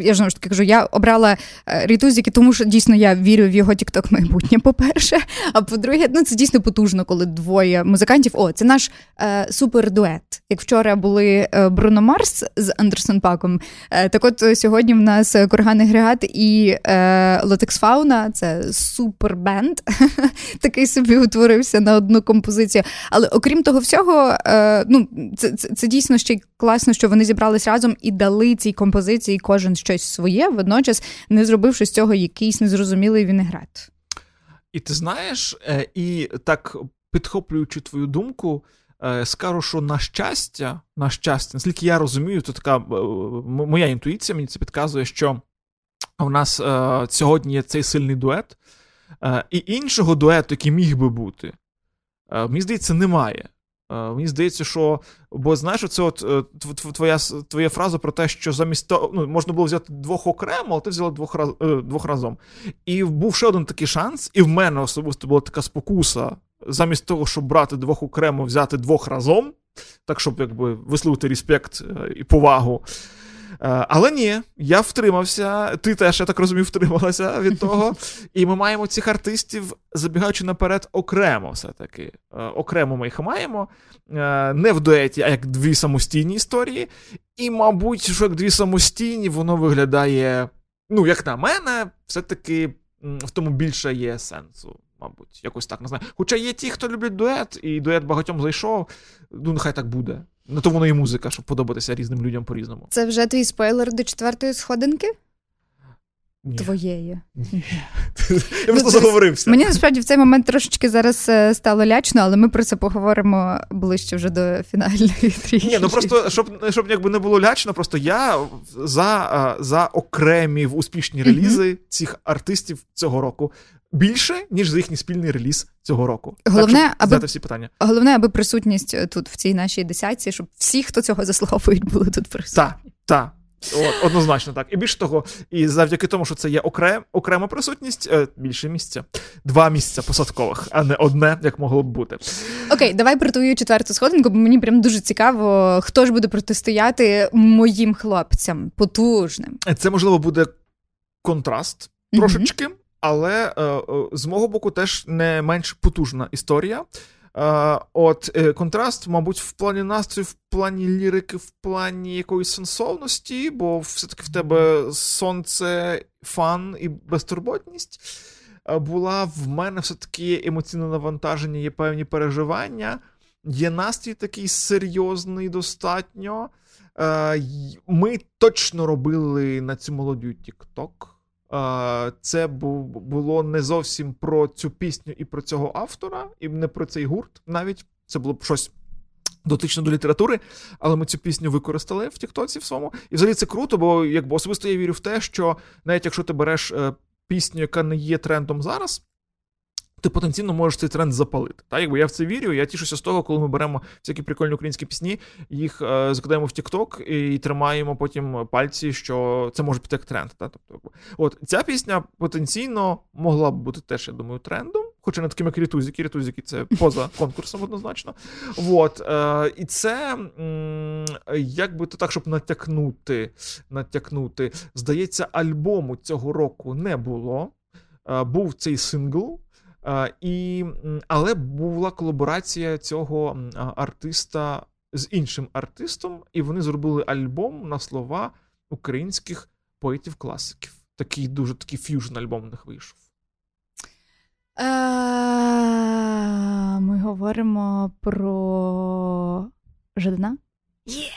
я ж таки кажу, я обрала е, Рітузіки, тому що дійсно я вірю в його тікток майбутнє. По-перше, а по-друге, ну це дійсно потужно, коли двоє музикантів. О, це наш е, супер дует. Як вчора були е, Бруно Марс з Андерсон Паком. Е, так от е, сьогодні в нас Курган Агрегат і е, Латекс Фауна. Це супер бенд. Такий собі утворився на одну композицію. Але окрім того всього, е, ну це, це, це дійсно ще й класно, що вони зібрались разом і дали цій композиції кожен щось своє, водночас не зробивши з цього якийсь незрозумілий вінегрет. І ти знаєш, е, і так підхоплюючи твою думку, е, скажу, що на щастя, на щастя, наскільки я розумію, то така е, моя інтуїція мені це підказує, що у нас е, сьогодні є цей сильний дует, е, і іншого дуету, який міг би бути, мені здається, немає. Е, Мені здається, що бо знаєш, це от е, тв- тв- твоя твоя фраза про те, що замість того, ну можна було взяти двох окремо, але ти взяла двох раз е, двох разом. І був ще один такий шанс, і в мене особисто була така спокуса, замість того, щоб брати двох окремо, взяти двох разом, так щоб якби висловити респект і повагу. Е, Але ні, я втримався. Ти теж, я так розумію, втрималася від того. І ми маємо цих артистів, забігаючи наперед, окремо все-таки. Е, Окремо ми їх маємо. Е, Не в дуеті, а як дві самостійні історії. І, мабуть, що як дві самостійні, воно виглядає, ну, як на мене, все-таки в тому більше є сенсу. Мабуть, якось так не знаю. Хоча є ті, хто люблять дует, і дует багатьом зайшов. Ну, нехай так буде. Ну, то воно і музика, щоб подобатися різним людям по-різному. Це вже твій спойлер до четвертої сходинки? Ні. Твоєї. Я просто Ну, заговорився. Мені насправді в цей момент трошечки зараз е, стало лячно, але ми про це поговоримо ближче вже до фінальної трійки. Ні, ну просто щоб, щоб якби не було лячно, просто я за, за окремі в успішні релізи цих артистів цього року більше, ніж за їхній спільний реліз цього року. Головне, так, аби- всі питання. Головне, аби присутність е, тут в цій нашій десятці, щоб всі, хто цього заслуговують, були тут присутні. Так, так. От, однозначно так. І більше того, і завдяки тому, що це є окрем, окрема присутність, е, більше місця. Два місця посадкових, а не одне, як могло б бути. Окей, давай про твою четверту сходинку, бо мені прям дуже цікаво, хто ж буде протистояти моїм хлопцям потужним. Це, можливо, буде контраст трошечки, але е, е, з мого боку теж не менш потужна історія. От е, контраст, мабуть, в плані настрою, в плані лірики, в плані якоїсь сенсовності, бо все-таки в тебе сонце, фан і безтурботність. Була в мене все-таки емоційне навантаження, є певні переживання. є настрій такий серйозний достатньо. Ми точно робили на цю молодю TikTok. Це було не зовсім про цю пісню і про цього автора, і не про цей гурт навіть. Це було б щось дотично до літератури, але ми цю пісню використали в Тіктоці в своєму. І взагалі це круто, бо якби особисто я вірю в те, що навіть якщо ти береш е, пісню, яка не є трендом зараз. Ти потенційно можеш цей тренд запалити. Так, якби я в це вірю, я тішуся з того, коли ми беремо всякі прикольні українські пісні, їх е, закладаємо в TikTok і тримаємо потім пальці, що це може піти як тренд. Так? Тобто, от ця пісня потенційно могла б бути теж, я думаю, трендом, хоча не таким, як рітузіки. Рітузіки це поза конкурсом однозначно. От, е, і це м, як би то так, щоб натякнути, натякнути. Здається, альбому цього року не було. Е, був цей сингл. Е, і, але була колаборація цього артиста з іншим артистом, і вони зробили альбом на слова українських поетів-класиків. Такий дуже такий ф'южн альбом у них вийшов. Е, Ми говоримо про Жадана? Є!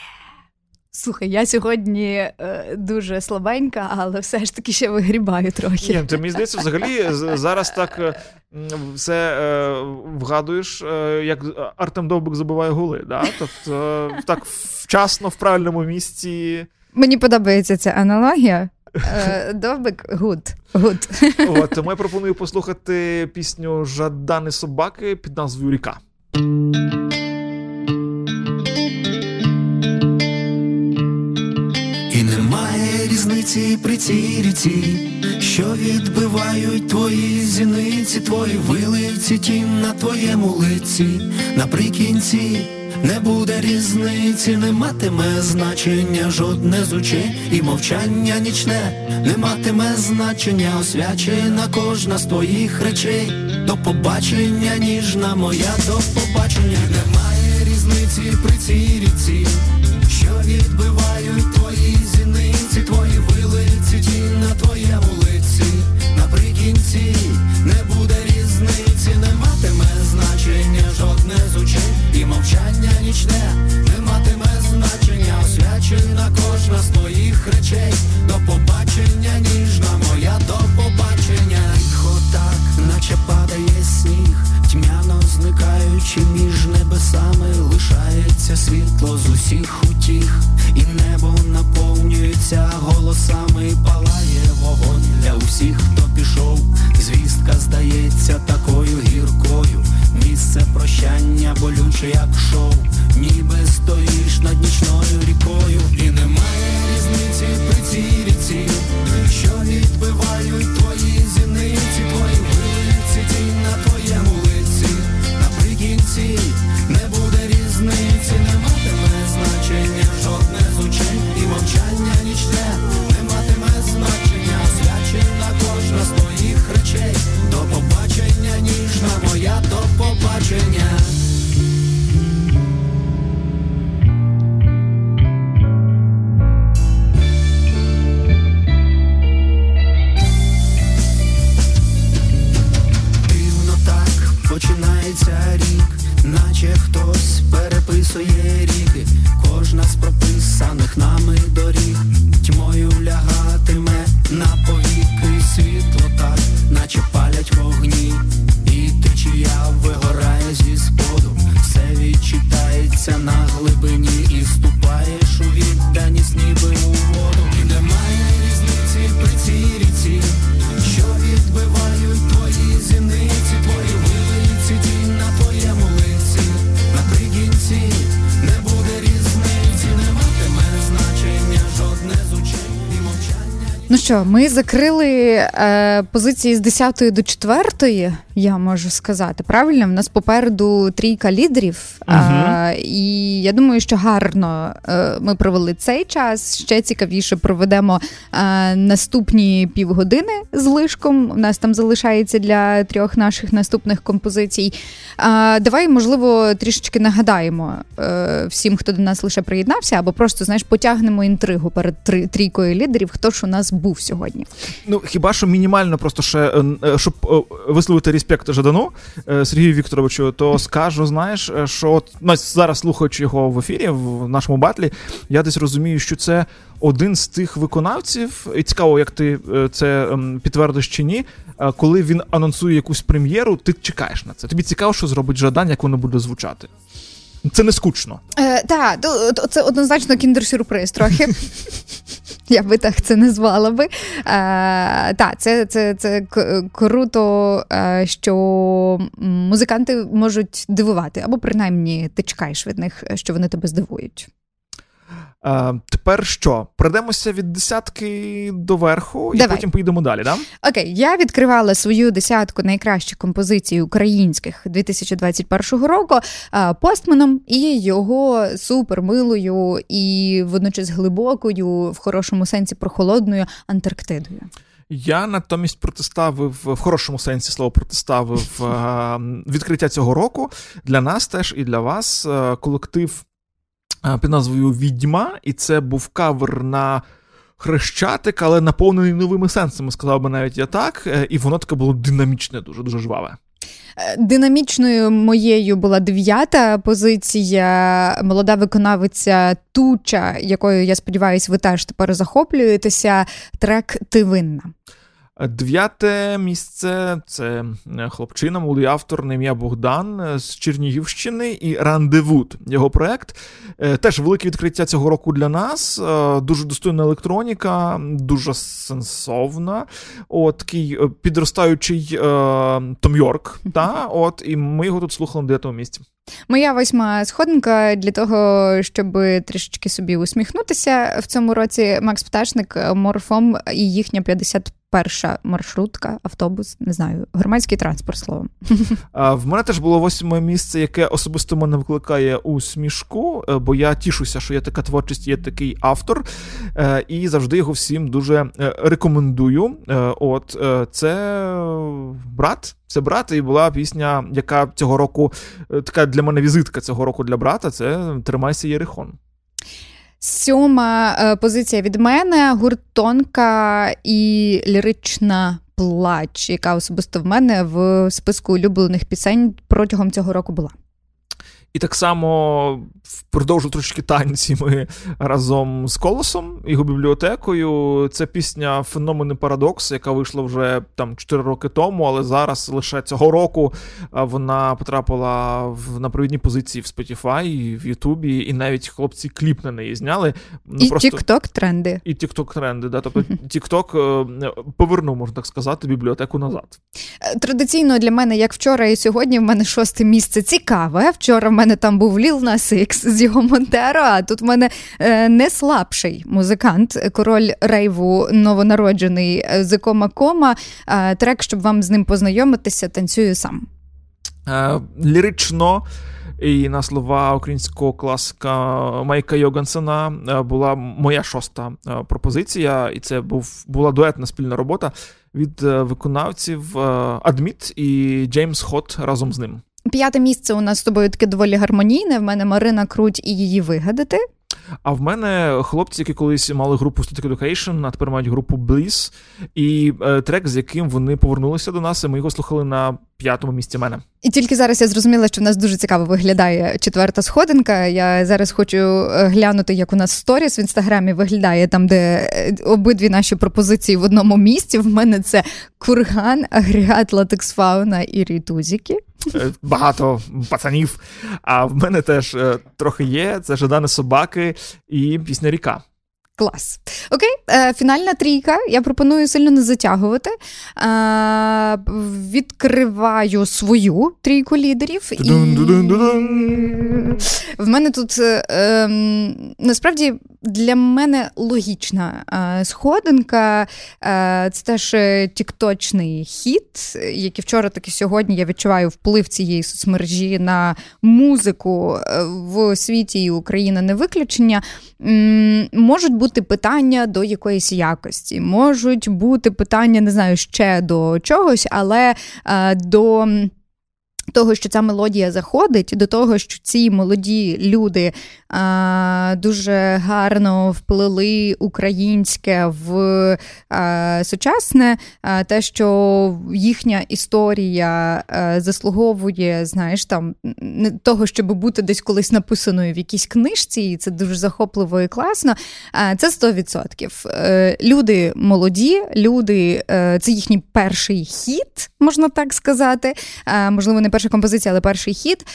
Слухай, я сьогодні е, дуже слабенька, але все ж таки ще вигрібаю трохи. Ні, ти мені здається, взагалі зараз так е, все е, вгадуєш, е, як Артем Довбик забиває голи. Да? Тобто е, так вчасно, в правильному місці. Мені подобається ця аналогія. Е, Довбик good. Good. От, тому я пропоную послухати пісню Жадан і Собаки під назвою Ріка. Немає при цій ріці, що відбивають твої зіниці, твої виливці, тінь на твоєму лиці. Наприкінці не буде різниці, не матиме значення жодне з очей, і мовчання нічне не матиме значення, освячена кожна з твоїх речей. До побачення, ніжна моя, до побачення немає різниці при цій ріці що відбивають твої зіниці, твої вилиці, на твоє вулиці, Наприкінці не буде різниці, не матиме значення жодне з очей, і мовчання нічне не матиме значення, освячена кожна з твоїх речей. До побачення, ніжна моя, до зникаючи між небесами, лишається світло з усіх утіх, і небо наповнюється голосами, палає вогонь для усіх, хто пішов. Звістка здається такою гіркою. Місце прощання болюче, як шоу, ніби стоїш над нічною рікою, і немає різниці при цій ріці, що відбивають твої зіниці, твої Наприкінці не буде різниці, не матиме значення жодне що, ми закрили е, позиції з 10 до 4, я можу сказати. Правильно, в нас попереду трійка лідерів. Е, і я думаю, що гарно е, ми провели цей час. Ще цікавіше проведемо е, наступні півгодини з лишком. У нас там залишається для трьох наших наступних композицій. Е, давай, можливо, трішечки нагадаємо е, всім, хто до нас лише приєднався, або просто знаєш, потягнемо інтригу перед три, трійкою лідерів. Хто ж у нас був сьогодні? Ну, хіба що мінімально, просто ще, щоб висловити респект Жадану е, Сергію Вікторовичу, то скажу, знаєш, е, що от, ну, зараз слухаючи його в ефірі, в нашому батлі, я десь розумію, що це один з тих виконавців, і цікаво, як ти е, це ем, підтвердиш чи ні. Коли він анонсує якусь прем'єру, ти чекаєш на це. Тобі цікаво, що зробить Жадан, як воно буде звучати. Це не скучно. Е, так, це однозначно кіндер-сюрприз трохи. Я би так це назвала би. Е, так, це, це, це круто, е, що музиканти можуть дивувати, або принаймні ти чекаєш від них, що вони тебе здивують. Е, тепер що? Пройдемося від десятки до верху, і Давай. потім поїдемо далі, да? Окей, я відкривала свою десятку найкращих композицій українських 2021 року а, постманом і його супермилою і водночас глибокою, в хорошому сенсі прохолодною Антарктидою. Я натомість протиставив в хорошому сенсі слова протиставив е, відкриття цього року для нас теж і для вас е, колектив е, під назвою Відьма, і це був кавер на. Хрещатик, але наповнений новими сенсами, сказав би навіть я так, Е, і воно таке було динамічне, дуже дуже жваве. Е, Динамічною моєю була дев'ята позиція. Молода виконавиця Туча, якою я сподіваюся, ви теж тепер захоплюєтеся. Трек Ти винна. Дев'яте місце це е, хлопчина, молодий автор на ім'я Богдан е, з Чернігівщини і Рандевуд. Його проект. Е, Теж велике відкриття цього року для нас. Дуже достойна електроніка, дуже сенсовна. От такий підростаючий Том Йорк. Та, от, і ми його тут слухали на дев'ятому місці. Моя восьма сходинка для того, щоб трішечки собі усміхнутися в цьому році. Макс Пташник, Морфом і їхня 51 маршрутка, автобус, не знаю, громадський транспорт словом. В мене теж було восьме місце, яке особисто мене викликає усмішку, е, бо я тішуся, що є така творчість, є такий автор, е, і завжди його всім дуже е, рекомендую. От це брат. Це брат, і була пісня, яка цього року така для мене візитка цього року для брата. Це Тримайся Єрихон. Сьома е, позиція від мене гурт тонка і лірична плач, яка особисто в мене в списку улюблених пісень протягом цього року була. І так само продовжу трошки танці ми разом з Колосом, його бібліотекою. Це пісня Феномен і Парадокс, яка вийшла вже там 4 роки тому, але зараз лише цього року вона потрапила в на провідні позиції в Spotify, в Ютубі, і навіть хлопці кліп на неї зняли. Ну, І просто- TikTok тренди. І TikTok тренди, да. Тобто TikTok е, повернув, можна так сказати, бібліотеку назад. Е, Традиційно для мене, як вчора і сьогодні, в мене шосте місце цікаве. Вчора в мене там був Lil Nas X з його Монтеро, а тут в мене е, не слабший музикант, король рейву новонароджений е, Зикома Кома. Е, трек, щоб вам з ним познайомитися, танцюю сам. Лірично. І на слова українського класика Майка Йогансена була моя шоста пропозиція, і це був була дуетна спільна робота від виконавців Адміт і Джеймс Хот разом з ним. П'яте місце у нас з тобою таке доволі гармонійне. В мене Марина Круть і її вигадати. А в мене хлопці, які колись мали групу Static Education, а тепер мають групу Bliss, і е, трек, з яким вони повернулися до нас, і ми його слухали на п'ятому місці мене. І тільки зараз я зрозуміла, що в нас дуже цікаво виглядає четверта сходинка. Я зараз хочу е, глянути, як у нас сторіс в інстаграмі виглядає там, де е, обидві наші пропозиції в одному місці. В мене це курган, агрегат, латекс фауна і рітузіки. Багато пацанів. А в мене теж трохи є. Це Жадани собаки і пісня Ріка. Клас. Окей, е, фінальна трійка. Я пропоную сильно не затягувати. Е, відкриваю свою трійку лідерів. І... В мене тут е, ем, насправді для мене логічна сходинка. Це теж тікточний хіт, який вчора, так і сьогодні я відчуваю вплив цієї соцмережі на музику в світі, і Україна не виключення. Можуть бути питання до якоїсь якості, можуть бути питання, не знаю, ще до чогось, але е, до. Того, що ця мелодія заходить, до того, що ці молоді люди а, дуже гарно вплили українське в а, сучасне, а, те, що їхня історія а, заслуговує, знаєш, там не того, щоб бути десь колись написаною в якійсь книжці, і це дуже захопливо і класно. А, це 100%. Е, Люди молоді, люди, е, це їхній перший хід, можна так сказати. А, можливо, не перша композиція, але перший хід.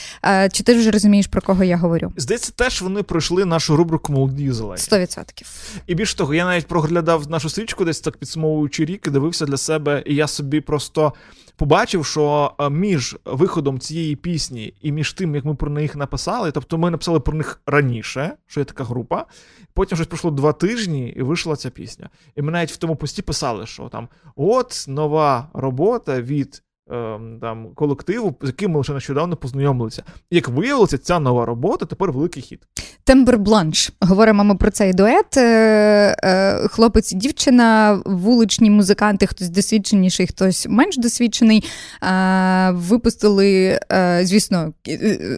Чи ти вже розумієш, про кого я говорю? Здається, теж вони пройшли нашу рубрику Молоді зелені. 100%. І більше того, я навіть проглядав нашу стрічку, десь так підсумовуючи рік, і дивився для себе, і я собі просто побачив, що е, між виходом цієї пісні і між тим, як ми про них написали, тобто ми написали про них раніше, що є така група. Потім щось пройшло два тижні, і вийшла ця пісня. І ми навіть в тому пості писали, що там от нова робота від. Ем, Там колективу, з яким ми лише нещодавно познайомилися. Як виявилося, ця нова робота тепер великий хіт. Тембр Бланш. Говоримо ми про цей дует. Е, е, Хлопець і дівчина, вуличні музиканти, хтось досвідченіший, хтось менш досвідчений. е, Випустили, звісно,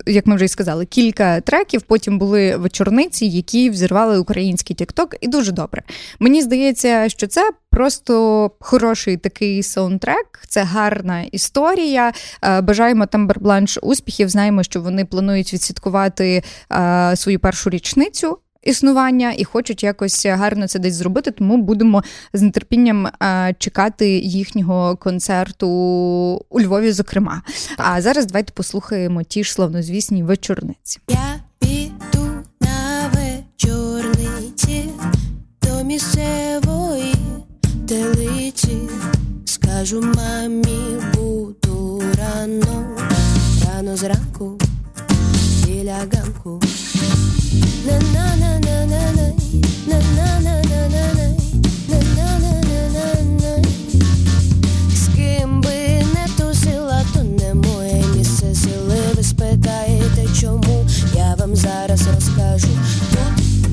як ми вже й сказали, кілька треків. Потім були вечорниці, які взірвали український тікток, і дуже добре. Мені здається, що це просто хороший такий саундтрек, це гарна історія. Е, Бажаємо Тембер Бланш успіхів. Знаємо, що вони планують відсвяткувати е, свою першу річницю. Існування і хочуть якось гарно це десь зробити, тому будемо з нетерпінням е, чекати їхнього концерту у Львові, зокрема. А зараз давайте послухаємо ті ж славнозвісні вечорниці. Я піду на вечорниці до місцевої Скажу мамі, буду рано, рано зранку біля ганку. На-на-на-на-на-най. З ким би не тусила, то не моє місце сили. Ви спитаєте, чому я вам зараз розкажу.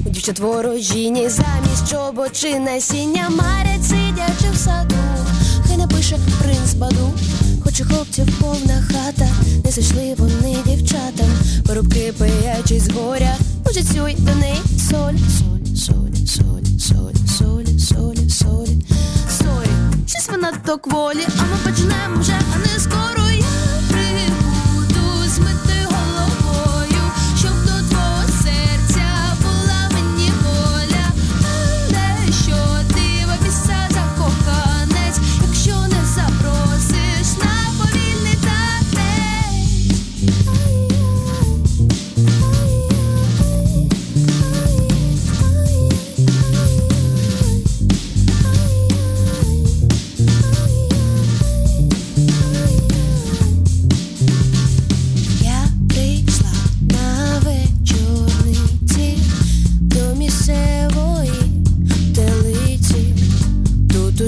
Дівчат ворожіні замість чоботи насіння марять, сидячи в саду. Хай напише принц баду, хоч у хлопців повна хата, не зайшли вони дівчатам, порубки пиячі з горя, Учать до неї. Соль, соль, соль, соль, соль, соль, соль, соль, соль. Щось вона то кволі, а ми почнемо вже, а не скоро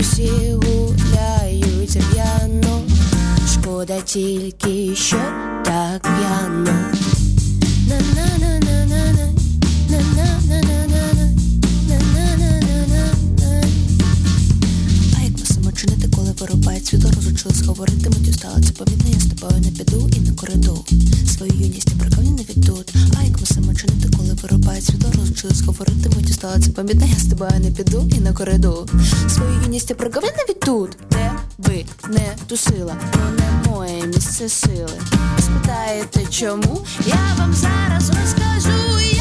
усі гуляють п'яно, шкода тільки, що так п'яно. А як посама Чинити, коли вирубають свідомо розучились говорити, миттю стала це помітно, я з тобою не піду і не коридор. Свою юність я прикавлю не відтут. А як мусимо чинити, коли вирубають світло, розучились говорити, миттю стала це помітно, я з тобою не піду і не коридор. Свою юність я прикавлю не відтут. Де би не тусила, то не моє місце сили. Спитаєте, чому? Я вам зараз розкажу.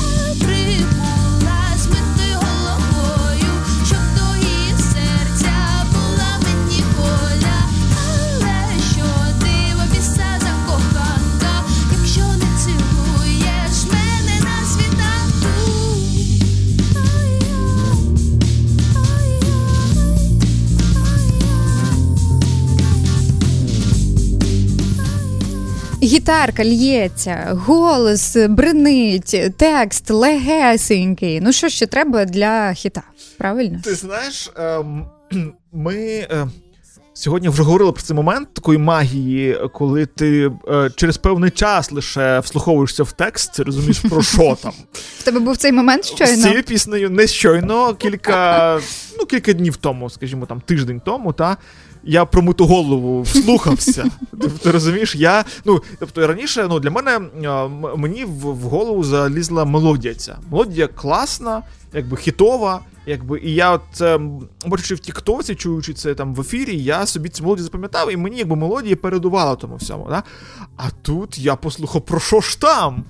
Гітарка лється, голос бренить, текст легесенький. Ну що ще треба для хіта? Правильно? Ти знаєш, ем, ми. Е, Сьогодні вже говорили про цей момент такої магії, коли ти е, через певний час лише вслуховуєшся в текст, розумієш про що там. В тебе був цей момент З щойно? цією піснею не щойно, кілька, ну, кілька днів тому, скажімо, там тиждень тому, та. Я про миту голову вслухався. Ти розумієш, я. Ну, тобто раніше, ну, для мене мені в, голову залізла мелодія ця. Мелодія класна, якби хітова, якби, і я от е, бачучи в Тіктоці, чуючи це там в ефірі, я собі цю мелодію запам'ятав, і мені якби мелодія передувала тому всьому. Да? А тут я послухав, про що ж там?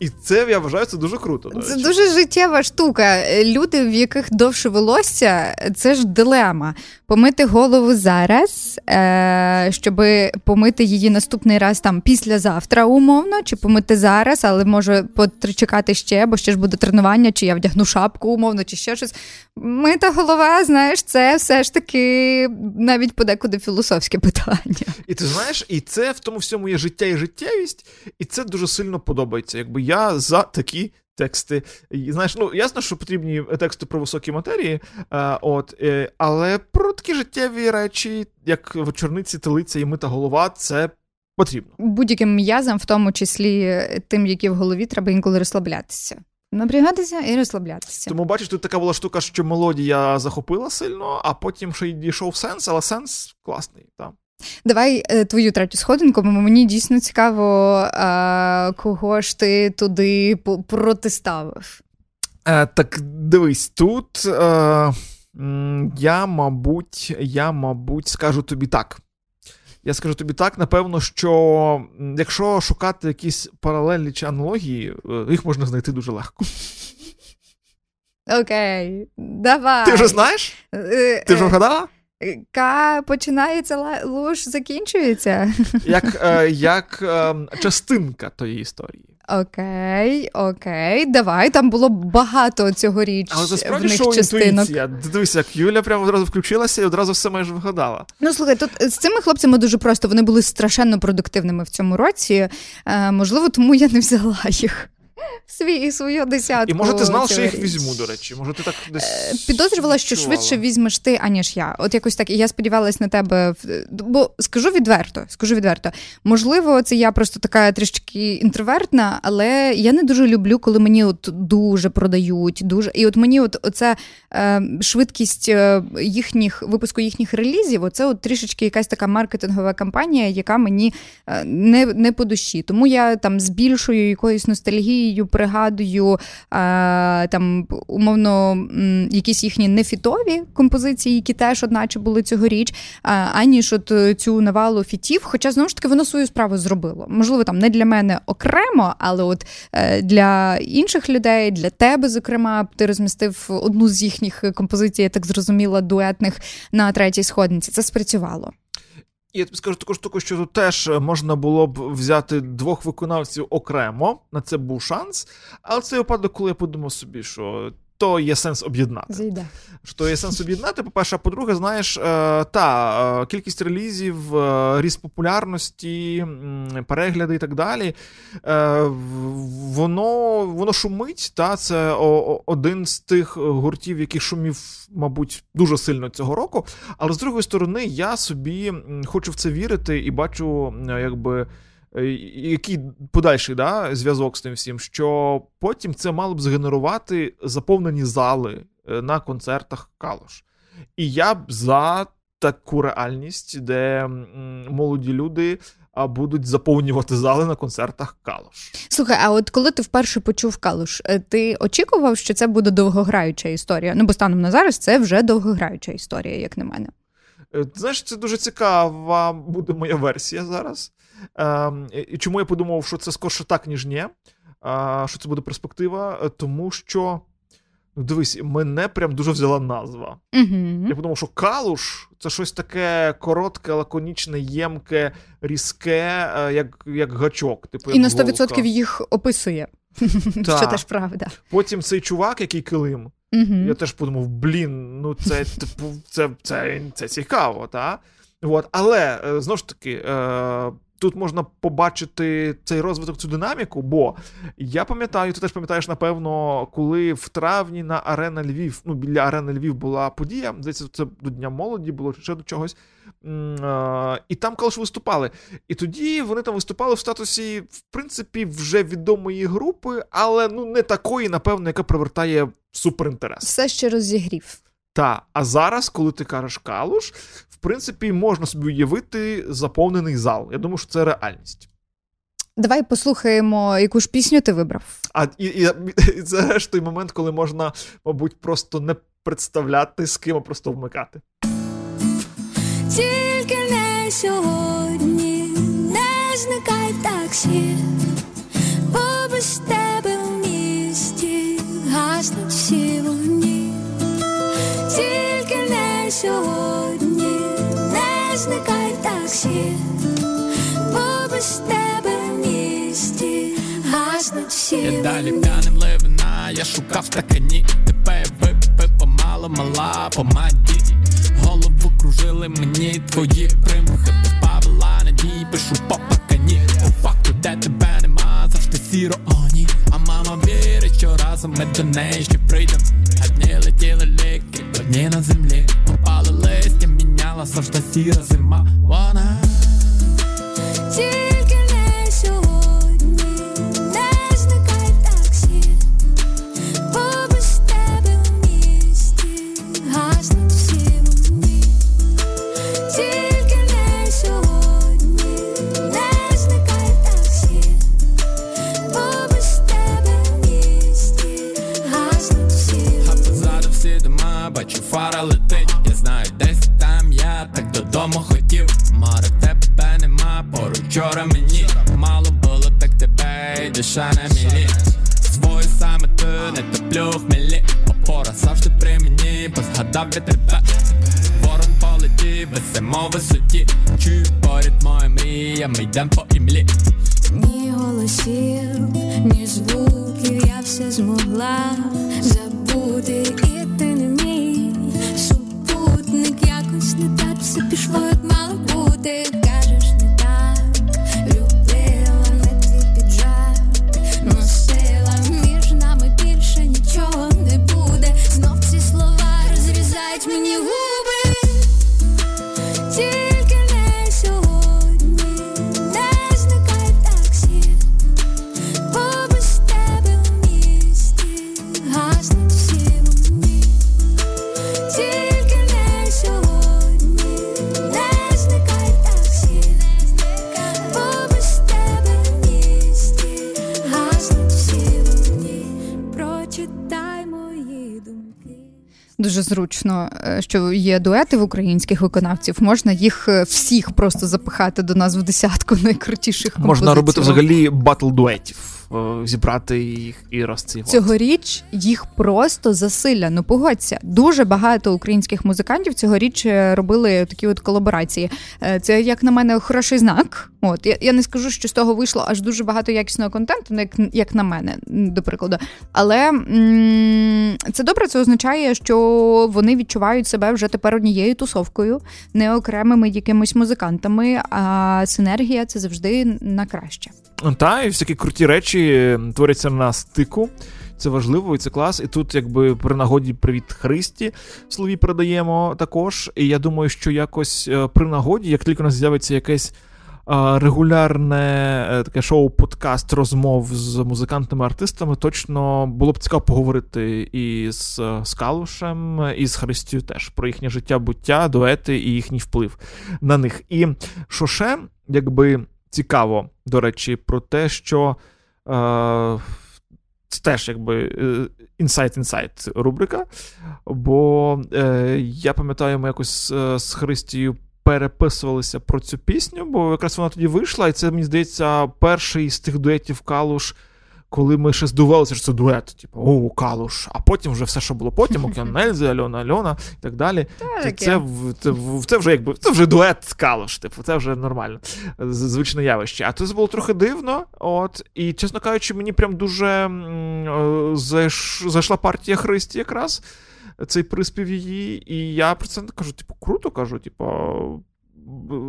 І це я вважаю це дуже круто. до Це речі. дуже життєва штука. Люди, в яких довше волосся, це ж дилема. Помити голову зараз, е- щоб помити її наступний раз там післязавтра, умовно, чи помити зараз, але може почекати ще, бо ще ж буде тренування, чи я вдягну шапку, умовно, чи ще щось. Мита голова, знаєш, це все ж таки навіть подекуди філософське питання. І ти знаєш, і це в тому всьому є життя і життєвість, і це дуже сильно подобається. Якби я за такі. Тексти, І, знаєш, ну ясно, що потрібні тексти про високі матерії, е, от, е, але про такі життєві речі, як вечорниці, телиця і мита голова, це потрібно. Будь-яким м'язам, в тому числі тим, які в голові, треба інколи розслаблятися. Напрягатися і розслаблятися. Тому бачиш, тут така була штука, що мелодія захопила сильно, а потім ще й дійшов сенс, але сенс класний. Так. Давай е, твою третю сходинку, бо мені дійсно цікаво, е, кого ж ти туди протиставив. Е, так дивись, тут я, мабуть, я, мабуть, скажу тобі так. Я скажу тобі так, напевно, що якщо шукати якісь паралелі чи аналогії, е, їх можна знайти дуже легко. Окей, давай. Ти вже знаєш? Е, Ти вже е, вгадала? К починається луж, закінчується. Як, е, як е, частинка тої історії. Окей, окей, давай. Там було багато цьогоріч Але це в справді них шоу частинок. інтуїція. Дивися, як Юля прямо одразу включилася і одразу все майже вгадала. Ну слухай, тут з цими хлопцями дуже просто. Вони були страшенно продуктивними в цьому році. Е, можливо, тому я не взяла їх. В Свій свою десятку. І може ти знала, що я їх візьму, до речі. Може, ти так десь. Е, Підозрювала, що відчувала? швидше візьмеш ти, аніж я. От якось так. І я сподівалась на тебе. Бо скажу відверто, скажу відверто. Можливо, це я просто така трішки інтровертна, але я не дуже люблю, коли мені от дуже продають. Дуже і от мені, от оця е, швидкість е, їхніх випуску їхніх релізів, оце от трішечки якась така маркетингова кампанія, яка мені е, не, не по душі. Тому я там з більшою якоюсь ностальгією пригадую е, там умовно якісь їхні нефітові композиції, які теж одначе були цьогоріч, а, аніж от е, цю навалу фітів. Хоча знову ж таки воно свою справу зробило. Можливо, там не для мене окремо, але от е, для інших людей, для тебе, зокрема, ти розмістив одну з їхніх композицій, я так зрозуміла, дуетних на третій сходниці. Це спрацювало. Я тобі скажу таку штуку, що тут теж можна було б взяти двох виконавців окремо, на це був шанс. Але це випадок, коли я подумав собі, що то є сенс об'єднати. Зайде. Що є сенс об'єднати, по-перше, а по-друге, знаєш, е, та е, кількість релізів, е, ріст популярності, перегляди і так далі. Воно, воно шумить. Та, це один з тих гуртів, який шумів, мабуть, дуже сильно цього року. Але з другої сторони, я собі хочу в це вірити і бачу, якби. Е, Який подальший да, зв'язок з тим всім, що потім це мало б згенерувати заповнені зали е, на концертах Калош. І я б за таку реальність, де молоді люди а, будуть заповнювати зали на концертах Калош. Слухай, а от коли ти вперше почув калуш, е, ти очікував, що це буде довгограюча історія? Ну, бо станом на зараз це вже довгограюча історія, як на мене. Знаєш, це дуже цікава буде моя версія зараз. Ем, і- І чому я подумав, що це скорше так, ніж ні, що це буде перспектива, Е, тому що. Ну, дивись, мене прям дуже взяла назва. Угу. Я подумав, що калуш це щось таке коротке, лаконічне, ємке, різке, е, як, як гачок. Типу, І як на голка. 100% їх описує. Так. Що теж правда. Потім цей чувак, який килим, Угу. я теж подумав: блін, ну це типу, це, це, це цікаво, та? От. Але е, знову ж таки, тут можна побачити цей розвиток, цю динаміку. Бо я пам'ятаю, ти теж пам'ятаєш, напевно, коли в травні на Арена Львів, ну біля Арени Львів була подія, здається, це до Дня молоді було чи ще до чогось. І там Калуш виступали. І тоді вони там виступали в статусі, в принципі, вже відомої групи, але ну не такої, напевно, яка привертає суперінтерес. Все ще розігрів. Та, а зараз, коли ти кажеш калуш, в принципі, можна собі уявити заповнений зал. Я думаю, що це реальність. Давай послухаємо, яку ж пісню ти вибрав. А і, і, і це ж той момент, коли можна, мабуть, просто не представляти з ким, а просто вмикати. Тільки не сьогодні не зникай в таксі, бо сьогодні. Не зникай в таксі, бо без тебе в місті. Гаснуть всі Я далі п'яним ливина, я шукав стакані Тебе випив помало, мала помаді Голову кружили мені твої примхи. Позбавила надії, пишу по пакані По факту, де тебе нема, завжди сіро оні А мама вірить, що разом ми до неї ще прийдем. Одні летіли ліки, одні на землі. Попали листя, міняла завжди сіра зима. Вона бачу летить. Я знаю, десь там я так додому хотів. Море тебе нема, поруч вчора мені мало було, так тебе й душа на мілі. Свою саме ти не топлю хмелі. Опора завжди при мені, бо згадав я тебе. Ворон полетів, висимо в висоті. Чую поряд моя мрія, ми йдем по імлі. Ні голосів, ні звуків, я все змогла забути, і ти не все пішло, зручно, е, що є дуети в українських виконавців. Можна їх е, всіх просто запихати до нас в десятку найкрутіших композицій. Можна робити взагалі батл дуетів, зібрати їх і розцінювати. Цьогоріч їх просто засилля. Ну погодься, дуже багато українських музикантів цьогоріч е, робили такі от колаборації. Е, Це, як на мене, хороший знак. От я, не скажу, що з того вийшло аж дуже багато якісного контенту, ну, як, як на мене, до прикладу. Але це добре, це означає, що вони відчувають себе вже тепер однією тусовкою, не окремими якимись музикантами. А синергія це завжди на краще. Та, і всякі круті речі творяться на стику. Це важливо, і це клас. І тут, якби при нагоді привіт Христі слові передаємо також. І я думаю, що якось е, при нагоді, як тільки у нас з'явиться якесь е, регулярне е, таке шоу-подкаст розмов з музикантами-артистами, точно було б цікаво поговорити і з, е, з Калушем, і з Христю теж про їхнє життя, буття, дуети і їхній вплив на них. І що ще, якби цікаво, до речі, про те, що е, це теж якби інсайт-інсайт рубрика. Бо е, я пам'ятаю, ми якось е, з Христією переписувалися про цю пісню, бо якраз вона тоді вийшла, і це, мені здається, перший з тих дуетів Калуш. Коли ми ще здивувалися, що це дует, типу, о, Калуш, а потім вже все, що було потім, Океан Ельзи, Альона Альона і так далі. Це, це, це, це вже якби це вже дует Калуш, типу, це вже нормально, звичне явище. А це було трохи дивно. От, і, чесно кажучи, мені прям дуже е, зайш, зайшла партія Христі якраз цей приспів її, і я про це кажу, типу, круто кажу, типу.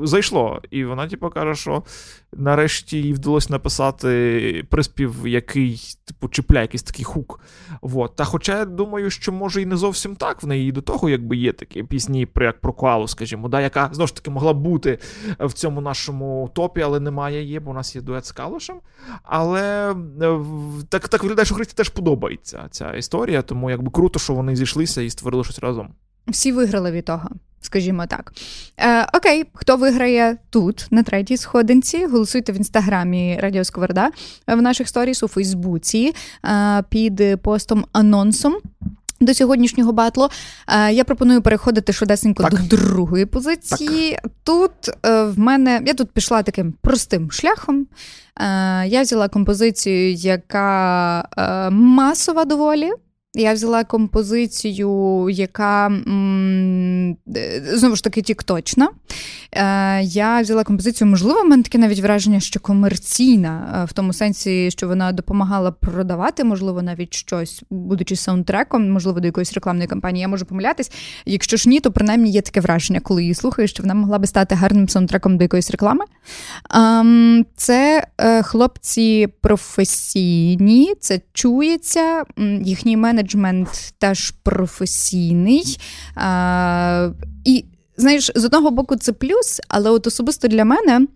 Зайшло. І вона, типу, каже, що нарешті їй вдалося написати приспів, який, типу, чіпляє якийсь такий хук. Вот. Та хоча я думаю, що може і не зовсім так в неї до того, якби є такі пісні, як про коалу, скажімо, да, яка знову ж таки могла бути в цьому нашому топі, але немає її, бо у нас є дует з Калушем. Але е, так, так виглядає, що Христі теж подобається ця історія, тому якби круто, що вони зійшлися і створили щось разом. Всі виграли від того, скажімо так. Е, окей, хто виграє тут, на третій сходинці? Голосуйте в інстаграмі Радіо Сковорода, е, в наших сторіс у Фейсбуці е, під постом анонсом. До сьогоднішнього батлу Е, я пропоную переходити швидесенько Так. до другої позиції. Тут е, в мене я тут пішла таким простим шляхом. Е, я взяла композицію, яка е, масова доволі. Я взяла композицію, яка е, знову ж таки тікточна. Е, Я взяла композицію, можливо, в мене таке навіть враження, що комерційна, е, в тому сенсі, що вона допомагала продавати, можливо, навіть щось, будучи саундтреком, можливо, до якоїсь рекламної кампанії. Я можу помилятись. Якщо ж ні, то принаймні є таке враження, коли її слухаєш, що вона могла би стати гарним саундтреком до якоїсь реклами. Ем, Це хлопці професійні, це чується. Їхній менеджмент теж професійний. А, І знаєш, з одного боку, це плюс, але от особисто для мене.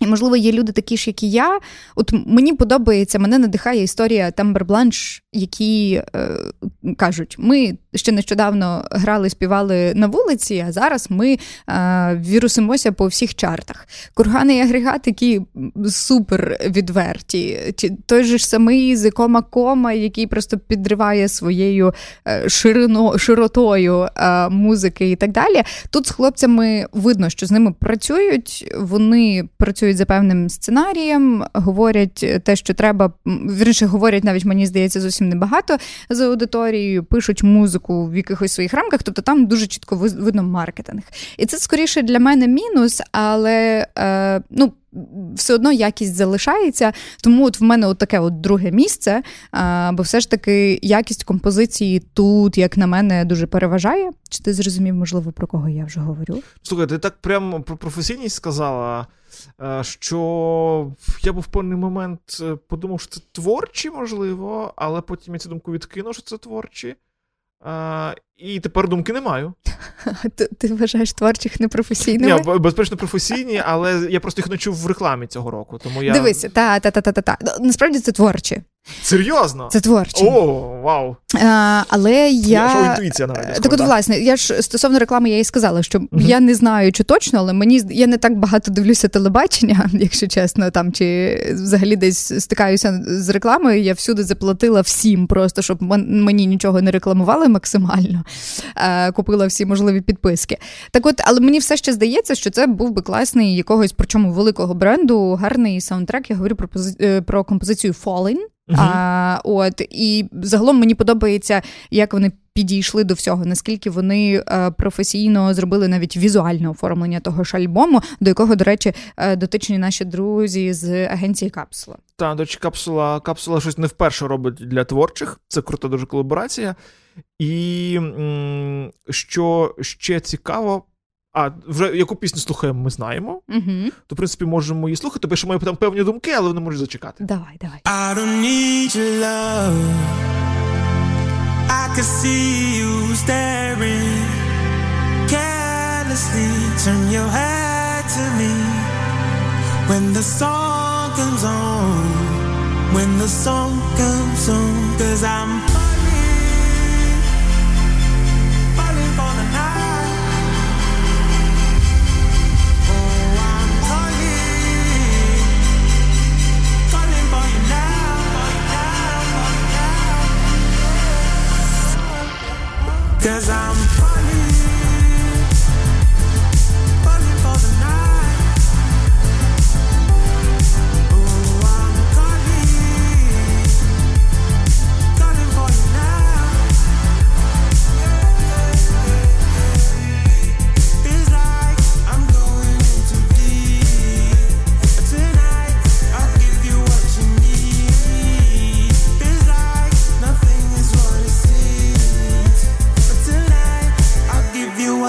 І, можливо, є люди такі ж, як і я. От мені подобається, мене надихає історія Тамбер Бланш, які е, кажуть: ми ще нещодавно грали, співали на вулиці, а зараз ми е, вірусимося по всіх чартах. Кургани і агрегат, які супер відверті. Ті- Той же ж самий Зикома Кома, який просто підриває своєю е, ширино, широтою е, музики і так далі. Тут з хлопцями видно, що з ними працюють, вони працюють за певним сценарієм, говорять те, що треба. Вірніше, говорять навіть, мені здається, зовсім небагато за аудиторією, пишуть музику в якихось своїх рамках, тобто там дуже чітко видно маркетинг. І це скоріше для мене мінус, але е, ну. Все одно якість залишається, тому от в мене от таке от друге місце, а, бо все ж таки якість композиції тут, як на мене, дуже переважає. Чи ти зрозумів, можливо, про кого я вже говорю? Слухай, ти так прямо про професійність сказала, е, що я був в певний момент е, подумав, що це творчі, можливо, але потім я цю думку відкинув, що це творчі. Е, І тепер думки не маю. Ти, ти вважаєш творчих непрофесійними? Ні, безперечно, професійні, але я просто їх не чув в рекламі цього року. Тому я... Дивися, та, та, та, та, та, та. Ну, Насправді це творчі. Серйозно? Це творчі. О, вау. А, але я. Що інтуїція на радіо Так от, власне, я ж стосовно реклами я і сказала, що я не знаю, чи точно, але мені я не так багато дивлюся телебачення, якщо чесно, там чи взагалі десь стикаюся з рекламою. Я всюди заплатила всім, просто щоб мені нічого не рекламували максимально. Купила всі можливі підписки. Так от, але мені все ще здається, що це був би класний якогось, причому великого бренду, гарний саундтрек. Я говорю про е, про композицію Falling. А, от і загалом мені подобається, як вони підійшли до всього, наскільки вони е, професійно зробили навіть візуальне оформлення того ж альбому, до якого, до речі, е, дотичні наші друзі з агенції Капсула. Та, до речі, капсула, капсула щось не вперше робить для творчих. Це крута дуже колаборація. І що ще цікаво, а вже яку пісню слухаємо, ми знаємо. Угу. То, в принципі, можемо її слухати, бо що маю там певні думки, але вони можуть зачекати. Давай, давай. I don't need your love. I can see you staring carelessly. Turn your head to me when the song comes on. When the song comes on, cause I'm Cause I'm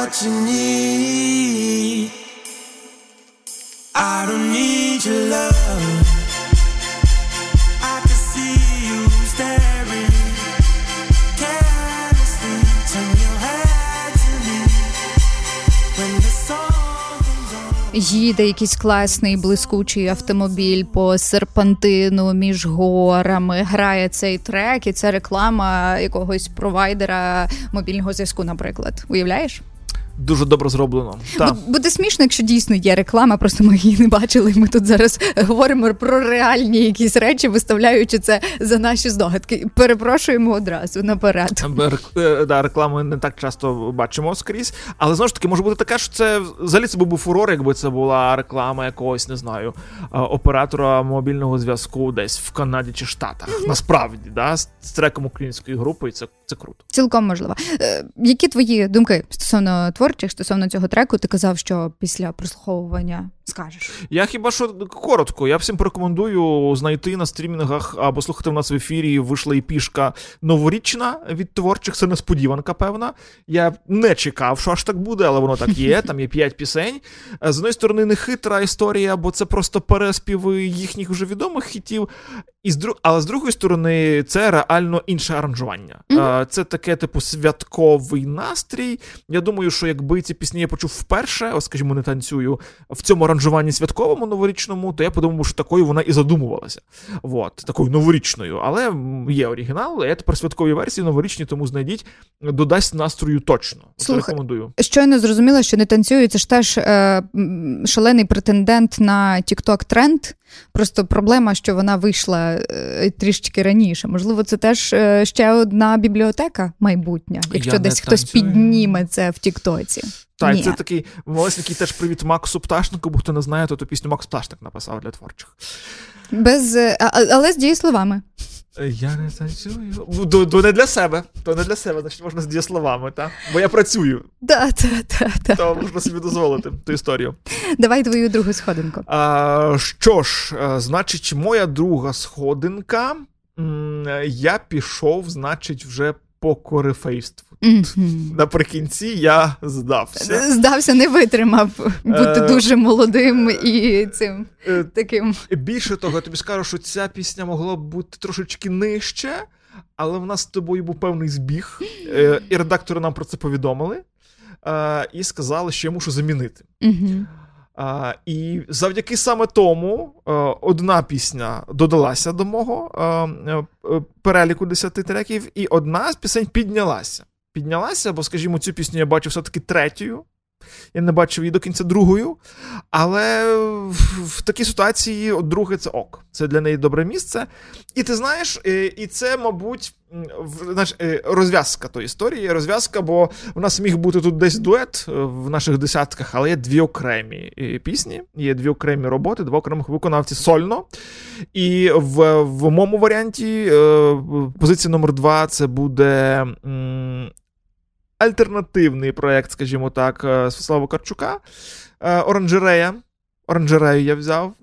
what you need. I don't need your love. I can see you staring carelessly. Turn your head to me when the. Їде якийсь класний блискучий автомобіль по серпантину між горами, грає цей трек, і це реклама якогось провайдера мобільного зв'язку, наприклад. Уявляєш? Дуже добре зроблено. Бу- Буде смішно, якщо дійсно є реклама, просто ми її не бачили. і Ми тут зараз говоримо про реальні якісь речі, виставляючи це за наші здогадки. Перепрошуємо одразу наперед. Рек- е, Да, реклами не так часто бачимо скрізь, але знову ж таки може бути таке, що це взагалі це був би фурор, якби це була реклама якогось, не знаю, е, оператора мобільного зв'язку десь в Канаді чи Штатах. Насправді, да, з треком української групи, і це, це круто. Цілком можливо. Е, Які твої думки стосовно творчих, стосовно цього треку? Ти казав, що після прослуховування скажеш. Я хіба що коротко, я всім порекомендую знайти на стрімінгах або слухати в нас в ефірі. Вийшла і пішка новорічна від творчих. Це несподіванка, певна. Я не чекав, що аж так буде, але воно так є. Там є п'ять пісень. З одної сторони, не хитра історія, бо це просто переспіви їхніх вже відомих хітів. І з друг... Але з другої сторони, це реально інше аранжування. Е, Це таке, типу, святковий настрій. Я думаю, що якби ці пісні я почув вперше, ось, скажімо, не танцюю в цьому аранжуванні святковому новорічному, то я подумав, що такою вона і задумувалася. От, такою новорічною. Але є оригінал, я тепер святкові версії новорічні, тому знайдіть, додасть настрою точно. Слухай, рекомендую. Щойно зрозуміла, що не танцюю. Це ж теж е, шалений претендент на TikTok тренд. Просто проблема, що вона вийшла е, трішечки раніше. Можливо, це теж е, ще одна бібліотека майбутня, якщо Я десь хтось танцюю. підніме це в Тіктоці. Так, Ні. це такий малесенький теж привіт Максу Пташнику, бо хто не знає, то ту пісню Макс Пташник написав для творчих. Без, е, а- але з дієсловами. Е, Я не танцюю. То, то не для себе. То не для себе, значить можна з дієсловами, так? Бо я працюю, Да, та, та, та. то можна собі дозволити ту історію. Давай твою другу сходинку. А, що ж, е, значить, моя друга сходинка. Я пішов, значить, вже по корифейству. Мгм. Наприкінці я здався. Здався, не витримав бути Е, дуже молодим і цим Е, таким. Більше того, я тобі скажу, що ця пісня могла б бути трошечки нижче, але в нас з тобою був певний збіг, е, і редактори нам про це повідомили. І сказали, що я мушу замінити. Угу. А, і завдяки саме тому е, одна пісня додалася до мого е, е, переліку 10 треків, і одна з пісень піднялася. Піднялася, бо, скажімо, цю пісню я бачу все-таки третьою. Я не бачив її до кінця другою. Але в, такій ситуації друге це ок. Це для неї добре місце. І ти знаєш, е, і це, мабуть, е, розв'язка тої історії. Розв'язка, бо в нас міг бути тут десь дует е, в наших десятках, але є дві окремі пісні, є дві окремі роботи, два окремих виконавці сольно. І в, в моєму варіанті позиція номер два це буде. Альтернативний проєкт, скажімо так, е, Святослава Карчука. Е, Оранжерея. Оранжерею я взяв.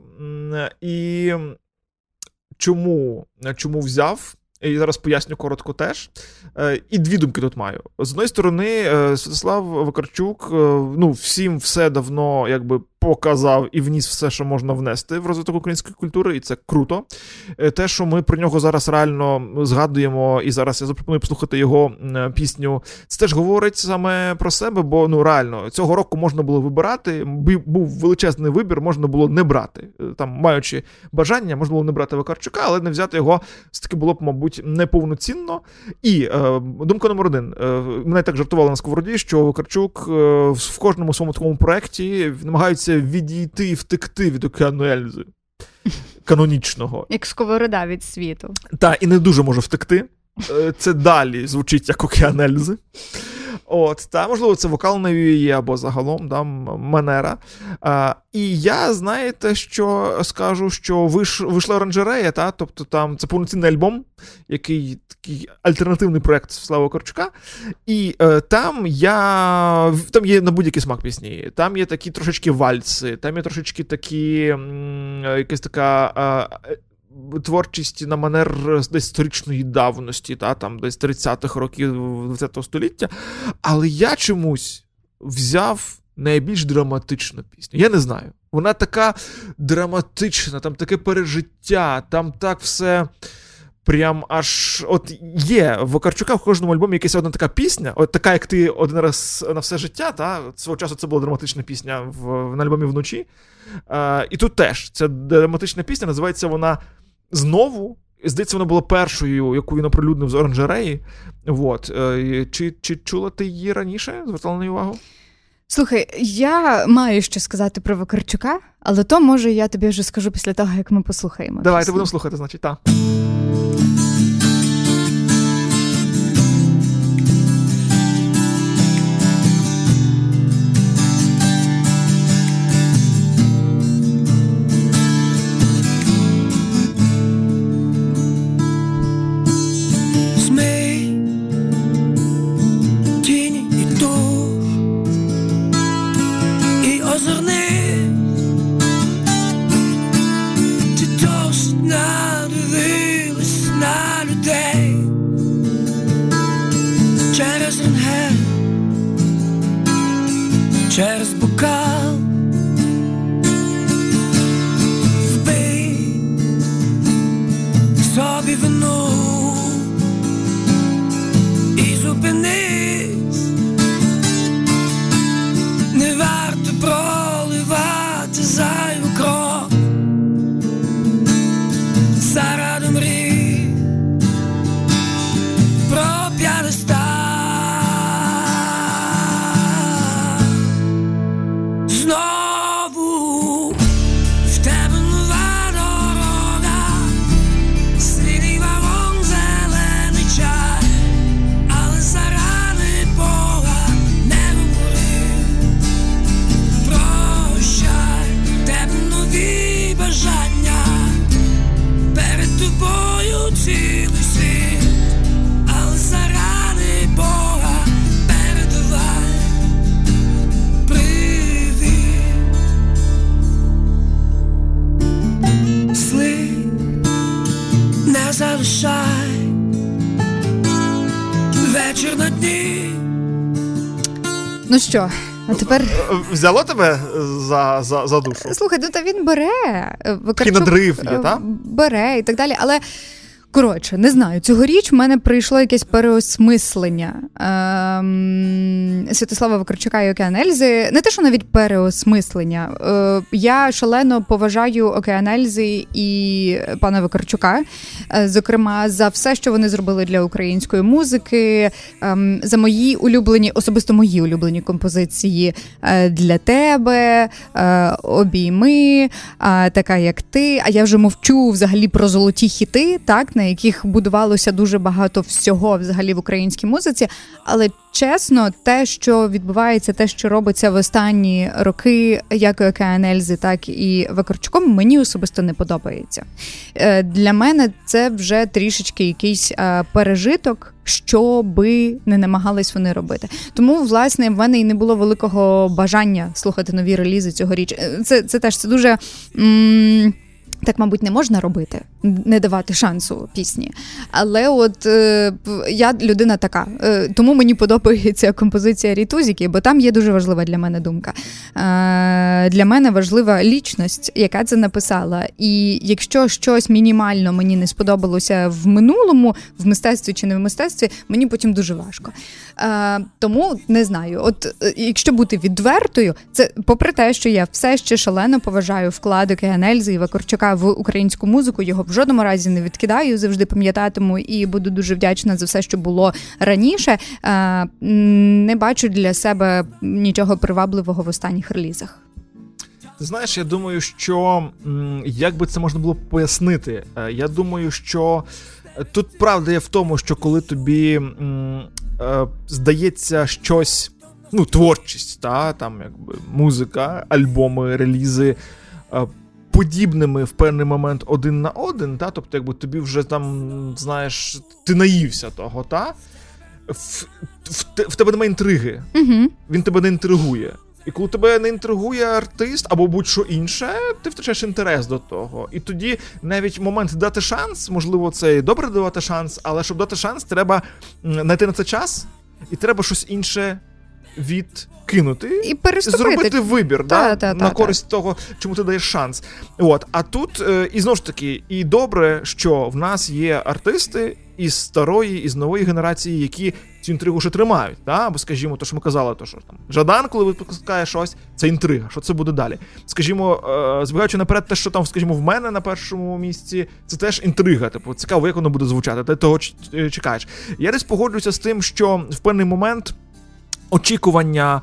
І чому, чому взяв? І зараз поясню коротко теж. Е, І дві думки тут маю. З одної сторони, е, Святослав Вакарчук, е, ну, всім все давно якби показав і вніс все, що можна внести в розвиток української культури, і це круто. Е, Те, що ми про нього зараз реально згадуємо, і зараз я запропоную послухати його пісню, це теж говорить саме про себе, бо ну реально цього року можна було вибирати. Був величезний вибір, можна було не брати. Е, Там, маючи бажання, можна було не брати Вакарчука, але не взяти його все таки було б, мабуть, неповноцінно. І е, думка номер один. Е, мене так жартували на сковороді, що Вакарчук е, в кожному своєму такому проєкті намагається відійти і втекти від океану Ельзи. Канонічного. Як сковорода від світу. Так, і не дуже може втекти. Е, Це далі звучить як океан Ельзи. От, та, можливо, це вокал на є або загалом да, манера. А, і я, знаєте, що скажу, що виш, вийшла оранжерея, та, тобто там це повноцінний альбом, який такий альтернативний проект Слава Корчука. І е, там я. Там є на будь-який смак пісні. Там є такі трошечки вальси, там є трошечки такі. якась така. е, Творчість на манер десь історичної давності, та, там десь 30-х років ХХ століття. Але я чомусь взяв найбільш драматичну пісню. Я не знаю. Вона така драматична, там таке пережиття, там так все. Прям аж от є в Вакарчука в кожному альбомі якась одна така пісня, от така, як ти один раз на все життя. Та свого часу це була драматична пісня в на альбомі вночі. Е, І тут теж ця драматична пісня називається вона знову. Здається, вона була першою, яку він оприлюднив з оранжереї. Вот. Е, Чи чи чула ти її раніше? Звертала на неї увагу? Слухай, я маю що сказати про Вакарчука, але то може я тобі вже скажу після того, як ми послухаємо. Давайте будемо слухати, значить, так. Що, а тепер. Взяло тебе за за, за душу? Слухай, ну та він бере. викарчук, надрив є, так? Бере і так далі. Але Коротше, не знаю, цьогоріч в мене прийшло якесь переосмислення ем, Святослава Вакарчука і Океан Ельзи. Не те, що навіть переосмислення. Е, Я шалено поважаю Океан Ельзи і пана Вакарчука, е, зокрема, за все, що вони зробили для української музики, е, за мої улюблені, особисто мої улюблені композиції е, для тебе, е, обійми, така як ти. А я вже мовчу взагалі про золоті хіти, так яких будувалося дуже багато всього взагалі в українській музиці. Але чесно, те, що відбувається, те, що робиться в останні роки, як і Ельзи, так і Вакарчуком, мені особисто не подобається. Е, для мене це вже трішечки якийсь е, пережиток. Що би не намагались вони робити, тому власне в мене і не було великого бажання слухати нові релізи цьогоріч. Е, це це теж це дуже. М- так, мабуть, не можна робити, не давати шансу пісні. Але от е, я людина така, е, тому мені подобається композиція Рітузіки, бо там є дуже важлива для мене думка. Е, Для мене важлива лічність, яка це написала. І якщо щось мінімально мені не сподобалося в минулому, в мистецтві чи не в мистецтві, мені потім дуже важко. Е, Тому не знаю. От е, якщо бути відвертою, це попри те, що я все ще шалено поважаю вклади Кеанельзи і Вакарчука в українську музику, його в жодному разі не відкидаю, завжди пам'ятатиму і буду дуже вдячна за все, що було раніше. Е, Не бачу для себе нічого привабливого в останніх релізах. Ти знаєш, я думаю, що як би це можна було пояснити, е, я думаю, що тут правда є в тому, що коли тобі е, здається щось, ну, творчість, та, там якби музика, альбоми, релізи. Е, подібними в певний момент один на один, та, тобто, якби тобі вже там, знаєш, ти наївся того, та? В, в, в тебе немає інтриги, угу. він тебе не інтригує. І коли тебе не інтригує артист або будь-що інше, ти втрачаєш інтерес до того. І тоді навіть момент дати шанс, можливо, це і добре давати шанс, але щоб дати шанс, треба знайти на це час, і треба щось інше відкинути І переступити. зробити вибір Та, да, та, на та, користь того, чому ти даєш шанс. От а тут е, і знову ж таки, і добре, що в нас є артисти із старої, із нової генерації, які цю інтригу ще тримають. Да? Бо, скажімо, то що ми казали, то що там Жадан, коли випускає щось, це інтрига. Що це буде далі? Скажімо, е, збігаючи наперед, те, що там, скажімо, в мене на першому місці, це теж інтрига. Типу, цікаво, як воно буде звучати. Ти того е, чекаєш. Я десь погоджуюся з тим, що в певний момент очікування.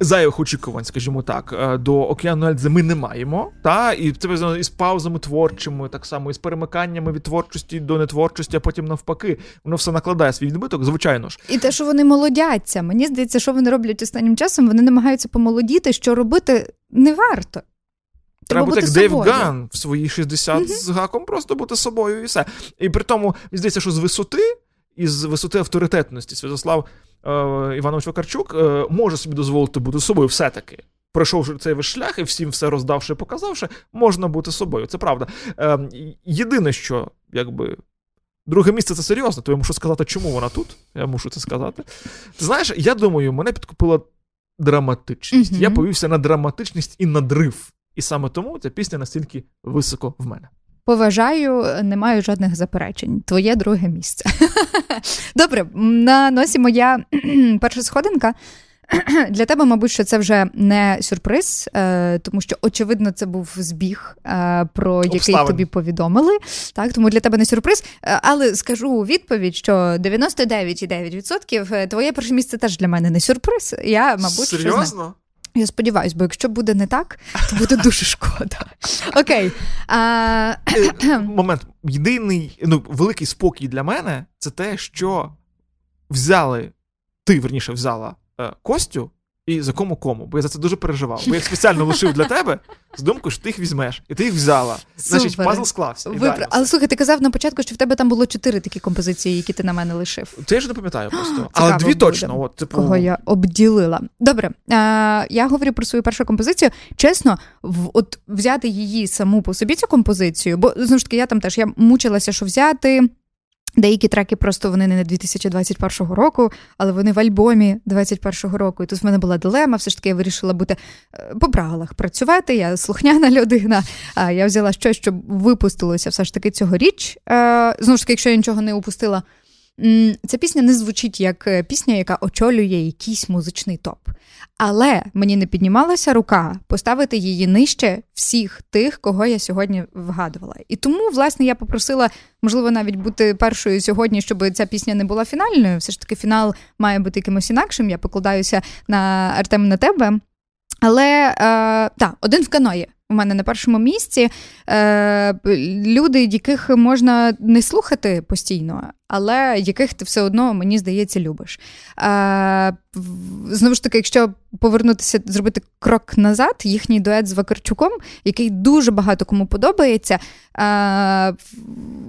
Зайвих очікувань, скажімо так, е, до океану Ельдзи ми не маємо. Та? І це пов'язано із паузами творчими, так само із перемиканнями від творчості до нетворчості, а потім навпаки. Воно все накладає свій відбиток, звичайно ж. І те, що вони молодяться. Мені здається, що вони роблять останнім часом, вони намагаються помолодіти, що робити не варто. Треба бути як Дейв. Ган в свої 60 з гаком, просто бути собою і все. І при тому, мені здається, що з висоти, і з висоти авторитетності Святослав е, Іванович Вакарчук е, може собі дозволити бути собою все-таки. Пройшовши цей весь шлях і всім все роздавши, показавши, можна бути собою. Це правда. Е, єдине, що якби. Друге місце це серйозно, то я мушу сказати, чому вона тут. Я мушу це сказати. Ти знаєш, я думаю, мене підкупила драматичність. Мгм. Я повівся на драматичність і надрив. І саме тому ця пісня настільки високо в мене. Поважаю, не маю жодних заперечень. Твоє друге місце. Добре, на носі моя перша сходинка. Для тебе, мабуть, що це вже не сюрприз, е, тому що очевидно це був збіг, е, про який Обставин. тобі повідомили. Так, тому для тебе не сюрприз. Е, Але скажу у відповідь, що 99,9% е, твоє перше місце теж для мене не сюрприз. Я, мабуть. Серйозно? Я сподіваюся, бо якщо буде не так, то буде дуже шкода. Окей. Е, Момент. Єдиний ну, великий спокій для мене це те, що взяли, ти верніше взяла е, Костю і за кому кому. Бо я за це дуже переживав. Бо я їх спеціально лишив для тебе з думкою, що ти їх візьмеш, і ти їх взяла. Значить, пазл склався. Ідеально Але слухай, ти казав на початку, що в тебе там було чотири такі композиції, які ти на мене лишив. Це я ж не пам'ятаю просто. Але дві буде, точно. От, типу, Кого я обділила. Добре, а, я говорю про свою першу композицію. Чесно, в, от взяти її саму по собі цю композицію, бо знову ж таки, я там теж я мучилася, що взяти. Деякі треки просто вони не 2021 року, але вони в альбомі 2021 року. І тут в мене була дилема. Все ж таки я вирішила бути е, по правилах працювати. Я слухняна людина. А я взяла щось, що випустилося все ж таки цьогоріч. Е, Знову ж таки, якщо я нічого не упустила, ця пісня не звучить як е, пісня, яка очолює якийсь музичний топ. Але мені не піднімалася рука поставити її нижче всіх тих, кого я сьогодні вгадувала. І тому, власне, я попросила, можливо, навіть бути першою сьогодні, щоб ця пісня не була фінальною. Все ж таки, фінал має бути якимось інакшим. Я покладаюся на Артем на тебе. Але е, так, один в каної. У мене на першому місці е, люди, яких можна не слухати постійно, але яких ти все одно, мені здається, любиш. Е, знову ж таки, якщо повернутися, зробити крок назад, їхній дует з Вакарчуком, який дуже багато кому подобається. Е,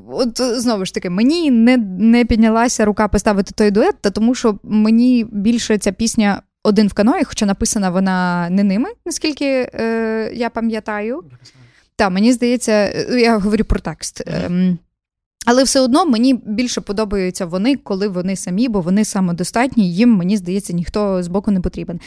от знову ж таки, мені не, не піднялася рука поставити той дует, та тому що мені більше ця пісня один в каної, хоча написана вона не ними, наскільки е, я пам'ятаю. Так, мені здається, е, я говорю про текст. Ем, але все одно мені більше подобаються вони, коли вони самі, бо вони самодостатні, їм, мені здається, ніхто з боку не потрібен.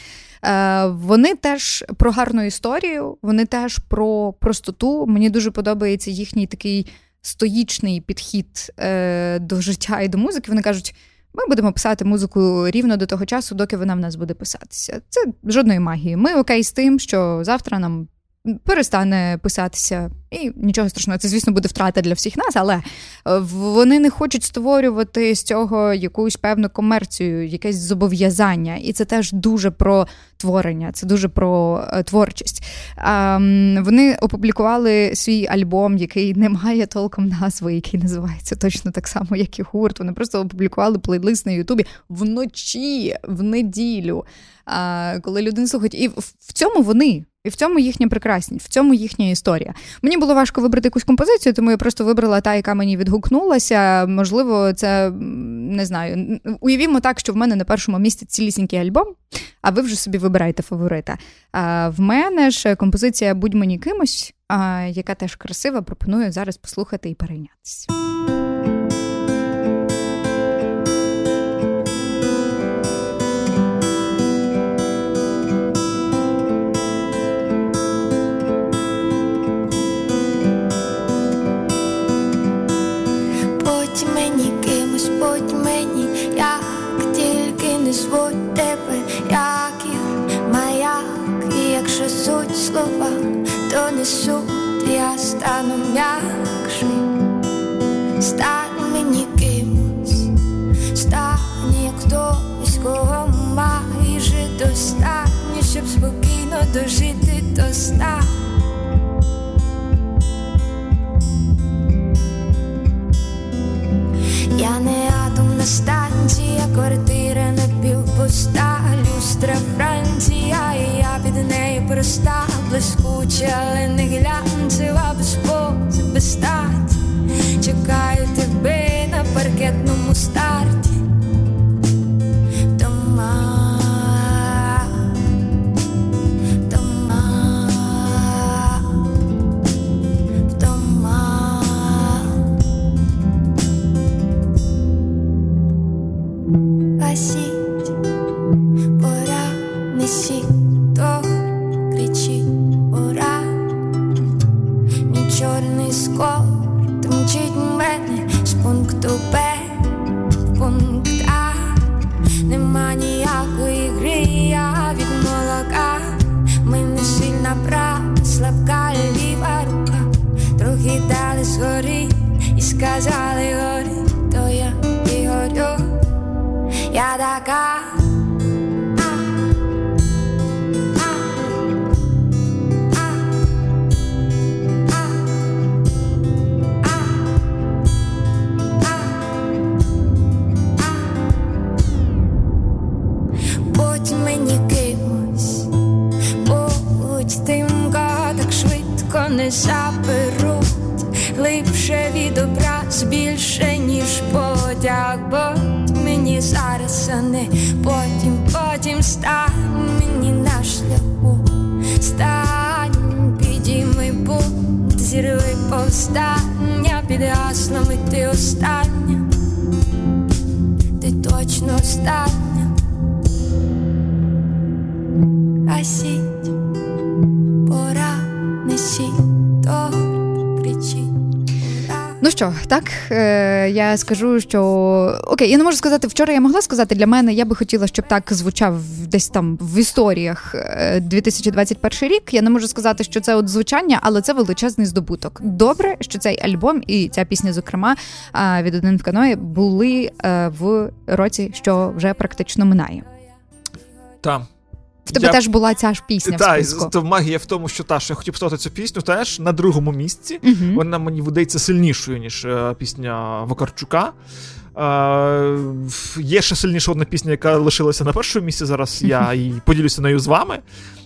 Е, вони теж про гарну історію, вони теж про простоту. Мені дуже подобається їхній такий стоїчний підхід е, до життя і до музики. Вони кажуть. Ми будемо писати музику рівно до того часу, доки вона в нас буде писатися. Це жодної магії. Ми окей з тим, що завтра нам перестане писатися, і нічого страшного. Це, звісно, буде втрата для всіх нас, але е, вони не хочуть створювати з цього якусь певну комерцію, якесь зобов'язання. І це теж дуже про творення, це дуже про е, творчість. Вони опублікували свій альбом, який не має толком назви, який називається точно так само, як і гурт. Вони просто опублікували плейлист на Ютубі вночі, в неділю. А, коли люди не слухають. І в цьому вони. І в цьому їхня прекрасність, в цьому їхня історія. Мені було важко вибрати якусь композицію, тому я просто вибрала та, яка мені відгукнулася. Можливо, це не знаю. Уявімо так, що в мене на першому місці цілісінький альбом, а ви вже собі вибираєте фаворита. А в мене ж композиція Будь мені кимось, а, яка теж красива, пропоную зараз послухати і перейнятися. Будь мені кимось, будь мені, як тільки не звуть тебе, як я маяк, і якщо суть слова, то не суть, я стану м'якший, стань мені кимось, стань як хтось, кого маєш достатньо, щоб спокійно дожити до сна. Я не атомна станція, квартира напівпуста, люстра Франція, і я під нею проста, блискуча, але не глянцева, без пози, без статі. Чекаю тебе на паркетному старті. Скажу, що окей, я не можу сказати, вчора я могла сказати для мене, я би хотіла, щоб так звучав десь там в історіях е, 2021 рік. Я не можу сказати, що це от звучання, але це величезний здобуток. Добре, що цей альбом і ця пісня, зокрема, е, від один в каної, були е, в році, що вже практично минає. Та. В тебе Я- теж була ця ж пісня в Та, то магія в тому, що та, що я хотів писати цю пісню теж на другому місці. Мгм. Вона мені видається сильнішою, ніж е, пісня Вакарчука. Е, є ще сильніша одна пісня, яка лишилася на першому місці. Зараз я і поділюся нею з вами.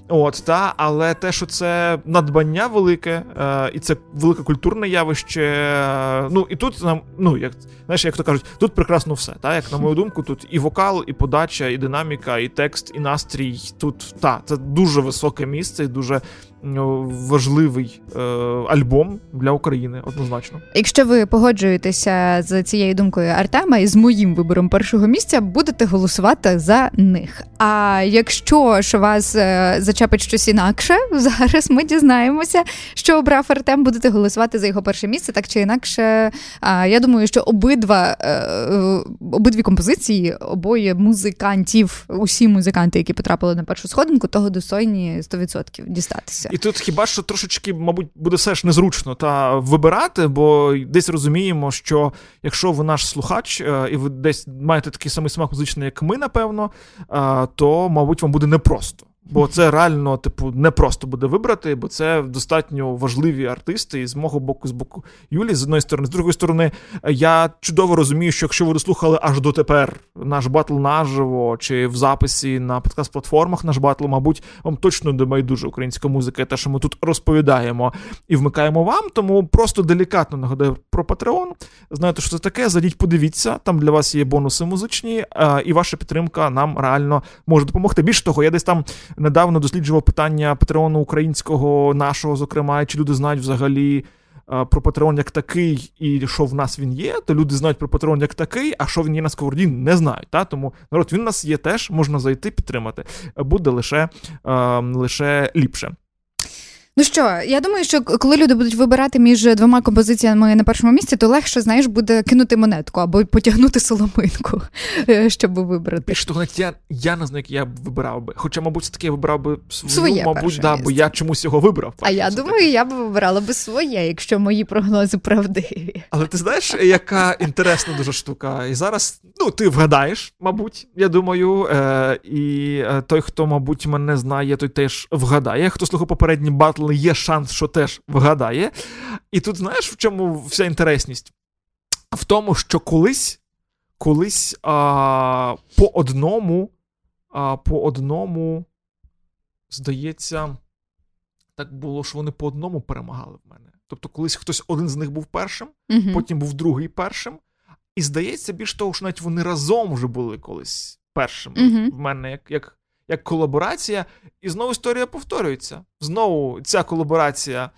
От, та, але те, що це надбання велике, е, і це велике культурне явище. е, ну і тут нам, ну як знаєш, як то кажуть, тут прекрасно все. Та, як на мою думку, тут і вокал, і подача, і динаміка, і текст, і настрій. Тут та, це дуже високе місце, і дуже важливий е, альбом для України, однозначно. Якщо ви погоджуєтеся з цією думкою Артема і з моїм вибором першого місця, будете голосувати за них. А якщо ж вас е, зачепить щось інакше, зараз ми дізнаємося, що обрав Артем, будете голосувати за його перше місце, так чи інакше. Я думаю, що обидва е, е, обидві композиції, обоє музикантів, усі музиканти, які потрапили на першу сходинку, того достойні 100% дістатися. І тут хіба що трошечки, мабуть, буде все ж незручно та вибирати, бо десь розуміємо, що якщо ви наш слухач, е, і ви десь маєте такий самий смак музичний, як ми, напевно, е, то, мабуть, вам буде непросто. Бо це реально, типу, не просто буде вибрати, бо це достатньо важливі артисти, і з мого боку, з боку Юлі, з одної сторони, з другої сторони, я чудово розумію, що якщо ви дослухали аж дотепер наш батл наживо чи в записі на подкаст-платформах наш батл, мабуть, вам точно не байдуже українська музика, і те, що ми тут розповідаємо і вмикаємо вам. Тому просто делікатно нагадаю про Patreon. Знаєте, що це таке? Зайдіть, подивіться. Там для вас є бонуси музичні, е, і ваша підтримка нам реально може допомогти. Більше того, я десь там недавно досліджував питання Патреону українського, нашого, зокрема, чи люди знають взагалі. е, Про Патреон як такий, і що в нас він є, то люди знають про Патреон як такий, а що він є на сковороді, не знають. Та? Тому народ він у нас є теж, можна зайти підтримати. Буде лише, е, лише ліпше. Ну що, я думаю, що коли люди будуть вибирати між двома композиціями на першому місці, то легше, знаєш, буде кинути монетку або потягнути соломинку, е, щоб вибрати. Більше того, навіть я, я не знаю, як я б вибирав би. Хоча, мабуть, все-таки я вибрав би свою, Своє мабуть, да, бо я чомусь його вибрав. А я думаю, я б вибирала би своє, якщо мої прогнози правдиві. Але ти знаєш, яка інтересна дуже штука. І зараз, ну, ти вгадаєш, мабуть, я думаю. Е, і е, той, хто, мабуть, мене знає, той теж вгадає. Хто слухав попередні батли, є шанс, що теж вгадає. І тут знаєш, в чому вся інтересність? В тому, що колись, колись а, по одному, а, по одному, здається, так було, що вони по одному перемагали в мене. Тобто, колись хтось один з них був першим, Мгм. потім був другий першим. І здається, більш того, що навіть вони разом вже були колись першими Мгм. в мене як, як, як колаборація. І знову історія повторюється. Знову ця колаборація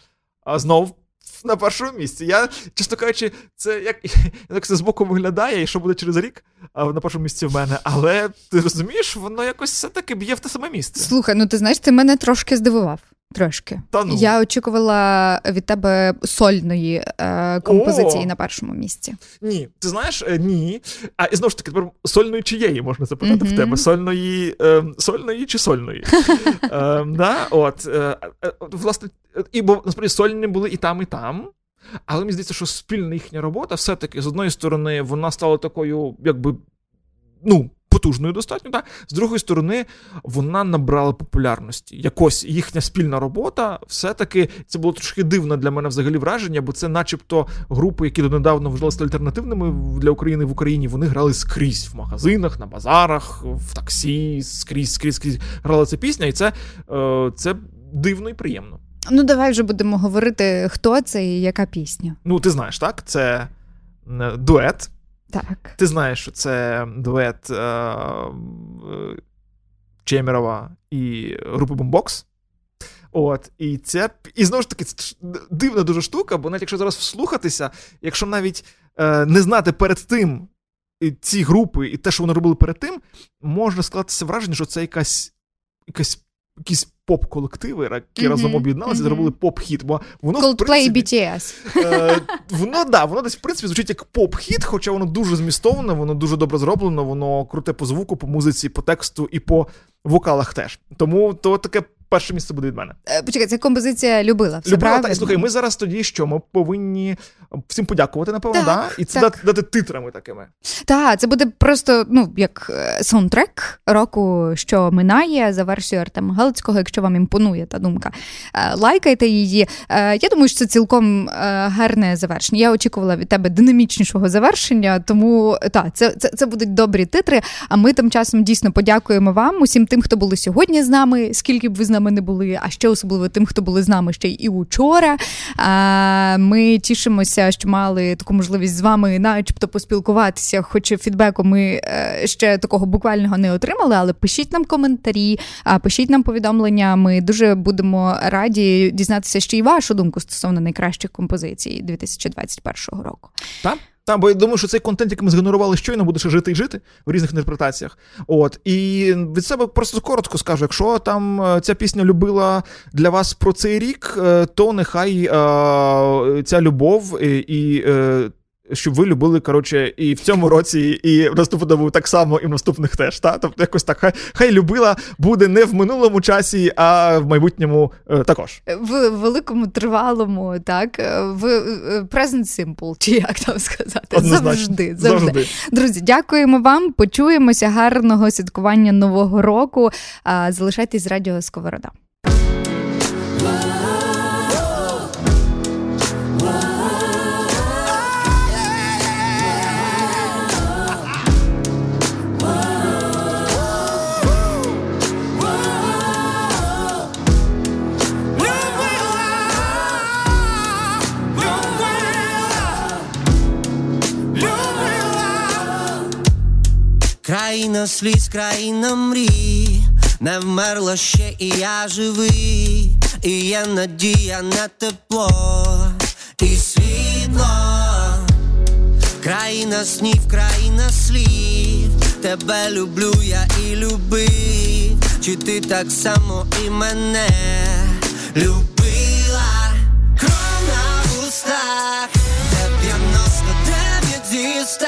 а, знову на першому місці. Я, чесно кажучи, це як, як це збоку виглядає, і що буде через рік а, на першому місці в мене. Але ти розумієш, воно якось все-таки б'є в те саме місце. Слухай, ну ти знаєш, ти мене трошки здивував. Трошки. Та ну. Я очікувала від тебе сольної е, композиції О! на першому місці. Ні, ти знаєш, е, ні. А і знову ж таки, тепер сольної чиєї можна запитати Мгм. в тебе? Сольної, е, сольної чи сольної? е, да, от, е, е, власне, і бо насправді сольні були і там, і там. Але мені здається, що спільна їхня робота все-таки, з одної сторони, вона стала такою, якби, ну, потужною достатньо, так? з другої сторони, вона набрала популярності. Якось їхня спільна робота, все-таки це було трошки дивне для мене взагалі враження, бо це, начебто, групи, які донедавна вважалися альтернативними для України в Україні, вони грали скрізь в магазинах, на базарах, в таксі, скрізь, скрізь, скрізь грала ця пісня, і це, е, це дивно і приємно. Ну, давай вже будемо говорити, хто це і яка пісня. Ну, ти знаєш, так? Це е, дует. Так. Ти знаєш, що це дует е, Чемерова і групи Бомбокс. От, і це і знову ж таки це дивна дуже штука, бо навіть якщо зараз вслухатися, якщо навіть е, не знати перед тим ці групи і те, що вони робили перед тим, можна скластися враження, що це якась, якась якісь поп-колективи, які Мгм, разом об'єдналися мгм. зробили поп-хіт. Бо воно Coldplay в принципі, BTS. Е, воно да, воно десь в принципі звучить як поп-хіт, хоча воно дуже змістоване, воно дуже добре зроблено, воно круте по звуку, по музиці, по тексту і по вокалах теж. Тому то таке перше місце буде від мене. Е, Почекай, ця композиція любила. Все Любила, та, і слухай, ми зараз тоді що? Ми повинні всім подякувати, напевно, Так, да? і це так. дати, титрами такими. Так, це буде просто ну як е, саундтрек року, що минає за версією Артема Галицького, якщо вам імпонує та думка. Е, Лайкайте її. Я думаю, що це цілком гарне завершення. Я очікувала від тебе динамічнішого завершення, тому так, це, це, це будуть добрі титри. А ми тим часом дійсно подякуємо вам, усім тим, хто були сьогодні з нами, скільки б ви з нами не були, а ще особливо тим, хто були з нами ще й учора. Ми тішимося, що мали таку можливість з вами, начебто, поспілкуватися. Хоч фідбеку ми е, ще такого буквального не отримали, але пишіть нам коментарі, пишіть нам повідомлення. Ми дуже будемо раді дізнатися ще й вашу думку стосовно найкращих композицій 2021 року. Так? Та, бо я думаю, що цей контент, який ми згенерували щойно, буде ще жити і жити в різних інтерпретаціях. От і від себе просто коротко скажу: якщо там е, ця пісня любила для вас про цей рік, е, то нехай е, ця любов і. і е, щоб ви любили, коротше, і в цьому році, і в наступному так само, і в наступних теж. Та? Тобто якось так, хай, хай любила буде не в минулому часі, а в майбутньому е, також. В великому тривалому, так е, в е, present simple, чи як там сказати, завжди, завжди. Завжди. Друзі, дякуємо вам. Почуємося. Гарного святкування нового року. Залишайтесь з радіо Сковорода. Країна сліз, країна мрій, не вмерла ще, і я живий, і є надія на тепло. І світло, країна снів, країна слів, тебе люблю, я і любив, чи ти так само і мене? Любила, кров на вустах, де 99 зі 100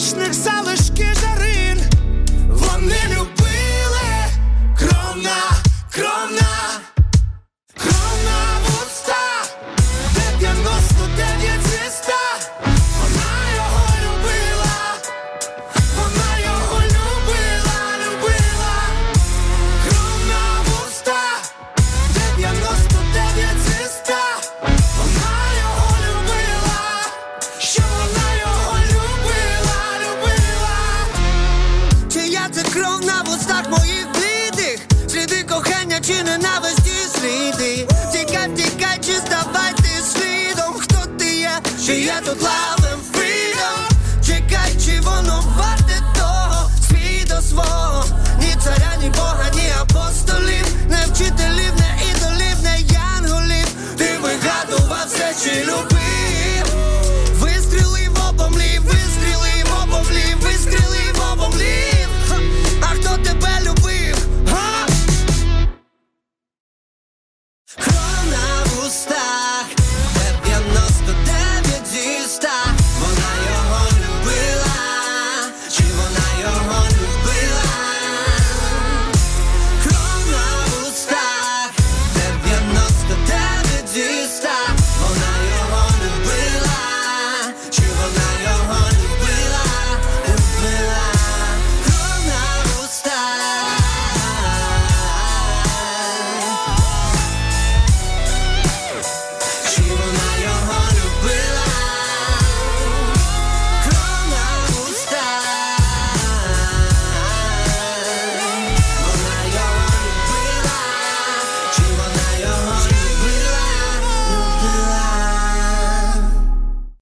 foolishness. I'll Чи я тут лавим freedom Чекай, чи воно варте того свій до свого, ні царя, ні Бога, ні апостолів, не вчителів, не ідолів, не янголів. Ти вигадував все, чи любив. Вистріли в обомлів, вистріли в обомлів. А хто тебе любив?